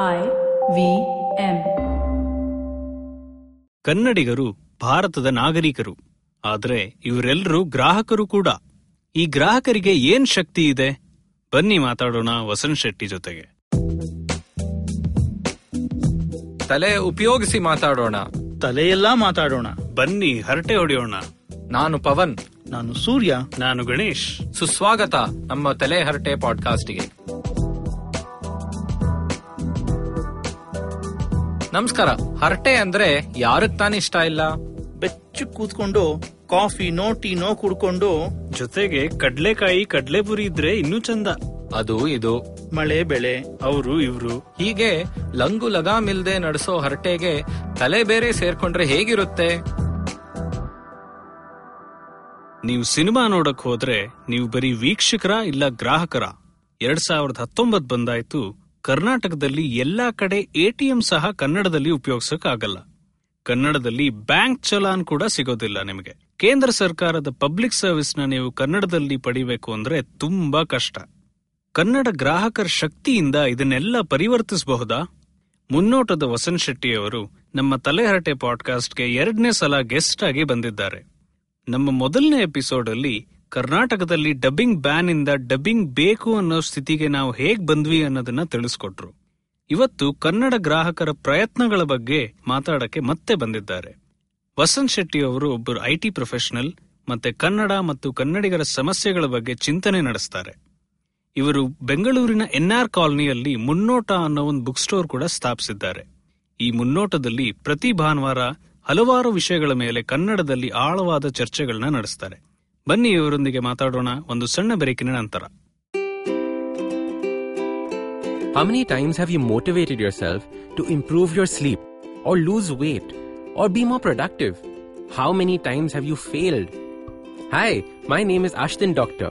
I V M. ಕನ್ನಡಿಗರು ಭಾರತದ ನಾಗರಿಕರು ಆದರೆ ಇವರೆಲ್ಲರೂ ಗ್ರಾಹಕರು ಕೂಡ. ಈ ಗ್ರಾಹಕರಿಗೆ ಏನ್ ಶಕ್ತಿ ಇದೆ? ಬನ್ನಿ ಮಾತಾಡೋಣ ವಸಂತ್ ಶೆಟ್ಟಿ ಜೊತೆಗೆ. ತಲೆ ಉಪಯೋಗಿಸಿ ಮಾತಾಡೋಣ. ತಲೆಯೆಲ್ಲ ಮಾತಾಡೋಣ. ಬನ್ನಿ ಹರಟೆ ಹೊಡೆಯೋಣ. ನಾನು ಪವನ್. ನಾನು ಸೂರ್ಯ. ನಾನು ಗಣೇಶ್. ಸುಸ್ವಾಗತ ನಮ್ಮ ತಲೆ ಹರಟೆ ಪಾಡ್ಕಾಸ್ಟ್ಗೆ. ನಮಸ್ಕಾರ. ಹರಟೆ ಅಂದ್ರೆ ಯಾರಕ್ ತಾನೇ ಇಷ್ಟ ಇಲ್ಲ? ಬೆಚ್ಚು ಕೂತ್ಕೊಂಡು ಕಾಫಿನೋ ಟೀನೋ ಕುಡ್ಕೊಂಡು ಜೊತೆಗೆ ಕಡ್ಲೆಕಾಯಿ ಕಡ್ಲೆಪುರಿ ಇದ್ರೆ ಇನ್ನೂ ಚಂದ. ಅದು ಇದು. ಮಳೆ ಬೆಳೆ ಅವರು ಇವ್ರು. ಹೀಗೆ ಲಂಗು ಲಗಾಮಿಲ್ದೆ ನಡೆಸೋ ಹರಟೆಗೆ ತಲೆ ಬೇರೆ ಸೇರ್ಕೊಂಡ್ರೆ ಹೇಗಿರುತ್ತೆ? ನೀವು ಸಿನಿಮಾ ನೋಡಕ್ ಹೋದ್ರೆ ನೀವು ಬರೀ ವೀಕ್ಷಕರ ಇಲ್ಲ ಗ್ರಾಹಕರ. ಎರಡ್ ಸಾವಿರದ ಹತ್ತೊಂಬತ್ ಬಂದಾಯ್ತು ಕರ್ನಾಟಕದಲ್ಲಿ ಎಲ್ಲಾ ಕಡೆ ಎಟಿಎಂ ಸಹ ಕನ್ನಡದಲ್ಲಿ ಉಪಯೋಗಿಸಕ್ ಆಗಲ್ಲ ಕನ್ನಡದಲ್ಲಿ ಬ್ಯಾಂಕ್ ಚಲಾನ್ ಕೂಡ ಸಿಗೋದಿಲ್ಲ ನಿಮಗೆ. ಕೇಂದ್ರ ಸರ್ಕಾರದ ಪಬ್ಲಿಕ್ ಸರ್ವಿಸ್ನ ನೀವು ಕನ್ನಡದಲ್ಲಿ ಪಡಿಬೇಕು ಅಂದ್ರೆ ತುಂಬಾ ಕಷ್ಟ. ಕನ್ನಡ ಗ್ರಾಹಕರ ಶಕ್ತಿಯಿಂದ ಇದನ್ನೆಲ್ಲ ಪರಿವರ್ತಿಸಬಹುದಾ? ಮುನ್ನೋಟದ ವಸಂತ್ ಶೆಟ್ಟಿ ಅವರು ನಮ್ಮ ತಲೆಹರಟೆ ಪಾಡ್ಕಾಸ್ಟ್ಗೆ ಎರಡನೇ ಸಲ ಗೆಸ್ಟ್ ಆಗಿ ಬಂದಿದ್ದಾರೆ. ನಮ್ಮ ಮೊದಲನೇ ಎಪಿಸೋಡ್ ಅಲ್ಲಿ ಕರ್ನಾಟಕದಲ್ಲಿ ಡಬ್ಬಿಂಗ್ ಬ್ಯಾನ್ ಇಂದ ಡಬ್ಬಿಂಗ್ ಬೇಕು ಅನ್ನೋ ಸ್ಥಿತಿಗೆ ನಾವು ಹೇಗ್ ಬಂದ್ವಿ ಅನ್ನೋದನ್ನ ತಿಳಿಸ್ಕೊಟ್ರು. ಇವತ್ತು ಕನ್ನಡ ಗ್ರಾಹಕರ ಪ್ರಯತ್ನಗಳ ಬಗ್ಗೆ ಮಾತಾಡಕ್ಕೆ ಮತ್ತೆ ಬಂದಿದ್ದಾರೆ. ವಸಂತ್ ಶೆಟ್ಟಿ ಅವರು ಒಬ್ಬರು ಐಟಿ ಪ್ರೊಫೆಷನಲ್ ಮತ್ತೆ ಕನ್ನಡ ಮತ್ತು ಕನ್ನಡಿಗರ ಸಮಸ್ಯೆಗಳ ಬಗ್ಗೆ ಚಿಂತನೆ ನಡೆಸ್ತಾರೆ. ಇವರು ಬೆಂಗಳೂರಿನ ಎನ್ಆರ್ ಕಾಲೋನಿಯಲ್ಲಿ ಮುನ್ನೋಟ ಅನ್ನೋ ಒಂದು ಬುಕ್ ಸ್ಟೋರ್ ಕೂಡ ಸ್ಥಾಪಿಸಿದ್ದಾರೆ. ಈ ಮುನ್ನೋಟದಲ್ಲಿ ಪ್ರತಿ ಭಾನುವಾರ ಹಲವಾರು ವಿಷಯಗಳ ಮೇಲೆ ಕನ್ನಡದಲ್ಲಿ ಆಳವಾದ ಚರ್ಚೆಗಳನ್ನ ನಡೆಸ್ತಾರೆ. ಬನ್ನಿ ಇವರೊಂದಿಗೆ ಮಾತಾಡೋಣ ಒಂದು ಸಣ್ಣ ಬ್ರೇಕಿನ ನಂತರ How many times have you motivated yourself to improve your sleep, or lose weight, or be more productive? How many times have you failed? Hi, my name is Ashton Doctor.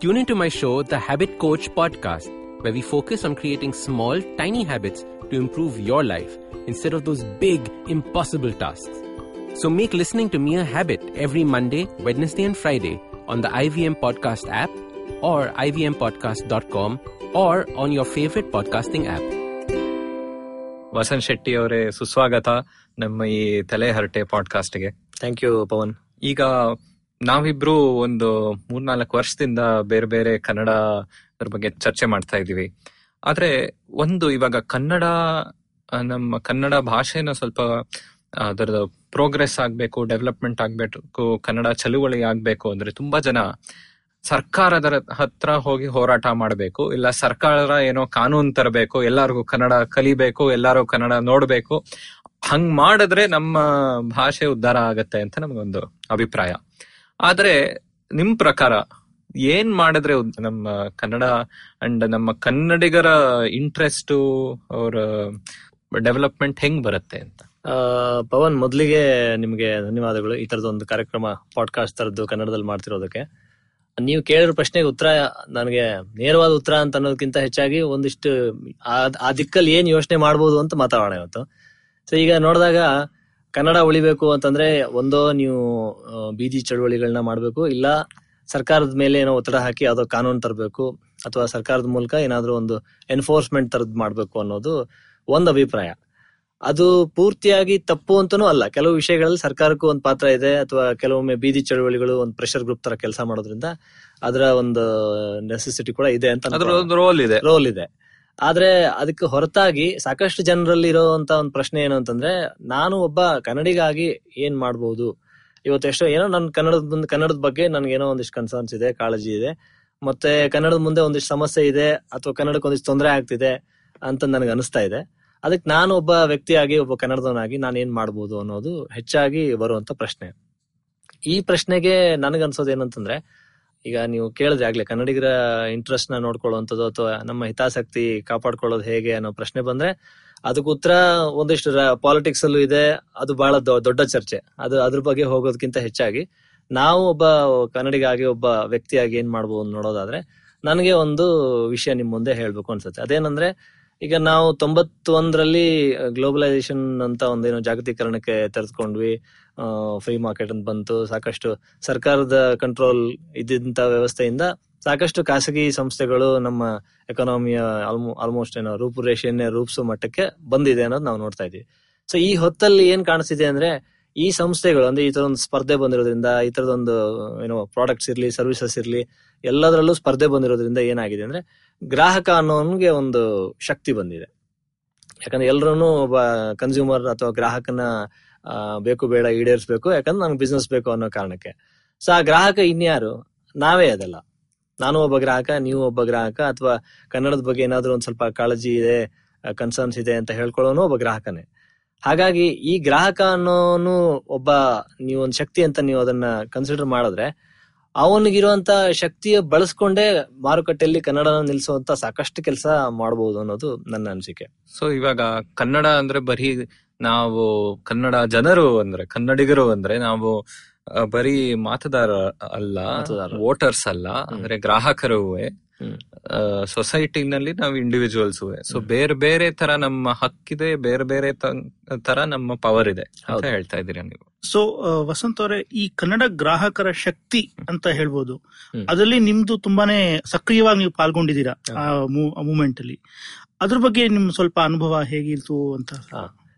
Tune into my show, The Habit Coach Podcast, where we focus on creating small, tiny habits to improve your life instead of those big, impossible tasks. So make listening to me a habit every Monday, Wednesday, and Friday on the IVM Podcast app or ivmpodcast.com or on your favorite podcasting app. Vasant Shetty ಅವರೇ ಸುಸ್ವಾಗತ ನಮ್ಮ ಈ ತಲೆ ಹರಟೆ ಪಾಡ್ಕಾಸ್ಟ್ಗೆ thank you Pavan ಈಗ ನಾವಿಬ್ರು ಒಂದು ಮೂರ್ನಾಲ್ಕು ವರ್ಷದಿಂದ ಬೇರೆ ಬೇರೆ ಕನ್ನಡ ಬಗ್ಗೆ ಚರ್ಚೆ ಮಾಡ್ತಾ ಇದೀವಿ ಆದ್ರೆ ಒಂದು ಇವಾಗ ಕನ್ನಡ ನಮ್ಮ ಕನ್ನಡ ಭಾಷೆನ ಸ್ವಲ್ಪ ಅದರ ಪ್ರೋಗ್ರೆಸ್ ಆಗ್ಬೇಕು ಡೆವಲಪ್ಮೆಂಟ್ ಆಗ್ಬೇಕು, ಕನ್ನಡ ಚಳುವಳಿ ಆಗ್ಬೇಕು ಅಂದ್ರೆ ತುಂಬಾ ಜನ ಸರ್ಕಾರದ ಹತ್ರ ಹೋಗಿ ಹೋರಾಟ ಮಾಡಬೇಕು, ಇಲ್ಲ ಸರ್ಕಾರ ಏನೋ ಕಾನೂನು ತರಬೇಕು, ಎಲ್ಲರಿಗೂ ಕನ್ನಡ ಕಲಿಬೇಕು, ಎಲ್ಲಾರು ಕನ್ನಡ ನೋಡ್ಬೇಕು. ಹಂಗ್ ಮಾಡಿದ್ರೆ ನಮ್ಮ ಭಾಷೆ ಉದ್ಧಾರ ಆಗತ್ತೆ ಅಂತ ನಮಗೊಂದು ಅಭಿಪ್ರಾಯ. ಆದ್ರೆ ನಿಮ್ ಪ್ರಕಾರ ಏನ್ ಮಾಡಿದ್ರೆ ನಮ್ಮ ಕನ್ನಡ ಅಂಡ್ ನಮ್ಮ ಕನ್ನಡಿಗರ ಇಂಟ್ರೆಸ್ಟ್ ಅವ್ರ ಡೆವಲಪ್ಮೆಂಟ್ ಹೆಂಗ್ ಬರುತ್ತೆ ಅಂತ? ಪವನ್, ಮೊದಲಿಗೆ ನಿಮಗೆ ಧನ್ಯವಾದಗಳು. ಈ ತರದ ಒಂದು ಕಾರ್ಯಕ್ರಮ ಪಾಡ್ಕಾಸ್ಟ್ ತರದ್ದು ಕನ್ನಡದಲ್ಲಿ ಮಾಡ್ತಿರೋದಕ್ಕೆ. ನೀವು ಕೇಳಿರೋ ಪ್ರಶ್ನೆಗೆ ಉತ್ತರ, ನನಗೆ ನೇರವಾದ ಉತ್ತರ ಅಂತ ಅನ್ನೋದಕ್ಕಿಂತ ಹೆಚ್ಚಾಗಿ ಒಂದಿಷ್ಟು, ಆ- ದಿಕ್ಕಲ್ಲಿ ಏನ್ ಯೋಚನೆ ಮಾಡ್ಬೋದು ಅಂತ ಮಾತಾಡೋಣ ಇವತ್ತು. ಸೊ ಈಗ ನೋಡಿದಾಗ ಕನ್ನಡ ಉಳಿಬೇಕು ಅಂತಂದ್ರೆ ಒಂದೋ ನೀವು ಬೀದಿ ಚಳುವಳಿಗಳನ್ನ ಮಾಡಬೇಕು, ಇಲ್ಲ ಸರ್ಕಾರದ ಮೇಲೆ ಏನೋ ಒತ್ತಡ ಹಾಕಿ ಯಾವುದೋ ಕಾನೂನು ತರಬೇಕು, ಅಥವಾ ಸರ್ಕಾರದ ಮೂಲಕ ಏನಾದ್ರೂ ಒಂದು ಎನ್ಫೋರ್ಸ್ಮೆಂಟ್ ತರದ್ ಮಾಡ್ಬೇಕು ಅನ್ನೋದು ಒಂದು ಅಭಿಪ್ರಾಯ. ಅದು ಪೂರ್ತಿಯಾಗಿ ತಪ್ಪು ಅಂತಾನೂ ಅಲ್ಲ. ಕೆಲವು ವಿಷಯಗಳಲ್ಲಿ ಸರ್ಕಾರಕ್ಕೂ ಒಂದು ಪಾತ್ರ ಇದೆ ಅಥವಾ ಕೆಲವೊಮ್ಮೆ ಬೀದಿ ಚಳುವಳಿಗಳು ಒಂದು ಪ್ರೆಷರ್ ಗ್ರೂಪ್ ತರ ಕೆಲಸ ಮಾಡೋದ್ರಿಂದ ಅದರ ಒಂದು ನೆಸೆಸಿಟಿ ಕೂಡ ಇದೆ ಅಂತ ರೋಲ್ ಇದೆ. ರೋಲ್ ಇದೆ. ಆದ್ರೆ ಅದಕ್ಕೆ ಹೊರತಾಗಿ ಸಾಕಷ್ಟು ಜನರಲ್ಲಿ ಇರೋಂತ ಒಂದು ಪ್ರಶ್ನೆ ಏನು ಅಂತಂದ್ರೆ ನಾನು ಒಬ್ಬ ಕನ್ನಡಿಗಾಗಿ ಏನ್ ಮಾಡಬಹುದು ಇವತ್ತು ಎಷ್ಟೋ ಏನೋ ನನ್ನ ಕನ್ನಡದ ಮುಂದೆ ಕನ್ನಡದ ಬಗ್ಗೆ ನನ್ಗೇನೋ ಒಂದಿಷ್ಟು ಕನ್ಸರ್ನ್ಸ್ ಇದೆ ಕಾಳಜಿ ಇದೆ. ಮತ್ತೆ ಕನ್ನಡದ ಮುಂದೆ ಒಂದಿಷ್ಟು ಸಮಸ್ಯೆ ಇದೆ ಅಥವಾ ಕನ್ನಡಕ್ಕೆ ಒಂದಿಷ್ಟು ತೊಂದರೆ ಆಗ್ತಿದೆ ಅಂತ ನನಗೆ ಅನಿಸ್ತಾ ಇದೆ. ಅದಕ್ಕೆ ನಾನು ಒಬ್ಬ ವ್ಯಕ್ತಿಯಾಗಿ, ಒಬ್ಬ ಕನ್ನಡದವನಾಗಿ ನಾನು ಏನ್ ಮಾಡ್ಬೋದು ಅನ್ನೋದು ಹೆಚ್ಚಾಗಿ ಬರುವಂತ ಪ್ರಶ್ನೆ. ಈ ಪ್ರಶ್ನೆಗೆ ನನಗನ್ಸೋದು ಏನಂತಂದ್ರೆ, ಈಗ ನೀವು ಕೇಳಿದ್ರೆ ಆಗ್ಲೇ, ಕನ್ನಡಿಗರ ಇಂಟ್ರೆಸ್ಟ್ನ ನೋಡ್ಕೊಳ್ಳುವಂಥದ್ದು ಅಥವಾ ನಮ್ಮ ಹಿತಾಸಕ್ತಿ ಕಾಪಾಡ್ಕೊಳ್ಳೋದು ಹೇಗೆ ಅನ್ನೋ ಪ್ರಶ್ನೆ ಬಂದ್ರೆ, ಅದಕ್ಕೆ ಉತ್ತರ ಒಂದಿಷ್ಟು ಪಾಲಿಟಿಕ್ಸ್ ಅಲ್ಲೂ ಇದೆ. ಅದು ಬಹಳ ದೊಡ್ಡ ಚರ್ಚೆ. ಅದು ಅದ್ರ ಬಗ್ಗೆ ಹೋಗೋದಕ್ಕಿಂತ ಹೆಚ್ಚಾಗಿ ನಾವು ಒಬ್ಬ ಕನ್ನಡಿಗಾಗಿ, ಒಬ್ಬ ವ್ಯಕ್ತಿಯಾಗಿ ಏನ್ ಮಾಡ್ಬೋದು ನೋಡೋದಾದ್ರೆ, ನನಗೆ ಒಂದು ವಿಷಯ ನಿಮ್ ಮುಂದೆ ಹೇಳ್ಬೇಕು ಅನ್ಸುತ್ತೆ. ಅದೇನಂದ್ರೆ ಈಗ ನಾವು ತೊಂಬತ್ತೊಂದರಲ್ಲಿ ಗ್ಲೋಬಲೈಸೇಷನ್ ಅಂತ ಒಂದೇನು ಜಾಗತೀಕರಣಕ್ಕೆ ತೆರೆದುಕೊಂಡ್ವಿ. ಫ್ರೀ ಮಾರ್ಕೆಟ್ ಅಂತ ಬಂತು. ಸಾಕಷ್ಟು ಸರ್ಕಾರದ ಕಂಟ್ರೋಲ್ ಇದ್ದಂತ ವ್ಯವಸ್ಥೆಯಿಂದ ಸಾಕಷ್ಟು ಖಾಸಗಿ ಸಂಸ್ಥೆಗಳು ನಮ್ಮ ಎಕಾನಮಿಯ ಆಲ್ಮೋಸ್ಟ್ ಏನೋ ರೂಪುರೇಷೆಯನ್ನೇ ರೂಪಿಸೋ ಮಟ್ಟಕ್ಕೆ ಬಂದಿದೆ ಅನ್ನೋದು ನಾವು ನೋಡ್ತಾ ಇದೀವಿ ಸೊ ಈ ಹೊತ್ತಲ್ಲಿ ಏನ್ ಕಾಣಿಸ್ತಿದೆ ಅಂದ್ರೆ ಈ ಸಂಸ್ಥೆಗಳು, ಅಂದ್ರೆ ಈ ತರ ಒಂದು ಸ್ಪರ್ಧೆ ಬಂದಿರೋದ್ರಿಂದ, ಈ ತರದೊಂದು, ಏನೋ ಪ್ರಾಡಕ್ಟ್ಸ್ ಇರ್ಲಿ ಸರ್ವಿಸಸ್ ಇರ್ಲಿ, ಎಲ್ಲದರಲ್ಲೂ ಸ್ಪರ್ಧೆ ಬಂದಿರೋದ್ರಿಂದ ಏನಾಗಿದೆ ಅಂದ್ರೆ ಗ್ರಾಹಕ ಅನ್ನೋನ್ಗೆ ಒಂದು ಶಕ್ತಿ ಬಂದಿದೆ. ಯಾಕಂದ್ರೆ ಎಲ್ಲರೂ ಒಬ್ಬ ಕನ್ಸ್ಯೂಮರ್ ಅಥವಾ ಗ್ರಾಹಕನ ಬೇಕು ಬೇಡ ಈಡೇರಿಸಬೇಕು, ಯಾಕಂದ್ರೆ ನನ್ಗೆ ಬಿಸ್ನೆಸ್ ಬೇಕು ಅನ್ನೋ ಕಾರಣಕ್ಕೆ. ಸೊ ಆ ಗ್ರಾಹಕ ಇನ್ಯಾರು? ನಾವೇ ಅದಲ್ಲ. ನಾನು ಒಬ್ಬ ಗ್ರಾಹಕ, ನೀವು ಒಬ್ಬ ಗ್ರಾಹಕ, ಅಥವಾ ಕನ್ನಡದ ಬಗ್ಗೆ ಏನಾದ್ರೂ ಒಂದ್ ಸ್ವಲ್ಪ ಕಾಳಜಿ ಇದೆ ಕನ್ಸರ್ನ್ಸ್ ಇದೆ ಅಂತ ಹೇಳ್ಕೊಳ್ಳೋನು ಒಬ್ಬ ಗ್ರಾಹಕನೇ. ಹಾಗಾಗಿ ಈ ಗ್ರಾಹಕ ಅನ್ನೋನು ಒಬ್ಬ ನೀವು ಒಂದ್ ಶಕ್ತಿ ಅಂತ ನೀವು ಅದನ್ನ ಕನ್ಸಿಡರ್ ಮಾಡಿದ್ರೆ ಅವನಿಗಿರುವಂತ ಶಕ್ತಿಯ ಬಳಸ್ಕೊಂಡೇ ಮಾರುಕಟ್ಟೆಯಲ್ಲಿ ಕನ್ನಡನ ನಿಲ್ಲಿಸುವಂತ ಸಾಕಷ್ಟು ಕೆಲಸ ಮಾಡಬಹುದು ಅನ್ನೋದು ನನ್ನ ಅನಿಸಿಕೆ ಸೊ ಇವಾಗ ಕನ್ನಡ ಅಂದ್ರೆ ಬರೀ ನಾವು ಕನ್ನಡ ಜನರು ಅಂದ್ರೆ ಕನ್ನಡಿಗರು ಅಂದ್ರೆ ನಾವು ಬರೀ ಮಾತದಾರ ಅಲ್ಲ. ವೋಟರ್ಸ್ ಅಲ್ಲ ಅಂದ್ರೆ ಗ್ರಾಹಕರು. ಸೊಸೈಟಿನಲ್ಲಿ ನಾವು ಇಂಡಿವಿಜುವಲ್ಸ್ ಸೊ ಬೇರೆ ಬೇರೆ ತರ ನಮ್ಮ ಹಕ್ಕಿದೆ ಬೇರೆ ಬೇರೆ ತರ ನಮ್ಮ ಪವರ್ ಇದೆ ಅಂತ ಹೇಳ್ತಾ ಇದ್ದೀರಾ ನೀವು? ಸೊ ವಸಂತ್ ಅವರೇ ಈ ಕನ್ನಡ ಗ್ರಾಹಕರ ಶಕ್ತಿ ಅಂತ ಹೇಳ್ಬೋದು. ಅದರಲ್ಲಿ ನಿಮ್ದು ತುಂಬಾನೇ ಸಕ್ರಿಯವಾಗಿ ನೀವು ಪಾಲ್ಗೊಂಡಿದ್ದೀರಾ ಆ ಮೂಮೆಂಟ್ ಅಲ್ಲಿ ಅದ್ರ ಬಗ್ಗೆ ನಿಮ್ ಸ್ವಲ್ಪ ಅನುಭವ ಹೇಗಿತ್ತು ಅಂತ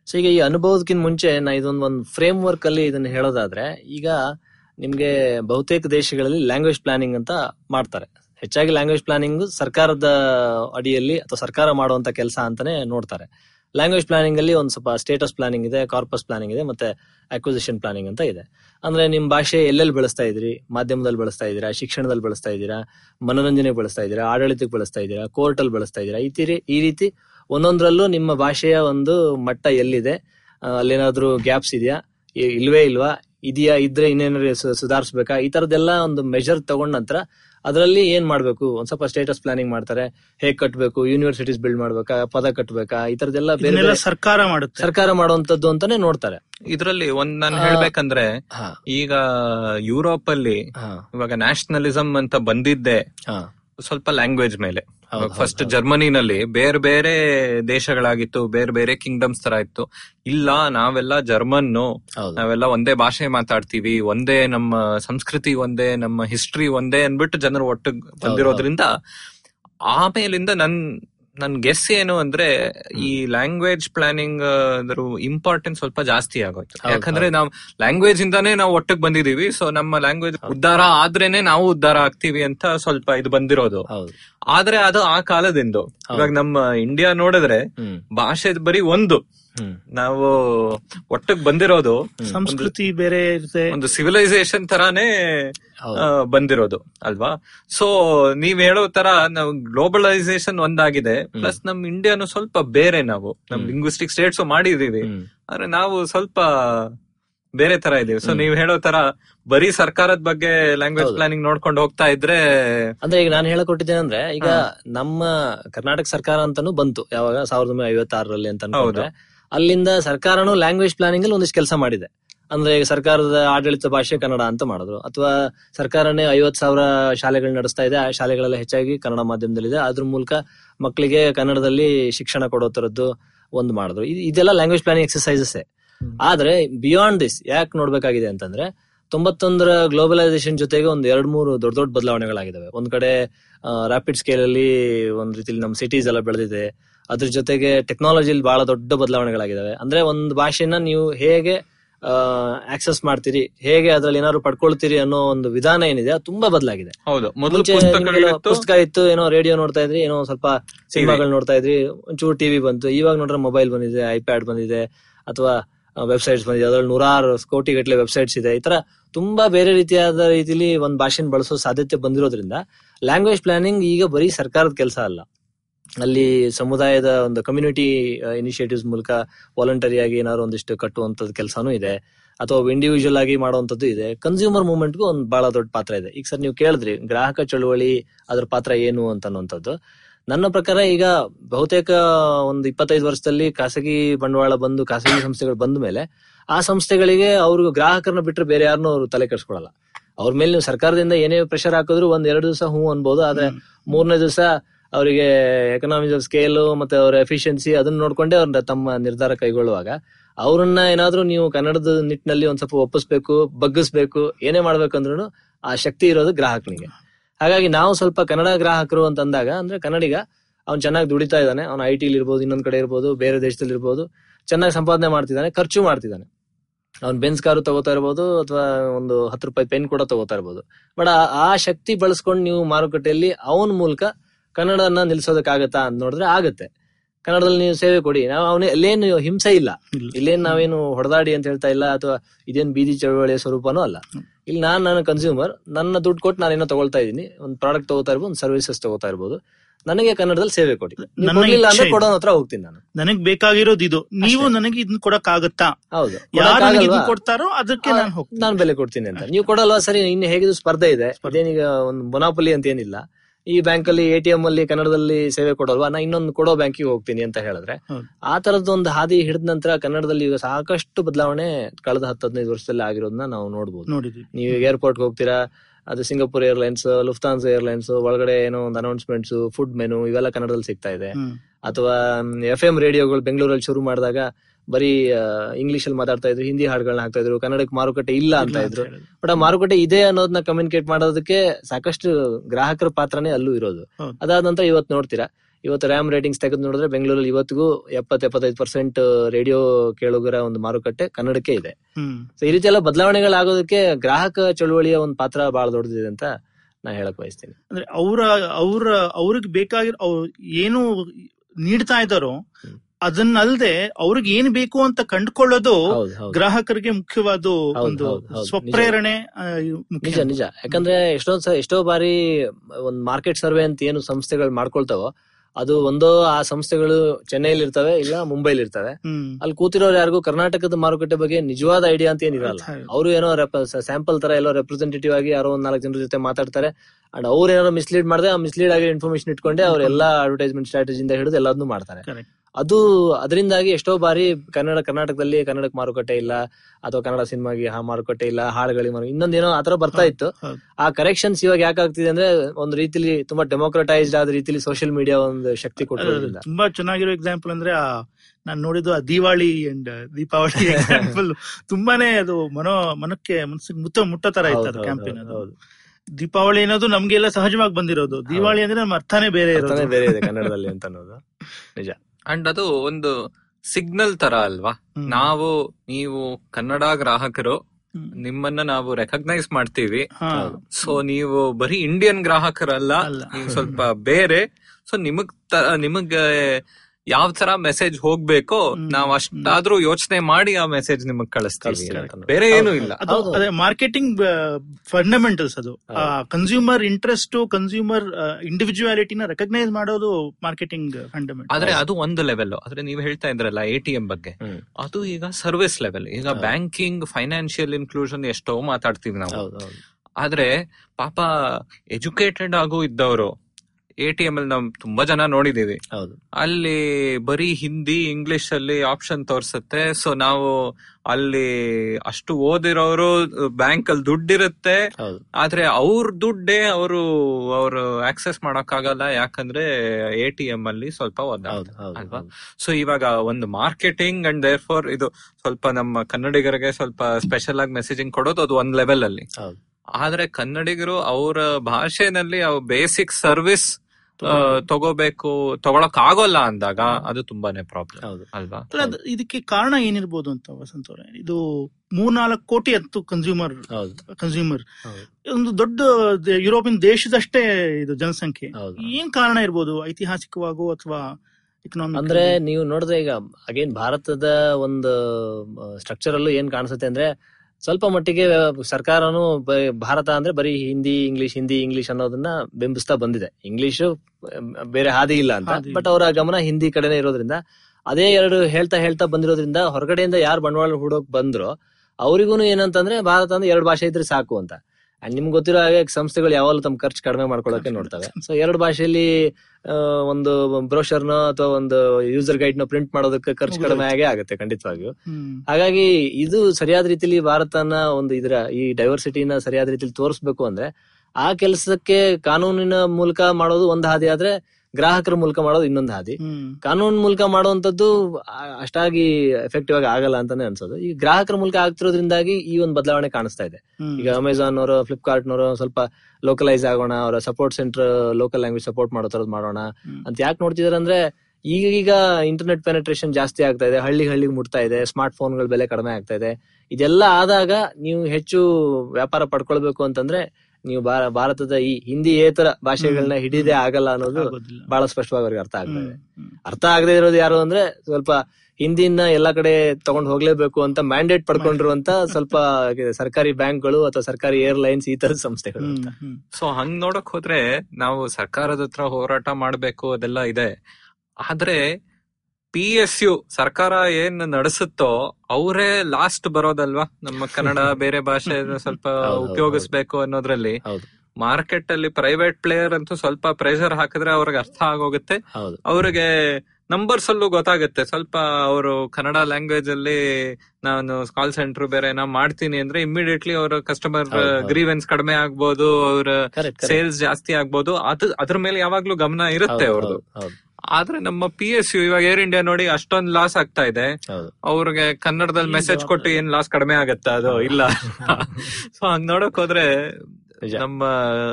ಸೊ ಈಗ ಈ ಅನುಭವದಕ್ಕಿಂತ ಮುಂಚೆ ನಾ ಇದೊಂದು ಒಂದು ಫ್ರೇಮ್ ವರ್ಕ್ ಅಲ್ಲಿ ಇದನ್ನ ಹೇಳೋದಾದ್ರೆ ಈಗ ನಿಮ್ಗೆ ಬಹುತೇಕ ದೇಶಗಳಲ್ಲಿ ಲ್ಯಾಂಗ್ವೇಜ್ ಪ್ಲಾನಿಂಗ್ ಅಂತ ಮಾಡ್ತಾರೆ. ಹೆಚ್ಚಾಗಿ ಲ್ಯಾಂಗ್ವೇಜ್ ಪ್ಲಾನಿಂಗ್ ಸರ್ಕಾರದ ಅಡಿಯಲ್ಲಿ ಅಥವಾ ಸರ್ಕಾರ ಮಾಡುವಂತ ಕೆಲಸ ಅಂತಾನೆ ನೋಡ್ತಾರೆ. ಲ್ಯಾಂಗ್ವೇಜ್ ಪ್ಲಾನಿಂಗ್ ಅಲ್ಲಿ ಒಂದು ಸ್ವಲ್ಪ ಸ್ಟೇಟಸ್ ಪ್ಲಾನಿಂಗ್ ಇದೆ ಕಾರ್ಪಸ್ ಪ್ಲಾನಿಂಗ್ ಇದೆ, ಮತ್ತೆ ಅಕ್ವಿಸಿಷನ್ ಪ್ಲಾನಿಂಗ್ ಅಂತ ಇದೆ. ಅಂದ್ರೆ ನಿಮ್ ಭಾಷೆ ಎಲ್ಲೆಲ್ಲಿ ಬೆಳೆಸ್ತಾ ಇದ್ರಿ? ಮಾಧ್ಯಮದಲ್ಲಿ ಬೆಳೆಸ್ತಾ ಇದ್ದೀರಾ? ಶಿಕ್ಷಣದಲ್ಲಿ ಬೆಳೆಸ್ತಾ ಇದ್ದೀರಾ? ಮನೋರಂಜನೆ ಬೆಳೆಸ್ತಾ ಇದ್ದೀರಾ? ಆಡಳಿತಕ್ಕೆ ಬೆಳೆಸ್ತಾ ಇದ್ದೀರಾ? ಕೋರ್ಟ್ ಅಲ್ಲಿ ಬೆಳೆಸ್ತಾ ಇದ್ದೀರಾ? ಈ ಈ ರೀತಿ ಒಂದೊಂದ್ರಲ್ಲೂ ನಿಮ್ಮ ಭಾಷೆಯ ಒಂದು ಮಟ್ಟ ಎಲ್ಲಿದೆ? ಅಲ್ಲೇನಾದ್ರೂ ಗ್ಯಾಪ್ಸ್ ಇದೆಯಾ? ಇಲ್ವೇ ಇಲ್ವಾ? ಇದೆಯಾ? ಇದ್ರೆ ಇನ್ನೇನಾದ್ರು ಸುಧಾರಿಸ್ಬೇಕಾ? ಈ ತರದೆಲ್ಲ ಒಂದು ಮೆಜರ್ ತಗೊಂಡ ನಂತರ ಅದರಲ್ಲಿ ಏನ್ ಮಾಡ್ಬೇಕು? ಒಂದ್ ಸ್ವಲ್ಪ ಸ್ಟೇಟಸ್ ಪ್ಲಾನಿಂಗ್ ಮಾಡ್ತಾರೆ. ಹೇಗ್ ಕಟ್ಬೇಕು? ಯೂನಿವರ್ಸಿಟೀಸ್ ಬಿಲ್ಡ್ ಮಾಡ್ಬೇಕಾ? ಪದ ಕಟ್ಬೇಕಾ? ಈ ತರದೆಲ್ಲ ಬೇರೆ ಸರ್ಕಾರ ಮಾಡುತ್ತೆ. ಸರ್ಕಾರ ಮಾಡುವಂತದ್ದು ಅಂತಾನೆ ನೋಡ್ತಾರೆ. ಇದ್ರಲ್ಲಿ ಒಂದ್ ನಾನು ಹೇಳ್ಬೇಕಂದ್ರೆ ಈಗ ಯುರೋಪ್ ಅಲ್ಲಿ ಇವಾಗ ನ್ಯಾಷನಲಿಸಂ ಅಂತ ಬಂದಿದ್ದೆ ಹಾ. ಸ್ವಲ್ಪ ಲ್ಯಾಂಗ್ವೇಜ್ ಮೇಲೆ. ಫಸ್ಟ್ ಜರ್ಮನಿನಲ್ಲಿ ಬೇರೆ ಬೇರೆ ದೇಶಗಳಾಗಿತ್ತು ಬೇರೆ ಬೇರೆ ಕಿಂಗ್ಡಮ್ಸ್ ತರ ಇತ್ತು. ಇಲ್ಲ ನಾವೆಲ್ಲ ಜರ್ಮನ್ ನಾವೆಲ್ಲ ಒಂದೇ ಭಾಷೆ ಮಾತಾಡ್ತೀವಿ ಒಂದೇ ನಮ್ಮ ಸಂಸ್ಕೃತಿ ಒಂದೇ ನಮ್ಮ ಹಿಸ್ಟ್ರಿ ಒಂದೇ ಅನ್ಬಿಟ್ಟು ಜನರು ಒಟ್ಟು ಬಂದಿರೋದ್ರಿಂದ ಆಮೇಲಿಂದ ನನ್ ನನ್ ಗೆಸ್ ಏನು ಅಂದ್ರೆ ಈ ಲ್ಯಾಂಗ್ವೇಜ್ ಪ್ಲಾನಿಂಗ್ ಅದ್ರ ಇಂಪಾರ್ಟೆನ್ಸ್ ಸ್ವಲ್ಪ ಜಾಸ್ತಿ ಆಗೋಯ್ತು. ಯಾಕಂದ್ರೆ ನಾವು ಲ್ಯಾಂಗ್ವೇಜ್ ಇಂದಾನೇ ನಾವು ಒಟ್ಟಿಗೆ ಬಂದಿದೀವಿ. ಸೊ ನಮ್ಮ ಲ್ಯಾಂಗ್ವೇಜ್ ಉದ್ದಾರ ಆದ್ರೇನೆ ನಾವು ಉದ್ದಾರ ಆಗ್ತೀವಿ ಅಂತ ಸ್ವಲ್ಪ ಇದು ಬಂದಿರೋದು. ಆದ್ರೆ ಅದು ಆ ಕಾಲದಿಂದ. ಇವಾಗ ನಮ್ಮ ಇಂಡಿಯಾ ನೋಡಿದ್ರೆ ಭಾಷೆ ಬರೀ ಒಂದು. ನಾವು ಒಟ್ಟಿಗೆ ಬಂದಿರೋದು ಸಂಸ್ಕೃತಿ ಬೇರೆ ಇರುತ್ತೆ. ಒಂದು ಸಿವಿಲೈಸೇಷನ್ ತರಾನೇ ಬಂದಿರೋದು ಅಲ್ವಾ? ಸೊ ನೀವ್ ಹೇಳೋ ತರ ನಾವು ಗ್ಲೋಬಲೈಸೇಷನ್ ಒಂದಾಗಿದೆ. ಪ್ಲಸ್ ನಮ್ ಇಂಡಿಯಾನು ಸ್ವಲ್ಪ ಬೇರೆ ನಾವು. ನಮ್ ಲಿಂಗ್ವಿಸ್ಟಿಕ್ ಸ್ಟೇಟ್ಸ್ ಮಾಡಿದೀವಿ. ಆದ್ರೆ ನಾವು ಸ್ವಲ್ಪ ಬೇರೆ ತರ ಇದೀವಿ. ಸೊ ನೀವ್ ಹೇಳೋ ತರ ಬರೀ ಸರ್ಕಾರದ ಬಗ್ಗೆ ಲ್ಯಾಂಗ್ವೇಜ್ ಪ್ಲಾನಿಂಗ್ ನೋಡ್ಕೊಂಡು ಹೋಗ್ತಾ ಇದ್ರೆ ಅಂದ್ರೆ ಈಗ ನಾನು ಹೇಳಕೊಟ್ಟಿದ್ದೇನೆ ಅಂದ್ರೆ ಈಗ ನಮ್ಮ ಕರ್ನಾಟಕ ಸರ್ಕಾರ ಅಂತಾನು ಬಂತು. ಯಾವಾಗ? ಸಾವಿರದ ಒಂಬೈನೂರ ಐವತ್ತಾರರಲ್ಲಿ ಅಂತ ಅಲ್ಲಿಂದ ಸರ್ಕಾರನು ಲ್ಯಾಂಗ್ವೇಜ್ ಪ್ಲಾನಿಂಗ್ ಅಲ್ಲಿ ಒಂದಿಷ್ಟು ಕೆಲಸ ಮಾಡಿದೆ. ಅಂದ್ರೆ ಸರ್ಕಾರದ ಆಡಳಿತ ಭಾಷೆ ಕನ್ನಡ ಅಂತ ಮಾಡಿದ್ರು. ಅಥವಾ ಸರ್ಕಾರನೇ ಐವತ್ ಸಾವಿರ ಶಾಲೆಗಳು ನಡೆಸ್ತಾ ಇದೆ ಆ ಶಾಲೆಗಳೆಲ್ಲ ಹೆಚ್ಚಾಗಿ ಕನ್ನಡ ಮಾಧ್ಯಮದಲ್ಲಿದೆ ಅದ್ರ ಮೂಲಕ ಮಕ್ಕಳಿಗೆ ಕನ್ನಡದಲ್ಲಿ ಶಿಕ್ಷಣ ಕೊಡೋ ತರದ್ದು ಒಂದು ಮಾಡಿದ್ರು. ಇದ್- ಇದೆಲ್ಲ ಲ್ಯಾಂಗ್ವೇಜ್ ಪ್ಲಾನಿಂಗ್ ಎಕ್ಸಸೈಸಸ್ ಆದ್ರೆ ಬಿಯಾಂಡ್ ದಿಸ್ ಯಾಕೆ ನೋಡ್ಬೇಕಾಗಿದೆ ಅಂತಂದ್ರೆ ತೊಂಬತ್ತೊಂದರ ಗ್ಲೋಬಲೈಸೇಷನ್ ಜೊತೆಗೆ ಒಂದು ಎರಡ್ ಮೂರು ದೊಡ್ಡ ದೊಡ್ಡ ಬದಲಾವಣೆಗಳಾಗಿದ್ದಾವೆ ಒಂದ್ ಕಡೆ ರಾಪಿಡ್ ಸ್ಕೇಲ್ ಅಲ್ಲಿ ಒಂದ್ ರೀತಿಲಿ ನಮ್ಮ ಸಿಟೀಸ್ ಎಲ್ಲ ಬೆಳೆದಿದೆ. ಅದ್ರ ಜೊತೆಗೆ ಟೆಕ್ನಾಲಜಿಲಿ ಬಹಳ ದೊಡ್ಡ ಬದಲಾವಣೆಗಳಾಗಿದ್ದಾವೆ ಅಂದ್ರೆ ಒಂದ್ ಭಾಷೆನ ನೀವು ಹೇಗೆ ಆಕ್ಸೆಸ್ ಮಾಡ್ತೀರಿ ಹೇಗೆ ಅದ್ರಲ್ಲಿ ಏನಾದ್ರು ಪಡ್ಕೊಳ್ತೀರಿ ಅನ್ನೋ ಒಂದು ವಿಧಾನ ಏನಿದೆ ಅದು ತುಂಬಾ ಬದಲಾಗಿದೆ. ಹೌದು. ಪುಸ್ತಕ ಇತ್ತು ಏನೋ ರೇಡಿಯೋ ನೋಡ್ತಾ ಇದ್ರಿ ಏನೋ ಸ್ವಲ್ಪ ಸಿನಿಮಾಗಳು ನೋಡ್ತಾ ಇದ್ರಿ ಒಂಚೂರು ಟಿವಿ ಬಂತು ಇವಾಗ ನೋಡ್ರೆ ಮೊಬೈಲ್ ಬಂದಿದೆ ಐಪ್ಯಾಡ್ ಬಂದಿದೆ ಅಥವಾ ವೆಬ್ಸೈಟ್ಸ್ ಬಂದಿದೆ ಅದ್ರಲ್ಲಿ ನೂರಾರು ಕೋಟಿ ಗಟ್ಟಲೆ ವೆಬ್ಸೈಟ್ಸ್ ಇದೆ. ಈ ತರ ತುಂಬಾ ಬೇರೆ ರೀತಿಯಾದ ರೀತಿಲಿ ಒಂದ್ ಭಾಷೆನ ಬಳಸೋ ಸಾಧ್ಯತೆ ಬಂದಿರೋದ್ರಿಂದ ಲ್ಯಾಂಗ್ವೇಜ್ ಪ್ಲಾನಿಂಗ್ ಈಗ ಬರೀ ಸರ್ಕಾರದ ಕೆಲಸ ಅಲ್ಲ. ಅಲ್ಲಿ ಸಮುದಾಯದ ಒಂದು ಕಮ್ಯುನಿಟಿ ಇನಿಷಿಯೇಟಿವ್ಸ್ ಮೂಲಕ ವಾಲಂಟರಿ ಆಗಿ ಏನಾದ್ರು ಒಂದಿಷ್ಟು ಕಟ್ಟುವಂತದ್ದು ಕೆಲಸನೂ ಇದೆ. ಅಥವಾ ಇಂಡಿವಿಜುವಲ್ ಆಗಿ ಮಾಡುವಂತದ್ದು ಇದೆ. ಕನ್ಸ್ಯೂಮರ್ ಮೂವ್ಮೆಂಟ್ಗೂ ಒಂದು ಬಹಳ ದೊಡ್ಡ ಪಾತ್ರ ಇದೆ. ಈಗ ಸರ್ ನೀವು ಕೇಳಿದ್ರಿ ಗ್ರಾಹಕ ಚಳುವಳಿ ಅದ್ರ ಪಾತ್ರ ಏನು ಅಂತ ಅನ್ನುವಂಥದ್ದು ನನ್ನ ಪ್ರಕಾರ ಈಗ ಬಹುತೇಕ ಒಂದು ಇಪ್ಪತ್ತೈದು ವರ್ಷದಲ್ಲಿ ಖಾಸಗಿ ಬಂಡವಾಳ ಬಂದು ಖಾಸಗಿ ಸಂಸ್ಥೆಗಳು ಬಂದ ಮೇಲೆ ಆ ಸಂಸ್ಥೆಗಳಿಗೆ ಅವ್ರಿಗೆ ಗ್ರಾಹಕರನ್ನ ಬಿಟ್ಟರೆ ಬೇರೆ ಯಾರನ್ನೂ ಅವ್ರು ತಲೆ ಕೆಡಿಸ್ಕೊಳಲ್ಲ. ಅವ್ರ ಮೇಲೆ ನೀವು ಸರ್ಕಾರದಿಂದ ಏನೇ ಪ್ರೆಷರ್ ಹಾಕಿದ್ರು ಒಂದ್ ಎರಡು ದಿವಸ ಹೂ ಅನ್ಬೋದು ಆದ್ರೆ ಮೂರನೇ ದಿವಸ ಅವರಿಗೆ ಎಕನಾಮಿಕ್ಸ್ ಆಫ್ ಸ್ಕೇಲ್ ಮತ್ತೆ ಅವರ ಎಫಿಷಿಯನ್ಸಿ ಅದನ್ನ ನೋಡ್ಕೊಂಡೇ ಅವ್ರ ತಮ್ಮ ನಿರ್ಧಾರ ಕೈಗೊಳ್ಳುವಾಗ, ಅವ್ರನ್ನ ಏನಾದ್ರೂ ನೀವು ಕನ್ನಡದ ನಿಟ್ಟಿನಲ್ಲಿ ಒಂದ್ ಸ್ವಲ್ಪ ಒಪ್ಪಿಸ್ಬೇಕು, ಬಗ್ಗಿಸ್ಬೇಕು, ಏನೇ ಮಾಡ್ಬೇಕಂದ್ರು ಆ ಶಕ್ತಿ ಇರೋದು ಗ್ರಾಹಕನಿಗೆ. ಹಾಗಾಗಿ ನಾವು ಸ್ವಲ್ಪ ಕನ್ನಡ ಗ್ರಾಹಕರು ಅಂತ ಅಂದಾಗ, ಅಂದ್ರೆ ಕನ್ನಡಿಗ, ಅವ್ನು ಚೆನ್ನಾಗಿ ದುಡಿತಾ ಇದ್ದಾನೆ, ಅವ್ನು ಐ ಟಿಲಿ ಇರ್ಬೋದು, ಇನ್ನೊಂದ್ ಕಡೆ ಇರ್ಬೋದು, ಬೇರೆ ದೇಶದಲ್ಲಿ ಇರ್ಬೋದು, ಚೆನ್ನಾಗಿ ಸಂಪಾದನೆ ಮಾಡ್ತಿದ್ದಾನೆ, ಖರ್ಚು ಮಾಡ್ತಿದ್ದಾನೆ. ಅವ್ನ್ ಬೆನ್ಸ್ ಕಾರು ತಗೋತಾ ಇರ್ಬೋದು, ಅಥವಾ ಒಂದು ಹತ್ತು ರೂಪಾಯಿ ಪೆನ್ ಕೂಡ ತಗೋತಾ ಇರ್ಬೋದು. ಬಟ್ ಆ ಶಕ್ತಿ ಬಳಸ್ಕೊಂಡು ನೀವು ಮಾರುಕಟ್ಟೆಯಲ್ಲಿ ಅವನ ಮೂಲಕ ಕನ್ನಡನ ನಿಲ್ಸೋದಕ್ಕಾಗತ್ತಾ ಅಂತ ನೋಡಿದ್ರೆ ಆಗತ್ತೆ. ಕನ್ನಡದಲ್ಲಿ ನೀವು ಸೇವೆ ಕೊಡಿ. ನಾವು ಅವನ ಅಲ್ಲೇನು ಹಿಂಸೆ ಇಲ್ಲ. ಇಲ್ಲ. ಇಲ್ಲೇನ್ ನಾವೇನು ಹೊಡೆದಾಡಿ ಅಂತ ಹೇಳ್ತಾ ಇಲ್ಲ ಅಥವಾ ಇದೇನ್ ಬೀದಿ ಚಳವಳಿಯ ಸ್ವರೂಪನೂ ಅಲ್ಲ. ಇಲ್ಲಿ ನಾನ್ ನನ್ನ ಕನ್ಸ್ಯೂಮರ್ ನನ್ನ ದುಡ್ಡು ಕೊಟ್ಟು ಏನೋ ತಗೊಳ್ತಾ ಇದ್ದೀನಿ. ಒಂದು ಪ್ರಾಡಕ್ಟ್ ತಗೋತಾ ಇರ್ಬೋದು ಒಂದು ಸರ್ವಿಸಸ್ ತಗೋತಾ ಇರ್ಬೋದು. ನನಗೆ ಕನ್ನಡದಲ್ಲಿ ಸೇವೆ ಕೊಡಿ. ಅಂದ್ರೆ ಇಚ್ಛೆ ಹತ್ರ ಹೋಗ್ತೀನಿ ನಾನು. ನನಗೆ ಬೇಕಾಗಿರೋದು ಇದು. ನೀವು ನನಗೆ ಇದನ್ನ ಕೊಡಕ್ ಆಗತ್ತಾ ಹೌದು. ಯಾರು ನನಗೆ ಕೊಡ್ತಾರೋ ಅದಕ್ಕೆ ನಾನು ನಾನು ಬೆಲೆ ಕೊಡ್ತೀನಿ ಅಂತ. ನೀವು ಕೊಡಲ್ವಾ? ಸರಿ ಇನ್ನು ಹೇಗಿದ್ರು ಸ್ಪರ್ಧೆ ಇದೆ. ಅದೇನೀಗ ಒಂದು ಮೊನಾಪಲಿ ಅಂತ ಏನಿಲ್ಲ. ಈ ಬ್ಯಾಂಕ್ ಅಲ್ಲಿ ಎ ಟಿ ಎಂ ಅಲ್ಲಿ ಕನ್ನಡದಲ್ಲಿ ಸೇವೆ ಕೊಡೋಲ್ವಾ? ನಾ ಇನ್ನೊಂದು ಕೊಡೋ ಬ್ಯಾಂಕಿಗೆ ಹೋಗ್ತೀನಿ ಅಂತ ಹೇಳಿದ್ರೆ. ಆ ತರದ ಒಂದು ಹಾದಿ ಹಿಡಿದ ನಂತರ ಕನ್ನಡದಲ್ಲಿ ಈಗ ಸಾಕಷ್ಟು ಬದಲಾವಣೆ ಕಳೆದ ಹತ್ತು ಹದಿನೈದು ವರ್ಷದಲ್ಲಿ ಆಗಿರೋದನ್ನ ನಾವು ನೋಡಬಹುದು ನೀವು ಏರ್ಪೋರ್ಟ್ ಹೋಗ್ತೀರಾ ಅದು ಸಿಂಗಾಪುರ್ ಏರ್ಲೈನ್ಸ್ ಲುಫ್ತಾನ್ಸ್ ಏರ್ಲೈನ್ಸ್ ಒಳಗಡೆ ಏನೋ ಒಂದು ಅನೌನ್ಸ್ಮೆಂಟ್ಸ್ ಫುಡ್ ಮೆನು ಇವೆಲ್ಲ ಕನ್ನಡದಲ್ಲಿ ಸಿಗ್ತಾ ಇದೆ. ಅಥವಾ ಎಫ್ ಎಂ ರೇಡಿಯೋಗಳು ಬೆಂಗಳೂರಲ್ಲಿ ಶುರು ಮಾಡಿದಾಗ ಬರೀ ಇಂಗ್ಲಿಷ್ ಅಲ್ಲಿ ಮಾತಾಡ್ತಾ ಇದ್ರು ಹಿಂದಿ ಹಾಡುಗಳನ್ನ ಹಾಕ್ತಾ ಇದ್ರು ಕನ್ನಡಕ್ಕೆ ಮಾರುಕಟ್ಟೆ ಇಲ್ಲ ಅಂತ ಇದ್ರು. ಬಟ್ ಆ ಮಾರುಕಟ್ಟೆ ಇದೆ ಅನ್ನೋದನ್ನ ಕಮ್ಯುನಿಕೇಟ್ ಮಾಡೋದಕ್ಕೆ ಸಾಕಷ್ಟು ಗ್ರಾಹಕರ ಪಾತ್ರನೇ ಅಲ್ಲೂ ಇರೋದು. ಅದಾದ ನಂತರ ಇವತ್ತು ನೋಡ್ತೀರಾ? ಇವತ್ತು ರ್ಯಾಮ್ ರೇಟಿಂಗ್ಸ್ ತೆಗೆದು ನೋಡಿದ್ರೆ ಬೆಂಗಳೂರಲ್ಲಿ ಇವತ್ತಿಗೂ ಎಪ್ಪತ್ ಎಪ್ಪತ್ತೈದು ಪರ್ಸೆಂಟ್ ರೇಡಿಯೋ ಕೇಳುಗರ ಒಂದು ಮಾರುಕಟ್ಟೆ ಕನ್ನಡಕ್ಕೆ ಇದೆ. ಸೊ ಈ ರೀತಿ ಎಲ್ಲ ಬದಲಾವಣೆಗಳಾಗೋದಕ್ಕೆ ಗ್ರಾಹಕ ಚಳುವಳಿಯ ಒಂದು ಪಾತ್ರ ಬಹಳ ದೊಡ್ಡದಿದೆ ಅಂತ ನಾ ಹೇಳಕ್ ಬಯಸ್ತೀನಿ. ಅಂದ್ರೆ ಅವರ ಅವ್ರ ಅವ್ರಿಗೆ ಬೇಕಾಗಿರೋ ಏನು ನೀಡ್ತಾ ಇದ್ದಾರೋ. ಅದನ್ನಲ್ದೆ ಅವ್ರಿಗೆ ಏನ್ ಬೇಕು ಅಂತ ಕಂಡುಕೊಳ್ಳೋದು ಗ್ರಾಹಕರಿಗೆ ಮುಖ್ಯವಾದ ಒಂದು. ಸ್ವಪ್ರೇರಣೆ ನಿಜ. ನಿಜ ಯಾಕಂದ್ರೆ ಎಷ್ಟೊಂದ್ ಎಷ್ಟೋ ಬಾರಿ ಒಂದ್ ಮಾರ್ಕೆಟ್ ಸರ್ವೆ ಅಂತ ಏನು ಸಂಸ್ಥೆಗಳು ಮಾಡ್ಕೊಳ್ತಾವೋ ಅದು ಒಂದೋ ಆ ಸಂಸ್ಥೆಗಳು ಚೆನ್ನೈಲಿ ಇರ್ತವೆ ಇಲ್ಲ ಮುಂಬೈಲಿ ಇರ್ತವೆ. ಅಲ್ಲಿ ಕೂತಿರೋರು ಯಾರಿಗೂ ಕರ್ನಾಟಕದ ಮಾರುಕಟ್ಟೆ ಬಗ್ಗೆ ನಿಜವಾದ ಐಡಿಯಾ ಅಂತ ಏನಿರಲ್ಲ. ಅವರು ಏನೋ ಸ್ಯಾಂಪಲ್ ತರ ಎಲ್ಲೋ ರೆಪ್ರೆಸೆಂಟೇಟಿವ್ ಆಗಿ ಯಾರೋ ಒಂದ್ ನಾಲ್ಕು ಜನರ ಜೊತೆ ಮಾತಾಡ್ತಾರೆ ಅಂಡ್ ಅವ್ರು ಏನಾದ್ರು ಮಿಸ್ಲೀಡ್ ಮಾಡಿದ್ರೆ ಆ ಮಿಸ್ಲೀಡ್ ಆಗಿ ಇನ್ಫಾರ್ಮೇಶನ್ ಇಟ್ಕೊಂಡೆ ಅವ್ರ ಎಲ್ಲಾ ಅಡ್ವರ್ಟೈಸ್ಮೆಂಟ್ ಸ್ಟ್ರಾಟಜಿಯಿಂದ ಹಿಡಿದು ಎಲ್ಲದನ್ನು ಮಾಡ್ತಾರೆ. ಅದು ಅದರಿಂದಾಗಿ ಎಷ್ಟೋ ಬಾರಿ ಕನ್ನಡ ಕರ್ನಾಟಕದಲ್ಲಿ ಕನ್ನಡಕ್ಕೆ ಮಾರುಕಟ್ಟೆ ಇಲ್ಲ ಅಥವಾ ಕನ್ನಡ ಸಿನಿಮಾಗೆ ಹಾ ಮಾರುಕಟ್ಟೆ ಇಲ್ಲ ಹಾಳುಗಳಿಗೆ ಮಾರು ಇನ್ನೊಂದೇನೋ ಆತರ ಬರ್ತಾ ಇತ್ತು. ಆ ಕರೆಕ್ಷನ್ಸ್ ಇವಾಗ ಯಾಕಾಗ್ತಿದೆ ಅಂದ್ರೆ ಒಂದು ರೀತಿಲಿ ತುಂಬಾ ಡೆಮೋಕ್ರಟೈಸ್ಡ್ ಆದ ರೀತಿಲಿ ಸೋಷಿಯಲ್ ಮೀಡಿಯಾ ಒಂದು ಶಕ್ತಿ ಕೊಟ್ಟಿರೋದ್ರಿಂದ. ತುಂಬಾ ಚೆನ್ನಾಗಿರೋ ಎಕ್ಸಾಂಪಲ್ ಅಂದ್ರೆ ನಾನು ನೋಡಿದ್ದು ಆ ದೀವಾಳಿ ಅಂಡ್ ದೀಪಾವಳಿ ಎಕ್ಸಾಂಪಲ್ ತುಂಬಾನೇ ಅದು ಮನೋ ಮನಕ್ಕೆ ಮನಸ್ಸಿಗೆ ಮುತ್ತ ಮುಟ್ಟ ತರ ಇತ್ತು ಅದು ಕ್ಯಾಂಪೇನ್ ಅದು. ದೀಪಾವಳಿ ಅನ್ನೋದು ನಮ್ಗೆಲ್ಲ ಸಹಜವಾಗಿ ಬಂದಿರೋದು. ದಿವಾಳಿ ಅಂದ್ರೆ ನಮ್ಮ ಅರ್ಥನೇ ಬೇರೆ ಇರೋದು. ಬೇರೆ ಇದೆ ಕನ್ನಡದಲ್ಲಿ ಅಂತ ಅನ್ನೋದು. ನಿಜ. ಅಂಡ್ ಅದು ಒಂದು ಸಿಗ್ನಲ್ ತರ ಅಲ್ವಾ? ನಾವು ನೀವು ಕನ್ನಡ ಗ್ರಾಹಕರು ನಿಮ್ಮನ್ನ ನಾವು ರೆಕಗ್ನೈಸ್ ಮಾಡ್ತೀವಿ. ಸೊ ನೀವು ಬರೀ ಇಂಡಿಯನ್ ಗ್ರಾಹಕರಲ್ಲ ಸ್ವಲ್ಪ ಬೇರೆ. ಸೊ ನಿಮಗೆ ನಿಮಗ್ ಯಾವ ತರ ಮೆಸೇಜ್ ಹೋಗ್ಬೇಕು. ನಾವ್ ಅಷ್ಟಾದ್ರೂ ಯೋಚನೆ ಮಾಡಿ ಆ ಮೆಸೇಜ್ ನಿಮಗ್ ಕಳಿಸ್ತೀವಿ. ಬೇರೆ ಏನು ಇಲ್ಲ. ಅದು ಮಾರ್ಕೆಟಿಂಗ್ ಫಂಡಮೆಂಟಲ್ಸ್ ಅದು. ಕನ್ಸ್ಯೂಮರ್ ಇಂಟ್ರೆಸ್ಟ್ ಕನ್ಸ್ಯೂಮರ್ ಇಂಡಿವಿಜುವಾಲಿಟಿನ ರೆಕಗ್ನೈಸ್ ಮಾಡೋದು ಮಾರ್ಕೆಟಿಂಗ್ ಫಂಡಮೆಂಟ್ ಆದ್ರೆ ಅದು ಒಂದು ಲೆವೆಲ್ ಆದ್ರೆ ನೀವು ಹೇಳ್ತಾ ಇದ್ರಲ್ಲ ಎ ಟಿ ಎಂ ಬಗ್ಗೆ. ಅದು ಈಗ ಸರ್ವಿಸ್ ಲೆವೆಲ್ ಈಗ ಬ್ಯಾಂಕಿಂಗ್ ಫೈನಾನ್ಷಿಯಲ್ ಇನ್ಕ್ಲೂಷನ್ ಎಷ್ಟೋ ಮಾತಾಡ್ತೀವಿ ನಾವು. ಆದ್ರೆ ಪಾಪ ಎಜುಕೇಟೆಡ್ ಆಗು ಇದ್ದವರು ಎ ಟಿ ಎಂ ಅಲ್ಲಿ ನಾವು ತುಂಬಾ ಜನ ನೋಡಿದೀವಿ ಅಲ್ಲಿ ಬರೀ ಹಿಂದಿ ಇಂಗ್ಲಿಷ್ ಅಲ್ಲಿ ಆಪ್ಷನ್ ತೋರ್ಸುತ್ತೆ. ಸೊ ನಾವು ಅಲ್ಲಿ ಅಷ್ಟು ಓದಿರೋರು ಬ್ಯಾಂಕ್ ಅಲ್ಲಿ ದುಡ್ಡಿರುತ್ತೆ. ಇರುತ್ತೆ ಆದ್ರೆ ಅವ್ರ ದುಡ್ಡೇ ಅವರು ಅವರು ಆಕ್ಸೆಸ್ ಮಾಡೋಕ್ಕಾಗಲ್ಲ. ಯಾಕಂದ್ರೆ ಎ ಟಿ ಎಂ ಅಲ್ಲಿ ಸ್ವಲ್ಪ ಅಲ್ವಾ. ಸೊ ಇವಾಗ ಒಂದು ಮಾರ್ಕೆಟಿಂಗ್ ಅಂಡ್ ದೇರ್ ಫಾರ್ ಇದು ಸ್ವಲ್ಪ ನಮ್ಮ ಕನ್ನಡಿಗರಿಗೆ ಸ್ವಲ್ಪ ಸ್ಪೆಷಲ್ ಆಗಿ ಮೆಸೇಜಿಂಗ್ ಕೊಡೋದು ಅದು ಒಂದ್ ಲೆವೆಲ್ ಅಲ್ಲಿ. ಆದ್ರೆ ಕನ್ನಡಿಗರು ಅವರ ಭಾಷೆನಲ್ಲಿ ಬೇಸಿಕ್ ಸರ್ವಿಸ್ ತಗೋಬೇಕು ತಗೊಳಕ್ ಆಗೋಲ್ಲ ಅಂದಾಗ ಅದು ತುಂಬಾನೇ ಪ್ರಾಬ್ಲಮ್ ಹೌದು. ಅಲ್ವಾ? ಇದಕ್ಕೆ ಕಾರಣ ಏನಿರ್ಬೋದು ಅಂತ ವಸಂತ ಅವರೇ? ಇದು ಮೂರ್ನಾಲ್ಕು ಕೋಟಿ ಹತ್ತು ಕನ್ಸ್ಯೂಮರ್ ಕನ್ಸ್ಯೂಮರ್ ಒಂದು ದೊಡ್ಡ ಯುರೋಪಿಯನ್ ದೇಶದಷ್ಟೇ ಇದು ಜನಸಂಖ್ಯೆ. ಏನ್ ಕಾರಣ ಇರ್ಬೋದು? ಐತಿಹಾಸಿಕವಾಗೋ ಅಥವಾ ಅಂದ್ರೆ ನೀವು ನೋಡಿದ್ರೆ ಈಗ ಅಗೇನ್ ಭಾರತದ ಒಂದು ಸ್ಟ್ರಕ್ಚರ್ ಅಲ್ಲೂ ಏನ್ ಕಾಣಿಸುತ್ತೆ ಅಂದ್ರೆ ಸ್ವಲ್ಪ ಮಟ್ಟಿಗೆ ಸರ್ಕಾರನು ಭಾರತ ಅಂದ್ರೆ ಬರೀ ಹಿಂದಿ ಇಂಗ್ಲಿಷ್ ಹಿಂದಿ ಇಂಗ್ಲಿಷ್ ಅನ್ನೋದನ್ನ ಬಿಂಬಿಸ್ತಾ ಬಂದಿದೆ. ಇಂಗ್ಲಿಷ್ ಬೇರೆ ಹಾದಿ ಇಲ್ಲ ಅಂತ. ಬಟ್ ಅವರ ಗಮನ ಹಿಂದಿ ಕಡೆನೇ ಇರೋದ್ರಿಂದ ಅದೇ ಎರಡು ಹೇಳ್ತಾ ಹೇಳ್ತಾ ಬಂದಿರೋದ್ರಿಂದ ಹೊರಗಡೆಯಿಂದ ಯಾರು ಬಂಡವಾಳ ಹೂಡೋಕ್ ಬಂದ್ರು ಅವ್ರಿಗೂ ಏನಂತಂದ್ರೆ ಭಾರತ ಅಂದ್ರೆ ಎರಡು ಭಾಷೆ ಇದ್ರೆ ಸಾಕು ಅಂತ. ಅಂಡ್ ನಿಮ್ಗೆ ಗೊತ್ತಿರೋ ಹಾಗೆ ಸಂಸ್ಥೆಗಳು ಯಾವಾಗಲೂ ತಮ್ಮ ಖರ್ಚು ಕಡಿಮೆ ಮಾಡ್ಕೊಳ್ಳೋಕೆ ನೋಡ್ತವೆ. ಸೊ ಎರಡು ಭಾಷೆಯಲ್ಲಿ ಒಂದು ಬ್ರೋಷರ್ನ ಅಥವಾ ಒಂದು ಯೂಸರ್ ಗೈಡ್ನ ಪ್ರಿಂಟ್ ಮಾಡೋದಕ್ಕೆ ಖರ್ಚು ಕಡಿಮೆ ಆಗೇ ಆಗುತ್ತೆ ಖಂಡಿತವಾಗಿಯೂ. ಹಾಗಾಗಿ ಇದು ಸರಿಯಾದ ರೀತಿಲಿ ಭಾರತನ ಒಂದು ಇದರ ಈ ಡೈವರ್ಸಿಟಿನ ಸರಿಯಾದ ರೀತಿಲಿ ತೋರಿಸ್ಬೇಕು ಅಂದ್ರೆ ಆ ಕೆಲಸಕ್ಕೆ ಕಾನೂನಿನ ಮೂಲಕ ಮಾಡೋದು ಒಂದು ಹಾದಿ ಆದ್ರೆ ಗ್ರಾಹಕರ ಮೂಲಕ ಮಾಡೋದು ಇನ್ನೊಂದು ಹಾದಿ. ಕಾನೂನು ಮೂಲಕ ಮಾಡುವಂತದ್ದು ಅಷ್ಟಾಗಿ ಎಫೆಕ್ಟಿವ್ ಆಗಿ ಆಗಲ್ಲ ಅಂತಾನೆ ಅನ್ಸೋದು. ಈ ಗ್ರಾಹಕರ ಮೂಲಕ ಆಗ್ತಿರೋದ್ರಿಂದಾಗಿ ಈ ಒಂದು ಬದಲಾವಣೆ ಕಾಣಿಸ್ತಾ ಇದೆ. ಈಗ ಅಮೆಝಾನ್ ಅವರು ಫ್ಲಿಪ್ಕಾರ್ಟ್ ನವರು ಸ್ವಲ್ಪ ಲೋಕಲೈಸ್ ಆಗೋಣ ಅವರ support centre local language support ಮಾಡೋ ತರದ್ ಮಾಡೋಣ. ಅಂತ ಯಾಕೆ ನೋಡ್ತಿದಾರೆ ಅಂದ್ರೆ ಈಗ ಈಗ ಇಂಟರ್ನೆಟ್ ಪೆನೆಟ್ರೇಷನ್ ಜಾಸ್ತಿ ಆಗ್ತಾ ಇದೆ ಹಳ್ಳಿ ಹಳ್ಳಿಗೆ ಮುಟ್ತಾ ಇದೆ ಸ್ಮಾರ್ಟ್ ಫೋನ್ಗಳ ಬೆಲೆ ಕಡಿಮೆ ಆಗ್ತಾ ಇದೆ. ಇದೆಲ್ಲ ಆದಾಗ ನೀವು ಹೆಚ್ಚು ವ್ಯಾಪಾರ ಪಡ್ಕೊಳ್ಬೇಕು ಅಂತಂದ್ರೆ ನೀವು ಭಾರತದ ಈ ಹಿಂದಿ ಏತರ ಭಾಷೆಗಳನ್ನ ಹಿಡಿದೇ ಆಗಲ್ಲ ಅನ್ನೋದು. ಬಹಳ ಸ್ಪಷ್ಟವಾಗಿ ಅವ್ರಿಗೆ ಅರ್ಥ ಆಗ್ತಾ ಹ್ಮ್. ಇದೆ ಹ್ಮ್. ಅರ್ಥ ಆಗದೆ ಇರೋದು ಯಾರು ಅಂದ್ರೆ ಸ್ವಲ್ಪ ಹಿಂದಿನ ಎಲ್ಲಾ ಕಡೆ ತಗೊಂಡ್ ಹೋಗ್ಲೇಬೇಕು ಅಂತ ಮ್ಯಾಂಡೇಟ್ ಪಡ್ಕೊಂಡಿರುವಂತ ಸ್ವಲ್ಪ ಸರ್ಕಾರಿ ಬ್ಯಾಂಕ್ಗಳು ಅಥವಾ ಸರ್ಕಾರಿ ಏರ್ಲೈನ್ಸ್ ಈ ತರದ ಸಂಸ್ಥೆಗಳು. ಸೊ ಹಂಗ್ ನೋಡಕ್ ಹೋದ್ರೆ ನಾವು ಸರ್ಕಾರದ ಹತ್ರ ಹೋರಾಟ ಮಾಡ್ಬೇಕು ಅದೆಲ್ಲ ಇದೆ ಆದ್ರೆ ಪಿ ಎಸ್ ಯು ಸರ್ಕಾರ ಏನ್ ನಡೆಸುತ್ತೋ ಅವರೇ ಲಾಸ್ಟ್ ಬರೋದಲ್ವಾ? ನಮ್ಮ ಕನ್ನಡ ಬೇರೆ ಭಾಷೆ ಸ್ವಲ್ಪ ಉಪಯೋಗಿಸ್ಬೇಕು ಅನ್ನೋದ್ರಲ್ಲಿ ಮಾರ್ಕೆಟ್ ಅಲ್ಲಿ ಪ್ರೈವೇಟ್ ಪ್ಲೇಯರ್ ಅಂತೂ ಸ್ವಲ್ಪ ಪ್ರೆಷರ್ ಹಾಕಿದ್ರೆ ಅವ್ರಿಗೆ ಅರ್ಥ ಆಗೋಗುತ್ತೆ. ಅವ್ರಿಗೆ ನಂಬರ್ಸ್ ಅಲ್ಲೂ ಗೊತ್ತಾಗುತ್ತೆ. ಸ್ವಲ್ಪ ಅವರು ಕನ್ನಡ ಲ್ಯಾಂಗ್ವೇಜ್ ಅಲ್ಲಿ ನಾನು ಕಾಲ್ ಸೆಂಟರ್ ಬೇರೆ ಏನೋ ಮಾಡ್ತೀನಿ ಅಂದ್ರೆ ಇಮಿಡಿಯೇಟ್ಲಿ ಅವರ ಕಸ್ಟಮರ್. ಗ್ರೀವೆನ್ಸ್ ಕಡಿಮೆ ಆಗ್ಬೋದು ಅವ್ರ ಸೇಲ್ಸ್ ಜಾಸ್ತಿ ಆಗ್ಬೋದು. ಅದು ಅದ್ರ ಮೇಲೆ ಯಾವಾಗ್ಲೂ ಗಮನ ಇರುತ್ತೆ ಅವ್ರದ್ದು ಆದ್ರೆ ನಮ್ಮ ಪಿ ಎಸ್ ಯು ಇವಾಗ ಏರ್ ಇಂಡಿಯಾ ನೋಡಿ ಅಷ್ಟೊಂದ್ ಲಾಸ್ ಆಗ್ತಾ ಇದೆ. ಅವ್ರಿಗೆ ಕನ್ನಡದಲ್ಲಿ ಮೆಸೇಜ್ ಕೊಟ್ಟು? ಏನ್ ಲಾಸ್ ಕಡಿಮೆ ಆಗತ್ತ ಅದು? ಇಲ್ಲ. ಸೊ ಹಂಗ್ ನೋಡಕ್ ಹೋದ್ರೆ. ನಮ್ಮ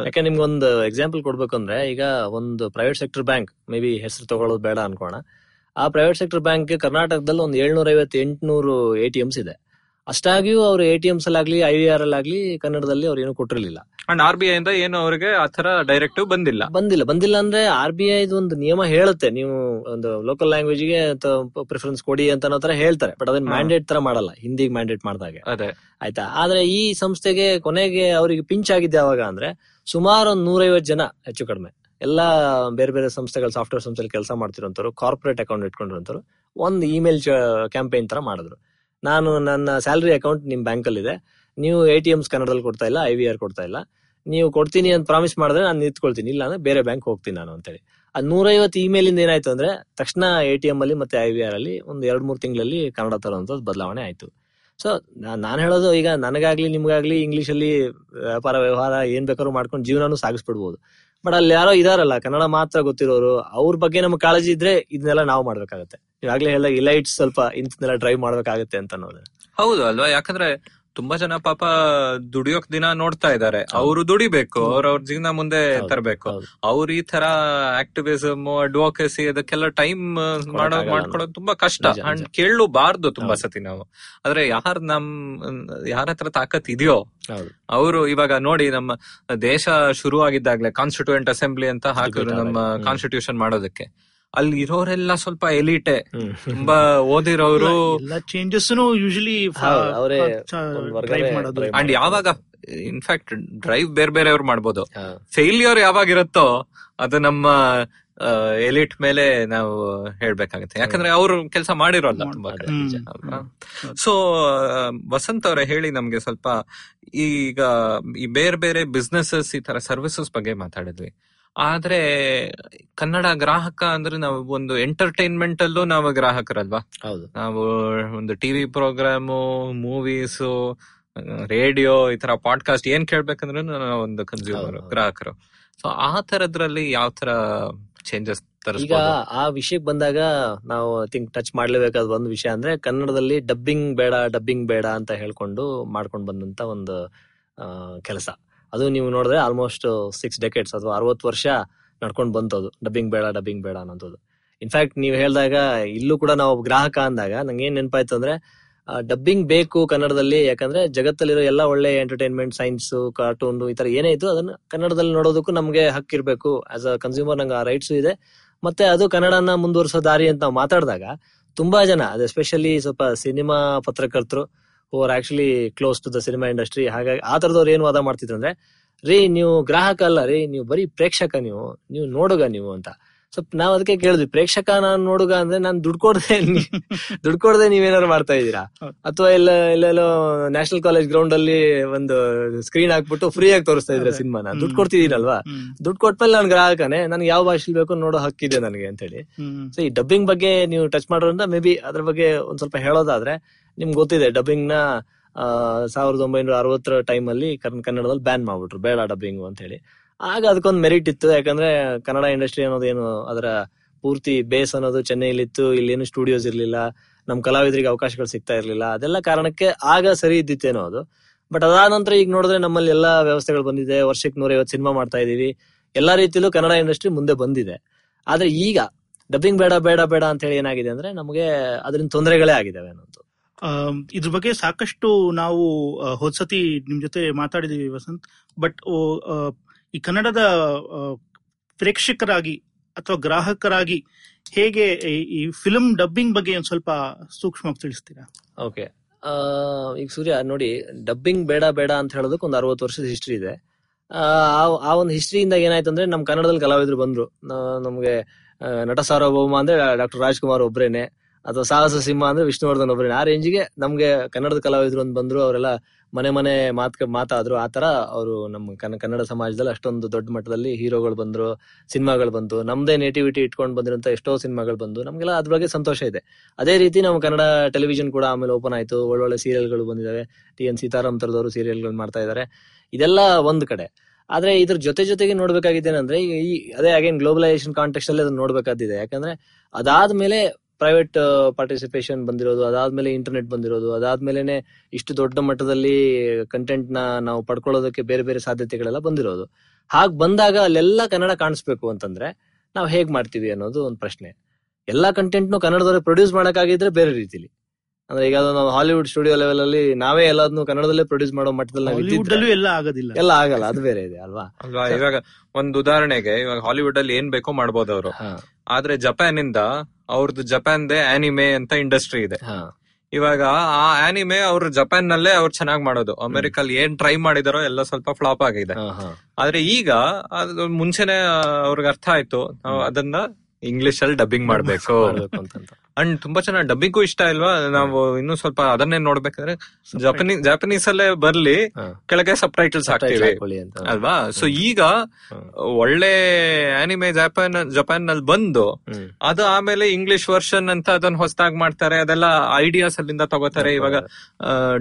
ಯಾಕೆ ನಿಮ್ಗೆ ಒಂದು ಎಕ್ಸಾಂಪಲ್ ಕೊಡ್ಬೇಕು ಅಂದ್ರೆ ಈಗ ಒಂದು private sector bank may be ಹೆಸರು ತಗೊಳ್ಳೋದು ಬೇಡ ಅನ್ಕೋಣ. ಆ ಪ್ರೈವೇಟ್ ಸೆಕ್ಟರ್ ಬ್ಯಾಂಕ್ ಕರ್ನಾಟಕದಲ್ಲಿ ಒಂದು ಏಳ್ನೂರ ಐವತ್ತು ಎಂಟುನೂರು ಎ ಟಿ ಎಮ್ಸ್ ಇದೆ. ಅಷ್ಟಾಗಿಯೂ ಅವ್ರು ಎ ಟಿ ಎಮ್ಸ್ ಅಲ್ಲಾಗ್ಲಿ ಐ ವಿ ಆರ್ ಅಲ್ಲಾಗ್ಲಿ ಕನ್ನಡದಲ್ಲಿ ಅವ್ರು ಏನು ಕೊಟ್ಟಿರಲಿಲ್ಲ. ಅಂಡ್ ಆರ್ ಬಿ ಐ ಇಂದ ಏನು ಅವರಿಗೆ ಆ ತರ ಡೈರೆಕ್ಟಿವ್ ಬಂದಿಲ್ಲ. ಬಂದಿಲ್ಲ. ಬಂದಿಲ್ಲ ಅಂದ್ರೆ ಆರ್ ಬಿ ಐ ಒಂದು ನಿಯಮ ಹೇಳುತ್ತೆ. ನೀವು ಒಂದು ಲೋಕಲ್ ಲ್ಯಾಂಗ್ವೇಜ್ಗೆ ಪ್ರಿಫರೆನ್ಸ್ ಕೊಡಿ ಅಂತ ಅನ್ನೋ ತರ ಹೇಳ್ತಾರೆ. ಬಟ್ ಅದನ್ನ. ಮ್ಯಾಂಡೇಟ್ ತರ ಮಾಡಲ್ಲ. ಹಿಂದಿಗೆ ಮ್ಯಾಂಡೇಟ್ ಮಾಡಿದಾಗ. ಅದೇ. ಆಯ್ತಾ? ಆದ್ರೆ ಈ ಸಂಸ್ಥೆಗೆ ಕೊನೆಗೆ ಅವರಿಗೆ ಪಿಂಚ್ ಆಗಿದ್ದೆ ಯಾವಾಗ ಅಂದ್ರೆ ಸುಮಾರು ಒಂದ್ ನೂರೈವತ್ತು ಜನ ಹೆಚ್ಚು ಕಡಿಮೆ. ಎಲ್ಲಾ ಬೇರೆ ಬೇರೆ ಸಂಸ್ಥೆಗಳು ಸಾಫ್ಟ್ವೇರ್ ಸಂಸ್ಥೆಯಲ್ಲಿ ಕೆಲಸ ಮಾಡ್ತಿರೋಂಥವ್ರು ಕಾರ್ಪೊರೇಟ್ ಅಕೌಂಟ್ ಇಟ್ಕೊಂಡಿರೋಂಥವ್ರು ಒಂದು ಇಮೇಲ್ ಕ್ಯಾಂಪೇನ್ ತರ ಮಾಡಿದ್ರು. ನಾನು ನನ್ನ ಸ್ಯಾಲರಿ ಅಕೌಂಟ್ ನಿಮ್ ಬ್ಯಾಂಕ್ ಅಲ್ಲಿ ಇದೆ. ನೀವು ಎ ಟಿ ಎಮ್ಸ್ ಕನ್ನಡದಲ್ಲಿ ಕೊಡ್ತಾ ಇಲ್ಲ ಐ ವಿ ಆರ್ ಕೊಡ್ತಾ ಇಲ್ಲ. ನೀವು ಕೊಡ್ತೀನಿ ಅಂತ ಪ್ರಾಮಿಸ್ ಮಾಡಿದ್ರೆ ನಾನು ನಿಂತ್ಕೊಳ್ತೀನಿ ಇಲ್ಲ ಅಂದ್ರೆ ಬೇರೆ ಬ್ಯಾಂಕ್ ಹೋಗ್ತೀನಿ ನಾನು ಅಂತೇಳಿ ಆ ನೂರೈವತ್ತು ಇಮೇಲ್ ಇಂದ ಏನಾಯ್ತು ಅಂದ್ರೆ, ತಕ್ಷಣ ಎ ಟಿ ಎಂ ಅಲ್ಲಿ ಮತ್ತೆ ಐ ವಿ ಆರ್ ಅಲ್ಲಿ ಒಂದು ಎರಡ್ ಮೂರು ತಿಂಗಳಲ್ಲಿ ಕನ್ನಡ ತರುವಂತದ್ದು ಬದಲಾವಣೆ ಆಯ್ತು. ಸೊ ನಾನು ಹೇಳೋದು ಈಗ ನನಗಾಗ್ಲಿ, ನಿಮ್ಗಾಗ್ಲಿ ಇಂಗ್ಲಿಷ್ ಅಲ್ಲಿ ವ್ಯಾಪಾರ, ವ್ಯವಹಾರ ಏನ್ ಬೇಕಾದ್ರೂ ಮಾಡ್ಕೊಂಡು ಜೀವನನು ಸಾಗಿಸ್ಬಿಡ್ಬೋದು. ಬಟ್ ಅಲ್ಲಿ ಯಾರೋ ಇದಾರಲ್ಲ, ಕನ್ನಡ ಮಾತ್ರ ಗೊತ್ತಿರೋರು, ಅವ್ರ ಬಗ್ಗೆ ನಮ್ಗೆ ಕಾಳಜಿ ಇದ್ರೆ ಇದನ್ನೆಲ್ಲ ನಾವು ಮಾಡ್ಬೇಕಾಗತ್ತೆ. ಈಗಾಗ್ಲೇ ಎಲ್ಲ ಇಲೈಟ್ಸ್ ಸ್ವಲ್ಪ ಇಂಥನ್ನೆಲ್ಲ ಡ್ರೈವ್ ಮಾಡ್ಬೇಕಾಗತ್ತೆ ಅಂತ ಅನ್ನೋದು. ಹೌದು ಅಲ್ವಾ? ಯಾಕಂದ್ರೆ ತುಂಬಾ ಜನ ಪಾಪ ದುಡಿಯೋಕ್ ದಿನ ನೋಡ್ತಾ ಇದ್ದಾರೆ. ಅವರು ದುಡಿಬೇಕು ಅವ್ರ ಅವ್ರ ಜೀವನ ಮುಂದೆ ತರಬೇಕು. ಅವ್ರ ಈ ತರ ಆಕ್ಟಿವಿಸಮ್ ಅಡ್ವೊಕಸಿ ಅದಕ್ಕೆಲ್ಲ ಟೈಮ್ ಮಾಡೋ ಮಾಡ್ಕೊಳೋದು ತುಂಬಾ ಕಷ್ಟ. ಅಂಡ್ ಕೇಳು ಕೇಳಬಾರ್ದು ತುಂಬಾ. ಸತಿ ನಾವು. ಆದ್ರೆ ಯಾರ್ ನಮ್ ಯಾರ ಹತ್ರ ತಾಕತ್ ಇದೆಯೋ ಅವರು ಇವಾಗ ನೋಡಿ ನಮ್ಮ ದೇಶ ಶುರು ಆಗಿದ್ದಾಗ್ಲೆ ಕಾನ್ಸ್ಟಿಟ್ಯೂಯೆಂಟ್ ಅಸೆಂಬ್ಲಿ ಅಂತ ಹಾಕಿದ್ರು ನಮ್ಮ. ಕಾನ್ಸ್ಟಿಟ್ಯೂಷನ್ ಮಾಡೋದಕ್ಕೆ. ಅಲ್ಲಿ ಇರೋರೆಲ್ಲ ಸ್ವಲ್ಪ ಎಲಿಟೆ ತುಂಬಾ ಓದಿರೋರು. ಎಲ್ಲ ಚೇಂಜಸ್ ಯೂಶಲಿ ಅವರೇ ಡ್ರೈವ್ ಮಾಡೋದು ಅಂಡ್ ಯಾವಾಗ ಇನ್ಫ್ಯಾಕ್ಟ್ ಡ್ರೈವ್ ಬೇರೆ ಬೇರೆಯವ್ರು ಮಾಡ್ಬೋದು. ಫೇಲ್ಯೂರ್ ಯಾವಾಗ ಇರುತ್ತೋ ಅದು ನಮ್ಮ ಎಲಿಟ್ ಮೇಲೆ ನಾವು ಹೇಳ್ಬೇಕಾಗತ್ತೆ. ಯಾಕಂದ್ರೆ ಅವರು ಕೆಲಸ ಮಾಡಿರೋಲ್ಲ. ತುಂಬಾ ಸೊ ವಸಂತ್ ಅವರೇ ಹೇಳಿ ನಮ್ಗೆ ಸ್ವಲ್ಪ ಈಗ ಈ ಬೇರೆ ಬೇರೆ ಬಿಸ್ನೆಸಸ್ ಈ ತರ ಸರ್ವಿಸಸ್ ಬಗ್ಗೆ ಮಾತಾಡಿದ್ವಿ. ಆದ್ರೆ ಕನ್ನಡ ಗ್ರಾಹಕ ಅಂದ್ರೆ ನಾವು ಒಂದು ಎಂಟರ್ಟೈನ್ಮೆಂಟ್ ಅಲ್ಲೂ ನಾವು ಗ್ರಾಹಕರಲ್ವಾ? ಹೌದು. ನಾವು ಒಂದು ಟಿವಿ ಪ್ರೋಗ್ರಾಮು ಮೂವೀಸ್ ರೇಡಿಯೋ ಈ ತರ ಪಾಡ್ಕಾಸ್ಟ್ ಏನ್ ಕೇಳ್ಬೇಕಂದ್ರೆ ನಾವು ಒಂದು ಕನ್ಸ್ಯೂಮರ್ ಗ್ರಾಹಕರು. ಸೊ ಆ ತರದ್ರಲ್ಲಿ ಯಾವ ತರ ಚೇಂಜಸ್ ಈಗ ಆ ವಿಷಯಕ್ಕೆ ಬಂದಾಗ ನಾವು ಥಿಂಕ್ ಟಚ್ ಮಾಡ್ಲೇಬೇಕಾದ ಒಂದು ವಿಷಯ ಅಂದ್ರೆ ಕನ್ನಡದಲ್ಲಿ ಡಬ್ಬಿಂಗ್ ಬೇಡ ಡಬ್ಬಿಂಗ್ ಬೇಡ ಅಂತ ಹೇಳ್ಕೊಂಡು ಮಾಡ್ಕೊಂಡು ಬಂದಂತ ಒಂದು ಕೆಲಸ. ಅದು ನೀವು ನೋಡಿದ್ರೆ ಆಲ್ಮೋಸ್ಟ್ ಸಿಕ್ಸ್ ಡೆಕೆಟ್ಸ್ ಅಥವಾ ಅರವತ್ತು ವರ್ಷ ನಡ್ಕೊಂಡು ಬಂತದು. ಡಬ್ಬಿಂಗ್ ಬೇಡ ಡಬ್ಬಿಂಗ್ ಬೇಡ ಅನ್ನೋದು ಇನ್ಫ್ಯಾಕ್ಟ್ ನೀವು ಹೇಳಿದಾಗ ಇಲ್ಲೂ ಕೂಡ ನಾವು ಗ್ರಾಹಕ ಅಂದಾಗ ನಂಗೆ ಏನ್ ನೆನಪಾಯ್ತು ಅಂದ್ರೆ ಡಬ್ಬಿಂಗ್ ಬೇಕು ಕನ್ನಡದಲ್ಲಿ, ಯಾಕಂದ್ರೆ ಜಗತ್ತಲ್ಲಿರೋ ಎಲ್ಲ ಒಳ್ಳೆ ಎಂಟರ್ಟೈನ್ಮೆಂಟ್ ಸೈನ್ಸ್ ಕಾರ್ಟೂನ್ ಈ ತರ ಏನೇ ಇತ್ತು ಅದನ್ನ ಕನ್ನಡದಲ್ಲಿ ನೋಡೋದಕ್ಕೂ ನಮ್ಗೆ ಹಕ್ಕಿರ್ಬೇಕು ಆಸ್ ಅ ಕನ್ಸ್ಯೂಮರ್ ನಂಗೆ ಆ ರೈಟ್ಸ್ ಇದೆ. ಮತ್ತೆ ಅದು ಕನ್ನಡನ ಮುಂದುವರಿಸೋ ದಾರಿ ಅಂತ ನಾವು ಮಾತಾಡಿದಾಗ ತುಂಬಾ ಜನ, ಅದು ಎಸ್ಪೆಷಲಿ ಸ್ವಲ್ಪ ಸಿನಿಮಾ ಪತ್ರಕರ್ತರು are actually close to the cinema industry ಹಾಗಾಗಿ ಆ ತರದವ್ರು ಏನ್ ವಾದ ಮಾಡ್ತಿದ್ರು ಅಂದ್ರೆ ರೀ ನೀವು ಗ್ರಾಹಕ ಅಲ್ಲ ರೀ ನೀವು ಬರೀ ಪ್ರೇಕ್ಷಕ ನೀವು ನೀವು ನೋಡುಗ ನೀವು ಅಂತ ಸ್ವಲ್ಪ ನಾವ್ ಅದಕ್ಕೆ ಕೇಳಿದ್ವಿ ಪ್ರೇಕ್ಷಕ ನಾನು ನೋಡುಗ ಅಂದ್ರೆ ನಾನು ದುಡ್ಡು ಕೊಡದೆ ದುಡ್ಡು ಕೊಡದೆ ನೀವೇನಾದ್ರು ಮಾಡ್ತಾ ಇದೀರಾ ಅಥವಾ ಇಲ್ಲ ಇಲ್ಲೆಲ್ಲೋ ನ್ಯಾಷನಲ್ ಕಾಲೇಜ್ ಗ್ರೌಂಡ್ ಅಲ್ಲಿ ಒಂದು ಸ್ಕ್ರೀನ್ ಹಾಕ್ಬಿಟ್ಟು ಫ್ರೀ ಆಗಿ ತೋರಿಸ್ತಾ ಇದ್ರ. ಸಿನಿಮಾನ. ದುಡ್ಡು ಕೊಡ್ತಿದ್ದೀನಲ್ವಾ ಹ್ಮ್. ದುಡ್ಡು ಕೊಟ್ಮೇಲೆ ನಾನು ಗ್ರಾಹಕನೇ ನನ್ಗೆ ಯಾವ ಭಾಷೆಲಿ ಬೇಕು ನೋಡೋ ಹಕ್ಕಿದೆ ನನಗೆ ಅಂತ ಹೇಳಿ. ಸೊ ಈ ಡಬ್ಬಿಂಗ್ ಬಗ್ಗೆ ನೀವು ಟಚ್ ಮಾಡೋದ್ರಿಂದ ಮೇ ಬಿ ಅದ್ರ ಬಗ್ಗೆ ಒಂದ್ ಸ್ವಲ್ಪ ಹೇಳೋದಾದ್ರೆ ನಿಮ್ಗೆ ಗೊತ್ತಿದೆ ಡಬ್ಬಿಂಗ್ನ ಸಾವಿರದ ಒಂಬೈನೂರ ಅರವತ್ತರ ಟೈಮ್ ಅಲ್ಲಿ ಕನ್- ಕನ್ನಡದಲ್ಲಿ ಬ್ಯಾನ್ ಮಾಡ್ಬಿಟ್ರು. ಬೇಡ ಡಬ್ಬಿಂಗ್ ಅಂತ ಹೇಳಿ. ಆಗ ಅದಕ್ಕೊಂದು ಮೆರಿಟ್ ಇತ್ತು. ಯಾಕಂದ್ರೆ ಕನ್ನಡ ಇಂಡಸ್ಟ್ರಿ ಅನ್ನೋದು ಏನು ಅದರ ಪೂರ್ತಿ ಬೇಸ್ ಅನ್ನೋದು ಚೆನ್ನೈಲಿತ್ತು ಇಲ್ಲೇನು ಸ್ಟುಡಿಯೋಸ್ ಇರ್ಲಿಲ್ಲ. ನಮ್ ಕಲಾವಿದರಿಗೆ ಅವಕಾಶಗಳು ಸಿಗ್ತಾ ಇರ್ಲಿಲ್ಲ. ಅದೆಲ್ಲ ಕಾರಣಕ್ಕೆ ಆಗ ಸರಿ ಇದ್ದಿತ್ತೇನೋ ಅದು. ಬಟ್ ಅದಾದ ನಂತರ ಈಗ ನೋಡಿದ್ರೆ ನಮ್ಮಲ್ಲಿ ಎಲ್ಲಾ ವ್ಯವಸ್ಥೆಗಳು ಬಂದಿದೆ. ವರ್ಷಕ್ಕೆ ನೂರೈವತ್ತು ಸಿನಿಮಾ ಮಾಡ್ತಾ ಇದೀವಿ ಎಲ್ಲಾ ರೀತಿಯಲ್ಲೂ ಕನ್ನಡ ಇಂಡಸ್ಟ್ರಿ ಮುಂದೆ ಬಂದಿದೆ. ಆದ್ರೆ ಈಗ ಡಬ್ಬಿಂಗ್ ಬೇಡ ಬೇಡ ಬೇಡ ಅಂತ ಹೇಳಿ ಏನಾಗಿದೆ ಅಂದ್ರೆ ನಮಗೆ ಅದರಿಂದ ತೊಂದರೆಗಳೇ ಆಗಿದಾವೆ ಅನ್ನೋದು. ಇದ್ರ ಬಗ್ಗೆ ಸಾಕಷ್ಟು ನಾವು ಹೊಸತಿ ನಿಮ್ ಜೊತೆ ಮಾತಾಡಿದೀವಿ ವಸಂತ್. ಬಟ್ ಈ ಕನ್ನಡದ ಪ್ರೇಕ್ಷಕರಾಗಿ ಅಥವಾ ಗ್ರಾಹಕರಾಗಿ ಹೇಗೆ ಈ- ಫಿಲ್ಮ್ ಡಬ್ಬಿಂಗ್ ಬಗ್ಗೆ ಒಂದ್ ಸ್ವಲ್ಪ ಸೂಕ್ಷ್ಮವಾಗಿ ತಿಳಿಸ್ತೀರಾ? ಓಕೆ ಈಗ ಸೂರ್ಯ ನೋಡಿ ಡಬ್ಬಿಂಗ್ ಬೇಡ ಬೇಡ ಅಂತ ಹೇಳೋದಕ್ಕೆ ಒಂದು ಅರವತ್ತು ವರ್ಷದ ಹಿಸ್ಟ್ರಿ ಇದೆ. ಆ, ಒಂದು ಹಿಸ್ಟ್ರಿಯಿಂದ ಏನಾಯ್ತು ಅಂದ್ರೆ ನಮ್ಮ ಕನ್ನಡದಲ್ಲಿ ಕಲಾವಿದರು ಬಂದ್ರು. ನಮಗೆ ನಟ ಸಾರ್ವಭೌಮ ಅಂದ್ರೆ ಡಾಕ್ಟರ್ ರಾಜ್ಕುಮಾರ್ ಒಬ್ರೇನೆ. ಅಥವಾ ಸಾಹಸ ಸಿಂಹ ಅಂದ್ರೆ ವಿಷ್ಣುವರ್ಧನ್ ಒಬ್ಬರೇ ಆ ರೇಂಜ್ಗೆ ನಮ್ಗೆ ಕನ್ನಡದ ಕಲಾವಿದರು ಅಂತ ಬಂದ್ರು, ಅವರೆಲ್ಲ ಮನೆ ಮನೆ ಮಾತ್ ಮಾತಾದ್ರು. ಆ ತರ ಅವರು ನಮ್ಮ ಕನ್ನ- ಕನ್ನಡ ಸಮಾಜದಲ್ಲಿ ಅಷ್ಟೊಂದು ದೊಡ್ಡ ಮಟ್ಟದಲ್ಲಿ ಹೀರೋಗಳು ಬಂದ್ರು, ಸಿನಿಮಾಗಳು ಬಂತು. ನಮ್ದೇ ನೇಟಿವಿಟಿ ಇಟ್ಕೊಂಡು ಬಂದಿರೋಂತ ಎಷ್ಟೋ ಸಿನಿಮಾಗಳು ಬಂದು ನಮ್ಗೆಲ್ಲ ಅದ್ರ ಬಗ್ಗೆ ಸಂತೋಷ ಇದೆ. ಅದೇ ರೀತಿ ನಮ್ಮ ಕನ್ನಡ ಟೆಲಿವಿಷನ್ ಕೂಡ ಆಮೇಲೆ ಓಪನ್ ಆಯ್ತು. ಒಳ್ಳೊಳ್ಳೆ ಸೀರಿಯಲ್ಗಳು ಬಂದಿದಾವೆ. ಟಿ ಎನ್ ಸೀತಾರಾಮ್ ತರದವರು ಸೀರಿಯಲ್ಗಳು ಮಾಡ್ತಾ ಇದ್ದಾರೆ ಇದೆಲ್ಲ ಒಂದ್ ಕಡೆ. ಆದ್ರೆ ಇದ್ರ ಜೊತೆ ಜೊತೆಗೆ ನೋಡ್ಬೇಕಾಗಿದ್ದೇನಂದ್ರೆ ಈ- ಅದೇ ಅಗೇನ್ ಗ್ಲೋಬಲೈಸೇಷನ್ ಕಾಂಟೆಕ್ಸ್ಟ್ ಅಲ್ಲಿ ಅದನ್ನ ನೋಡ್ಬೇಕಾದಿದೆ ಯಾಕಂದ್ರೆ ಅದಾದ್ಮೇಲೆ ಪ್ರೈವೇಟ್ ಪಾರ್ಟಿಸಿಪೇಷನ್ ಬಂದಿರೋದು, ಅದಾದ್ಮೇಲೆ ಇಂಟರ್ನೆಟ್ ಬಂದಿರೋದು ಅದಾದ್ಮೇಲೆ ಇಷ್ಟು ದೊಡ್ಡ ಮಟ್ಟದಲ್ಲಿ ಕಂಟೆಂಟ್ನ ನಾವು ಪಡ್ಕೊಳ್ಳೋದಕ್ಕೆ ಬೇರೆ ಬೇರೆ ಸಾಧ್ಯತೆಗಳೆಲ್ಲ ಬಂದಿರೋದು. ಹಾಗ್ ಬಂದಾಗ ಅಲ್ಲೆಲ್ಲ ಕನ್ನಡ ಕಾಣಿಸ್ಬೇಕು ಅಂತಂದ್ರೆ ನಾವು ಹೇಗ್ ಮಾಡ್ತೀವಿ ಅನ್ನೋದು ಒಂದು ಪ್ರಶ್ನೆ. ಎಲ್ಲಾ ಕಂಟೆಂಟ್ನು ಕನ್ನಡದವ್ರಿಗೆ ಪ್ರೊಡ್ಯೂಸ್ ಮಾಡಕ್ಕಾಗಿದ್ರೆ ಬೇರೆ ರೀತಿಲಿ. ಅಂದ್ರೆ ಈಗ ಅದು ನಾವು ಹಾಲಿವುಡ್ ಸ್ಟುಡಿಯೋ ಲೆವೆಲ್ ಅಲ್ಲಿ ನಾವೇ ಎಲ್ಲದನ್ನು ಕನ್ನಡದಲ್ಲೇ ಪ್ರೊಡ್ಯೂಸ್ ಮಾಡೋ ಮಟ್ಟದಲ್ಲಿ ನಾವು ಹಾಲಿವುಡ್ ಅಲ್ಲೂ ಎಲ್ಲ ಆಗೋದಿಲ್ಲ. ಎಲ್ಲ ಆಗಲ್ಲ ಅದು ಬೇರೆ ಇದೆ ಅಲ್ವಾ? ಅಲ್ವಾ? ಇವಾಗ ಒಂದು ಉದಾಹರಣೆಗೆ ಇವಾಗ ಹಾಲಿವುಡ್ ಅಲ್ಲಿ ಏನ್ ಬೇಕೋ ಮಾಡಬಹುದು ಅವರು. ಆದ್ರೆ ಜಪಾನ್ ಇಂದ ಅವ್ರದ್ದು ಜಪಾನ್ ದೇ ಆನಿಮೆ ಅಂತ ಇಂಡಸ್ಟ್ರಿ ಇದೆ. ಹಾ. ಇವಾಗ ಆ ಆನಿಮೆ ಅವ್ರು ಜಪಾನ್ ನಲ್ಲೇ ಅವ್ರು ಚೆನ್ನಾಗಿ ಮಾಡೋದು. ಅಮೆರಿಕಲ್ಲಿ ಏನ್ ಟ್ರೈ ಮಾಡಿದಾರೋ ಎಲ್ಲ ಸ್ವಲ್ಪ ಫ್ಲಾಪ್ ಆಗಿದೆ. ಹಾ ಹಾ. ಆದ್ರೆ ಈಗ ಅದು ಮುಂಚೆನೆ ಅವ್ರಿಗೆ ಅರ್ಥ ಆಯ್ತು. ನಾವು ಅದನ್ನ ಇಂಗ್ಲಿಷ್ ಅಲ್ಲಿ ಡಬ್ಬಿಂಗ್ ಮಾಡ್ಬೇಕು. ಮಾಡ್ಬೇಕು ಅಂತಂತ. ಅಂಡ್ ತುಂಬಾ ಚೆನ್ನಾಗಿ ಡಬ್ಬಿಗೂ ಇಷ್ಟ ಇಲ್ವಾ? ನಾವು ಇನ್ನು ಸ್ವಲ್ಪ ಅದನ್ನೇ ನೋಡ್ಬೇಕಾದ್ರೆ ಜಪನೀಸ್ ಜಾಪನೀಸ್ ಅಲ್ಲೇ ಬರ್ಲಿ ಕೆಳಗೆ ಸಬ್ ಟೈಟಲ್ಸ್ ಹಾಕ್ತೀವಿ. ಅಲ್ವಾ? ಸೊ ಈಗ ಒಳ್ಳೆ ಆನಿಮೆ ಜಪಾನ್ ಜಪಾನ್ನಲ್ಲಿ ಬಂದು ಅದು ಆಮೇಲೆ ಇಂಗ್ಲಿಷ್ ವರ್ಷನ್ ಅಂತ ಅದನ್ನ ಹೊಸದಾಗಿ ಮಾಡ್ತಾರೆ. ಅದೆಲ್ಲ ಐಡಿಯಾಸ್ ಅಲ್ಲಿಂದ ತಗೋತಾರೆ. ಇವಾಗ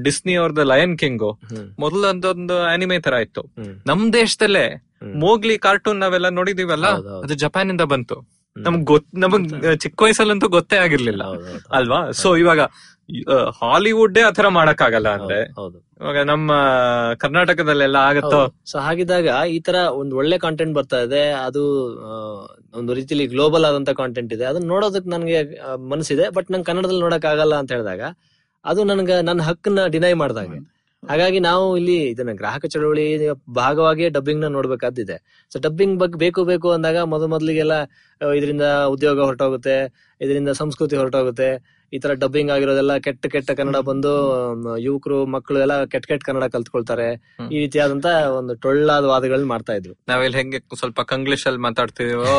ಡಿಸ್ನಿ ಅವ್ರದ್ದು ಲಯನ್ ಕಿಂಗು. ಮೊದಲೊಂದೊಂದು ಆನಿಮೆ ತರ ಇತ್ತು. ನಮ್ ದೇಶದಲ್ಲೇ ಮೋಗ್ಲಿ ಕಾರ್ಟೂನ್ ನಾವೆಲ್ಲ ನೋಡಿದೀವಲ್ಲ. ಅದು ಜಪಾನ್ ಇಂದ ಬಂತು. ನಮಗ್ ಗೊತ್ ನಮಗ್ ಚಿಕ್ಕ ವಯಸ್ಸಲ್ಲಂತೂ ಗೊತ್ತೇ ಆಗಿರ್ಲಿಲ್ಲ. ಅಲ್ವಾ? ಸೊ ಇವಾಗ ಹಾಲಿವುಡ್ ಆತರ ಮಾಡಕ್ಕಾಗಲ್ಲ ಅಂದ್ರೆ? ಹೌದು. ಇವಾಗ ನಮ್ಮ ಕರ್ನಾಟಕದಲ್ಲೆಲ್ಲ ಆಗತ್ತೋ? ಸೊ ಹಾಗಿದ್ದಾಗ ಈ ತರ ಒಂದ್ ಒಳ್ಳೆ ಕಾಂಟೆಂಟ್ ಬರ್ತಾ ಇದೆ. ಅದು ಒಂದು ರೀತಿಲಿ ಗ್ಲೋಬಲ್ ಆದಂತ ಕಾಂಟೆಂಟ್ ಇದೆ. ಅದನ್ನ ನೋಡೋದಕ್ ನನ್ಗೆ ಮನಸ್ಸಿದೆ. ಬಟ್ ನಂಗೆ ಕನ್ನಡದಲ್ಲಿ ನೋಡಕ್ ಆಗಲ್ಲ ಅಂತ ಹೇಳಿದಾಗ ಅದು ನನ್ಗೆ ನನ್ನ ಹಕ್ಕನ್ನ ಡಿನೈ ಮಾಡ್ದಂಗೆ. ಹಾಗಾಗಿ ನಾವು ಇಲ್ಲಿ ಇದನ್ನ ಗ್ರಾಹಕ ಚಳವಳಿ ಭಾಗವಾಗಿ ಡಬ್ಬಿಂಗ್ನ ನೋಡ್ಬೇಕಾದಿದೆ ಸೊ ಡಬ್ಬಿಂಗ್ ಬಗ್ಗೆ ಬೇಕು ಬೇಕು ಅಂದಾಗ ಮೊದ ಮೊದ್ಲಿಗೆಲ್ಲ ಇದರಿಂದ ಉದ್ಯೋಗ ಹೊರಟೋಗುತ್ತೆ ಇದರಿಂದ ಸಂಸ್ಕೃತಿ ಹೊರಟೋಗುತ್ತೆ. ಈ ತರ ಡಬ್ಬಿಂಗ್ ಆಗಿರೋದೆಲ್ಲ ಕೆಟ್ಟ ಕೆಟ್ಟ ಕನ್ನಡ ಬಂದು ಯುವಕರು ಮಕ್ಕಳು ಎಲ್ಲ ಕೆಟ್ಟ ಕೆಟ್ಟ ಕನ್ನಡ ಕಲ್ತ್ಕೊಳ್ತಾರೆ. ಈ ರೀತಿಯಾದಂತ ಒಂದು ಟೊಳ್ಳಾದ ವಾದಗಳನ್ನ ಮಾಡ್ತಾ ಇದ್ರು. ನಾವೆಲ್ಲ ಹೆಂಗೆ ಸ್ವಲ್ಪ ಕಂಗ್ಲಿಷ್ ಅಲ್ಲಿ ಮಾತಾಡ್ತಿದೀವೋ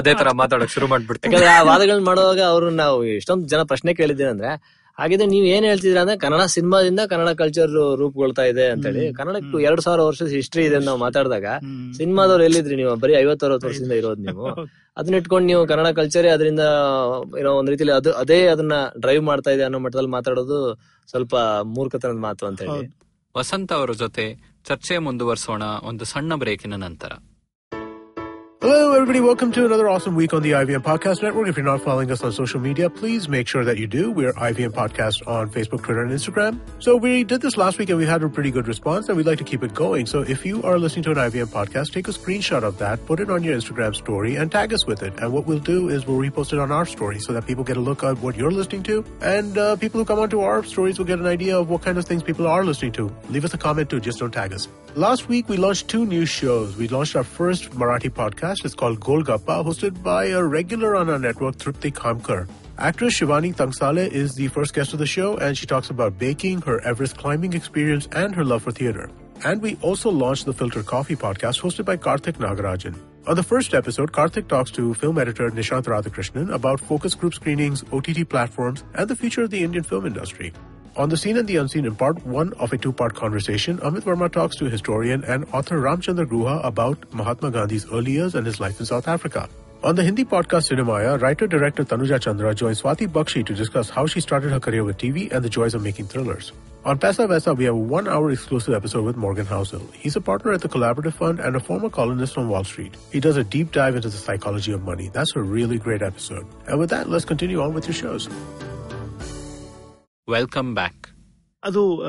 ಅದೇ ತರ ಮಾತಾಡಕ್ ಶುರು ಮಾಡ್ಬಿಡ್ತೀವಿ. ಆ ವಾದಗಳನ್ನ ಮಾಡುವಾಗ ಅವ್ರು ನಾವು ಎಷ್ಟೊಂದು ಜನ ಪ್ರಶ್ನೆ ಕೇಳಿದ್ದೇನೆ ಅಂದ್ರೆ ಹಾಗಿದ್ರೆ ನೀವ್ ಏನ್ ಹೇಳ್ತಿದ್ರ ಅಂದ್ರೆ ಕನ್ನಡ ಸಿನಿಮಾದಿಂದ ಕನ್ನಡ ಕಲ್ಚರ್ ರೂಪುಗೊಳ್ತಾ ಇದೆ ಅಂತ ಹೇಳಿ. ಕನ್ನಡಕ್ಕೂ ಎರಡ್ ಸಾವಿರ ವರ್ಷದ ಹಿಸ್ಟ್ರಿ ಇದೆ ಅಂತ ನಾವು ಮಾತಾಡಿದಾಗ ಸಿನಿಮಾದವ್ರು ಎಲ್ಲಿದ್ರಿ ನೀವು? ಬರೀ ಐವತ್ತ ಅರವತ್ತು ವರ್ಷದಿಂದ ಇರೋದು ನೀವು. ಅದನ್ನ ಇಟ್ಕೊಂಡು ನೀವು ಕನ್ನಡ ಕಲ್ಚರ್ ಅದರಿಂದ ಏನೋ ಒಂದ್ ರೀತಿಲಿ ಅದು ಅದೇ ಅದನ್ನ ಡ್ರೈವ್ ಮಾಡ್ತಾ ಇದೆ ಅನ್ನೋ ಮಟ್ಟದಲ್ಲಿ ಮಾತಾಡೋದು ಸ್ವಲ್ಪ ಮೂರ್ಖತನದ ಮಾತು ಅಂತ ಹೇಳಿ. ವಸಂತ ಅವರ ಜೊತೆ ಚರ್ಚೆ ಮುಂದುವರಿಸೋಣ ಒಂದು ಸಣ್ಣ ಬ್ರೇಕಿನ ನಂತರ. Hello, everybody. Welcome to another awesome week on the IVM Podcast Network. If you're not following us on social media, please make sure that you do. We're IVM Podcast on Facebook, Twitter, and Instagram. So we did this last week and we had a pretty good response and we'd like to keep it going. So if you are listening to an IVM podcast, take a screenshot of that, put it on your Instagram story and tag us with it. And what we'll do is we'll repost it on our story so that people get a look at what you're listening to. And uh, people who come onto our stories will get an idea of what kind of things people are listening to. Leave us a comment too, just don't tag us. Last week, we launched two new shows. We launched our first Marathi podcast. It's called Golgappa, hosted by a regular on our network, Trupti Kamkar. Actress Shivani Tangsale is the first guest of the show, and she talks about baking, her Everest climbing experience, and her love for theater. And we also launched the Filter Coffee podcast, hosted by Karthik Nagarajan. On the first episode, Karthik talks to film editor Nishant Radhakrishnan about focus group screenings, OTT platforms, and the future of the Indian film industry. On the Seen and the Unseen in part one of a two-part conversation, Amit Verma talks to historian and author Ramchandra Guha about Mahatma Gandhi's early years and his life in South Africa. On the Hindi podcast Cinemaya, writer-director Tanuja Chandra joins Swati Bakshi to discuss how she started her career with TV and the joys of making thrillers. On Pesa Vesa, we have a one-hour exclusive episode with Morgan Housel. He's a partner at the Collaborative Fund and a former columnist on Wall Street. He does a deep dive into the psychology of money. That's a really great episode. And with that, let's continue on with your shows. Welcome back ಅದು